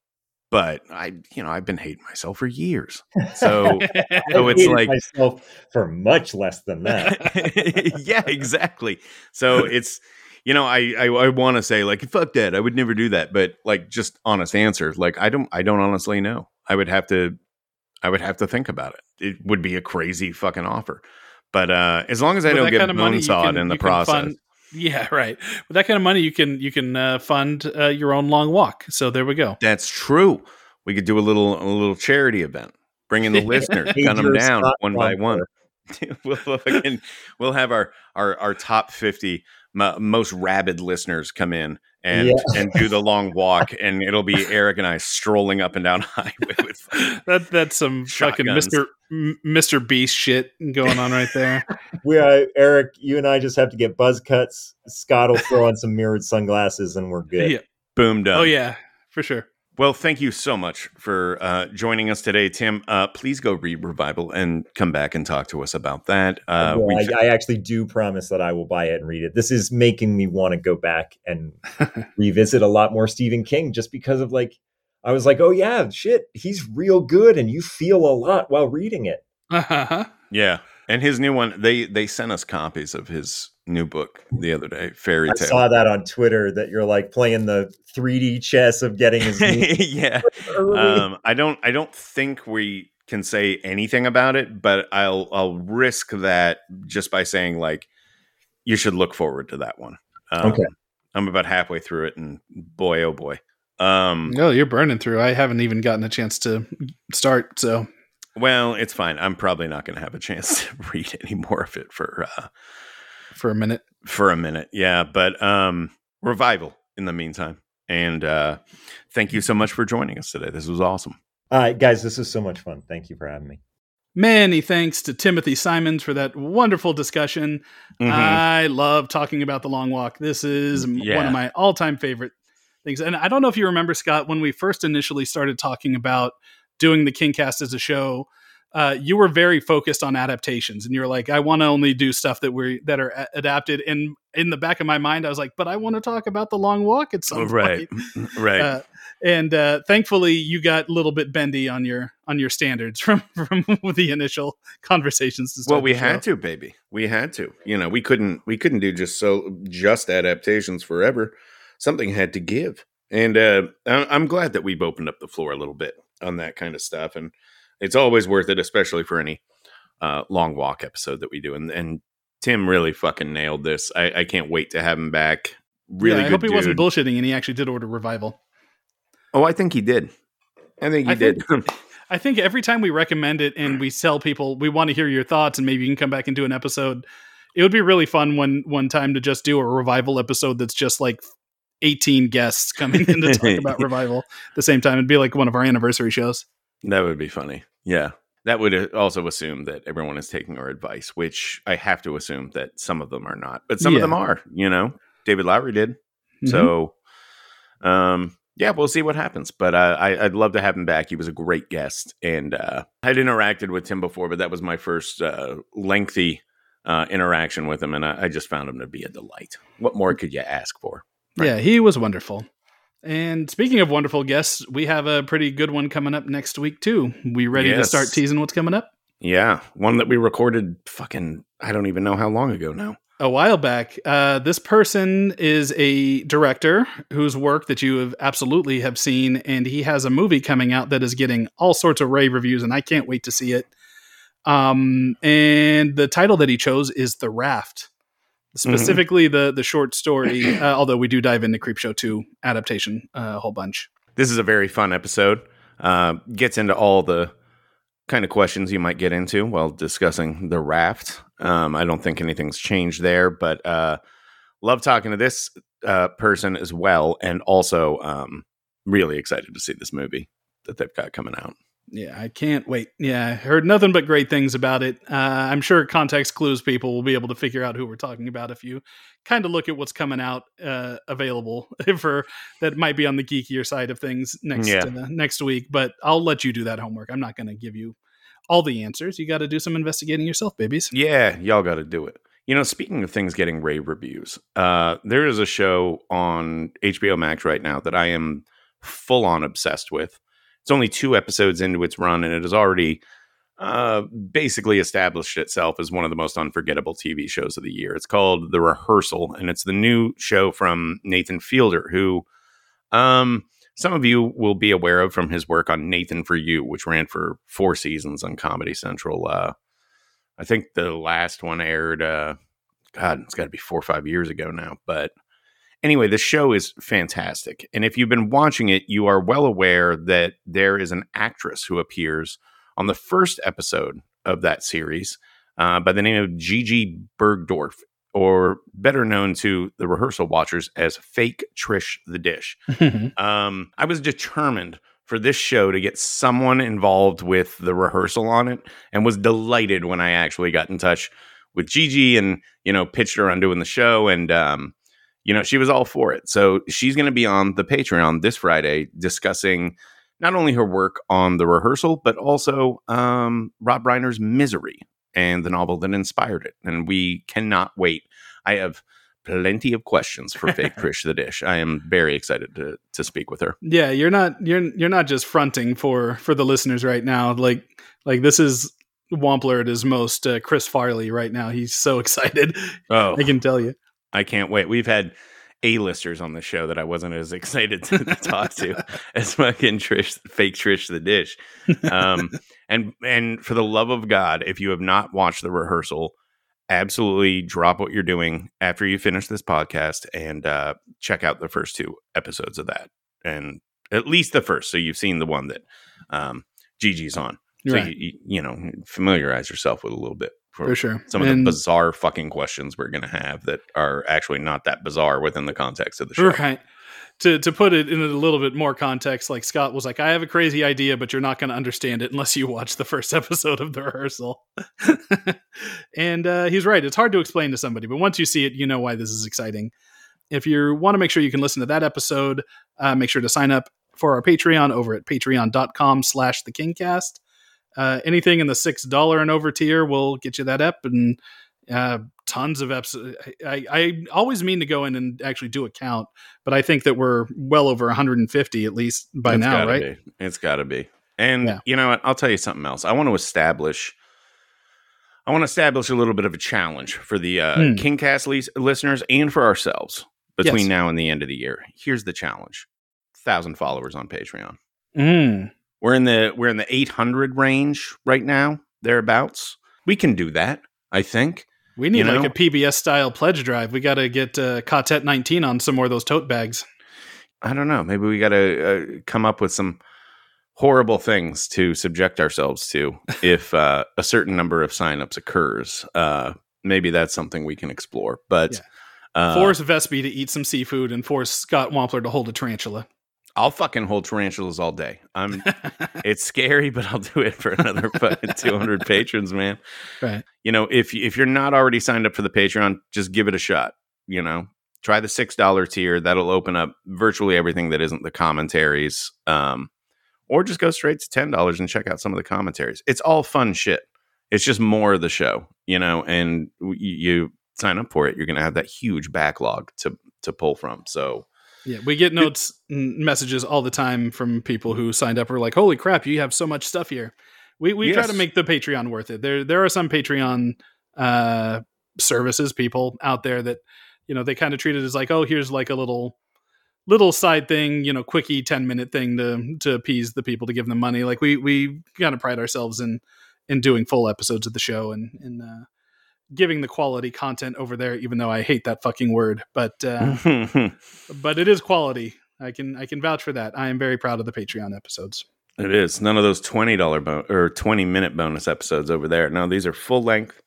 S1: but I, you know, I've been hating myself for years. So, so it's like,
S7: myself for much less than that.
S1: yeah, exactly. So it's, you know, I I, I want to say like fuck that, I would never do that, but like just honest answer, like I don't I don't honestly know. I would have to I would have to think about it. It would be a crazy fucking offer, but uh as long as I
S2: With
S1: don't get
S2: kind of money,
S1: sawed
S2: can-
S1: in the process.
S2: fund- yeah, right. With that kind of money, you can you can uh, fund uh, your own long walk. So there we go.
S1: That's true. We could do a little a little charity event. Bring in the listeners, gun them down one by one. We'll fucking, we'll have our our our top fifty mo- most rabid listeners come in and
S7: Yeah.
S1: and do the long walk, and it'll be Eric and I strolling up and down highway with.
S2: That that's some fucking Mister Mister Beast shit going on right there.
S7: We, uh, Eric, you and I just have to get buzz cuts. Scott will throw on some mirrored sunglasses, and we're good.
S2: Yeah.
S1: Boom done.
S2: Oh yeah, for sure.
S1: Well, thank you so much for uh, joining us today, Tim. Uh, please go read Revival and come back and talk to us about that. Uh,
S7: Well,
S1: we-
S7: I, I actually do promise that I will buy it and read it. This is making me want to go back and revisit a lot more Stephen King just because of like, I was like, oh yeah, shit, he's real good, and you feel a lot while reading it.
S2: Uh-huh.
S1: yeah, and his new one, they they sent us copies of his new book the other day, Fairy Tale.
S7: I saw that on Twitter that you're like playing the 3D chess of getting his new
S1: yeah. Um, I don't I don't think we can say anything about it, but I'll I'll risk that just by saying like you should look forward to that one. Um,
S7: Okay.
S1: I'm about halfway through it, and boy, oh boy. Um,
S2: No, you're burning through. I haven't even gotten a chance to start. So
S1: well, it's fine. I'm probably not going to have a chance to read any more of it for uh,
S2: for a minute.
S1: for a minute. Yeah, but um, revival in the meantime. And uh, thank you so much for joining us today. This was awesome.
S7: All right, guys, this was so much fun. Thank you for having me.
S2: Many thanks to Timothy Simons for that wonderful discussion.
S1: Mhm.
S2: I love talking about the long walk. This is
S1: Yeah.
S2: one of my all-time favorite things. And I don't know if you remember Scott when we first initially started talking about doing the Kingcast as a show. Uh, you were very focused on adaptations, and you were like, "I want to only do stuff that we that are a- adapted." And in the back of my mind, I was like, "But I want to talk about the Long Walk at some
S1: right,
S2: point."
S1: right.
S2: Uh, and uh, thankfully, you got a little bit bendy on your on your standards from from the initial conversations. To start
S1: well we had to baby we had to you know we couldn't we couldn't do just so just adaptations forever something had to give and uh i'm glad that we've opened up the floor a little bit on that kind of stuff and it's always worth it especially for any uh long walk episode that we do and and tim really fucking nailed this i i can't wait to have him back really
S2: yeah, I
S1: good
S2: hope he wasn't bullshitting and he actually did order revival.
S1: oh i think he did i think he
S2: I
S1: did
S2: think- I think every time we recommend it and we tell people we want to hear your thoughts and maybe you can come back and do an episode, it would be really fun one one time to just do a revival episode that's just like 18 guests coming in to talk about revival at the same time. It'd be like one of our anniversary shows.
S1: That would be funny. Yeah. That would uh, also assume that everyone is taking our advice, which I have to assume that some of them are not, but some of them are, you know. David Lowery did.
S2: Mhm.
S1: So um yeah, we'll see what happens. But uh, I, I'd love to have him back. He was a great guest, and uh, I'd interacted with Tim before, but that was my first uh, lengthy uh, interaction with him, and I, I just found him to be a delight. What more could you ask for? Right.
S2: Yeah, he was wonderful. And speaking of wonderful guests, we have a pretty good one coming up next week too. We ready to start teasing what's coming up?
S1: Yeah, one that we recorded fucking I don't even know how long ago now.
S2: A while back, uh, this person is a director whose work that you have absolutely have seen, and he has a movie coming out that is getting all sorts of rave reviews, and I can't wait to see it. Um, and the title that he chose is The Raft, specifically the the short story. uh, although we do dive into Creepshow two adaptation uh, a whole bunch.
S1: This is a very fun episode. Uh, gets into all the kind of questions you might get into while discussing the raft. Um, I don't think anything's changed there, but uh, love talking to this uh, person as well, and also um, really excited to see this movie that they've got coming out.
S2: Yeah, I can't wait. Yeah, I heard nothing but great things about it. Uh, I'm sure context clues people will be able to figure out who we're talking about if you kind of look at what's coming out uh, available for that might be on the geekier side of things next
S1: Yeah.
S2: uh, next week. But I'll let you do that homework. I'm not going to give you all the answers. You got to do some investigating yourself, babies.
S1: Yeah, y'all got to do it. You know, speaking of things getting rave reviews, uh, there is a show on HBO Max right now that I am full on obsessed with. It's only two episodes into its run, and it has already uh, basically established itself as one of the most unforgettable TV shows of the year. It's called The Rehearsal, and it's the new show from Nathan Fielder, who um, some of you will be aware of from his work on Nathan for You, which ran for four seasons on Comedy Central. Uh, I think the last one aired, uh, God, it's got to be four or five years ago now. But anyway, the show is fantastic. And if you've been watching it, you are well aware that there is an actress who appears on the first episode of that series uh, by the name of Gigi Bergdorf, or better known to the rehearsal watchers as Fake Trish the Dish. um, I was determined for this show to get someone involved with the rehearsal on it and was delighted when I actually got in touch with Gigi and, you know, pitched her on doing the show. And, um, you know, she was all for it. So she's going to be on the Patreon this Friday discussing not only her work on the rehearsal, but also um, Rob Reiner's Misery and the novel that inspired it. And we cannot wait. I have plenty of questions for fake Trish the Dish. I am very excited to to speak with her.
S2: Yeah, you're not you're you're not just fronting for for the listeners right now. Like like this is Wampler at his most uh, Chris Farley right now. He's so excited.
S1: Oh,
S2: I can tell you.
S1: I can't wait. We've had A-listers on the show that I wasn't as excited to, to talk to as fucking Trish, fake Trish the Dish. Um, and and for the love of God, if you have not watched the rehearsal, absolutely drop what you're doing after you finish this podcast and uh, check out the first two episodes of that, and at least the first, so you've seen the one that um, Gigi's on. So
S2: Right.
S1: you, you you know familiarize yourself with a little bit
S2: For sure.
S1: some of
S2: And-
S1: the bizarre fucking questions we're going to have that are actually not that bizarre within the context of the show.
S2: Right. To to put it in a little bit more context, like Scott was like, I have a crazy idea, but you're not going to understand it unless you watch the first episode of the rehearsal. and uh, he's right. It's hard to explain to somebody, but once you see it, you know why this is exciting. If you want to make sure you can listen to that episode, uh, make sure to sign up for our Patreon over at patreon.com slash the kingcast. Uh, anything in the $6 and over tier will get you that up and uh, tons of episodes. I, I always mean to go in and actually do a count, but I think that we're well over 150 at least by
S1: It's
S2: now, right?
S1: Be. It's got to be. And
S2: Yeah.
S1: you know what? I'll tell you something else. I want to establish. I want to establish a little bit of a challenge for the uh,
S2: Hmm.
S1: KingCast lis- listeners and for ourselves between
S2: Yes.
S1: now and the end of the year. Here's the challenge: thousand followers on Patreon.
S2: Mm.
S1: We're in the we're in the 800 range right now, thereabouts. We can do that, I think.
S2: We need
S1: You
S2: like a PBS style pledge drive. We got to get uh, Cotet 19 on some more of those tote bags.
S1: I don't know. Maybe we got to uh, come up with some horrible things to subject ourselves to if uh, a certain number of signups occurs. Uh, maybe that's something we can explore. But uh,
S2: force Vespi to eat some seafood and force Scott Wampler to hold a tarantula.
S1: I'll fucking hold tarantulas all day. I'm. it's scary, but I'll do it for another fucking 200 patrons, man.
S2: Right.
S1: You know, if if you're not already signed up for the Patreon, just give it a shot. You know, try the six dollar tier. That'll open up virtually everything that isn't the commentaries. Um, or just go straight to ten dollars and check out some of the commentaries. It's all fun shit. It's just more of the show, you know. And you, you sign up for it, you're gonna have that huge backlog to to pull from. So
S2: Yeah, we get notes and messages all the time from people who signed up. Who are like, "Holy crap, you have so much stuff here." We we try to make the Patreon worth it. There there are some Patreon uh, services people out there that you know they kind of treat it as like, "Oh, here's like a little little side thing, you know, quickie ten minute thing to to appease the people to give them money." Like we we kind of pride ourselves in in doing full episodes of the show and and uh, giving the quality content over there. Even though I hate that fucking word, but. Uh, but it is quality. I can I can vouch for that. I am very proud of the Patreon episodes.
S1: It is none of those twenty dollar bon- or twenty minute bonus episodes over there. No, these are full length,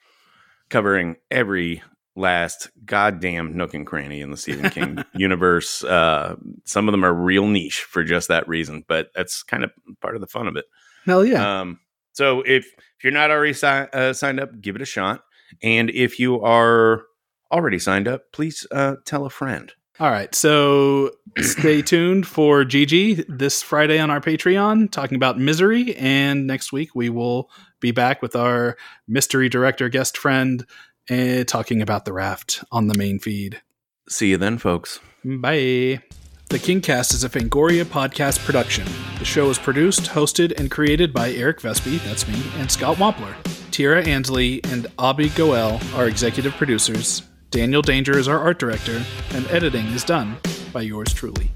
S1: covering every last goddamn nook and cranny in the Stephen King universe. Uh, some of them are real niche for just that reason, but that's kind of part of the fun of it.
S2: Hell yeah!
S1: Um, so if if you're not already si- uh, signed up, give it a shot, and if you are already signed up, please uh, tell a friend.
S2: All right, so stay tuned for Gigi this Friday on our Patreon talking about misery, and next week we will be back with our mystery director guest friend uh, talking about the raft on the main feed.
S1: See you then, folks.
S2: Bye. The Kingcast is a Fangoria podcast production. The show is produced, hosted, and created by Eric Vespi, that's me, and Scott Wampler. Tira Ansley and Abby Goel are executive producers. Daniel Danger is our art director, and editing is done by yours truly.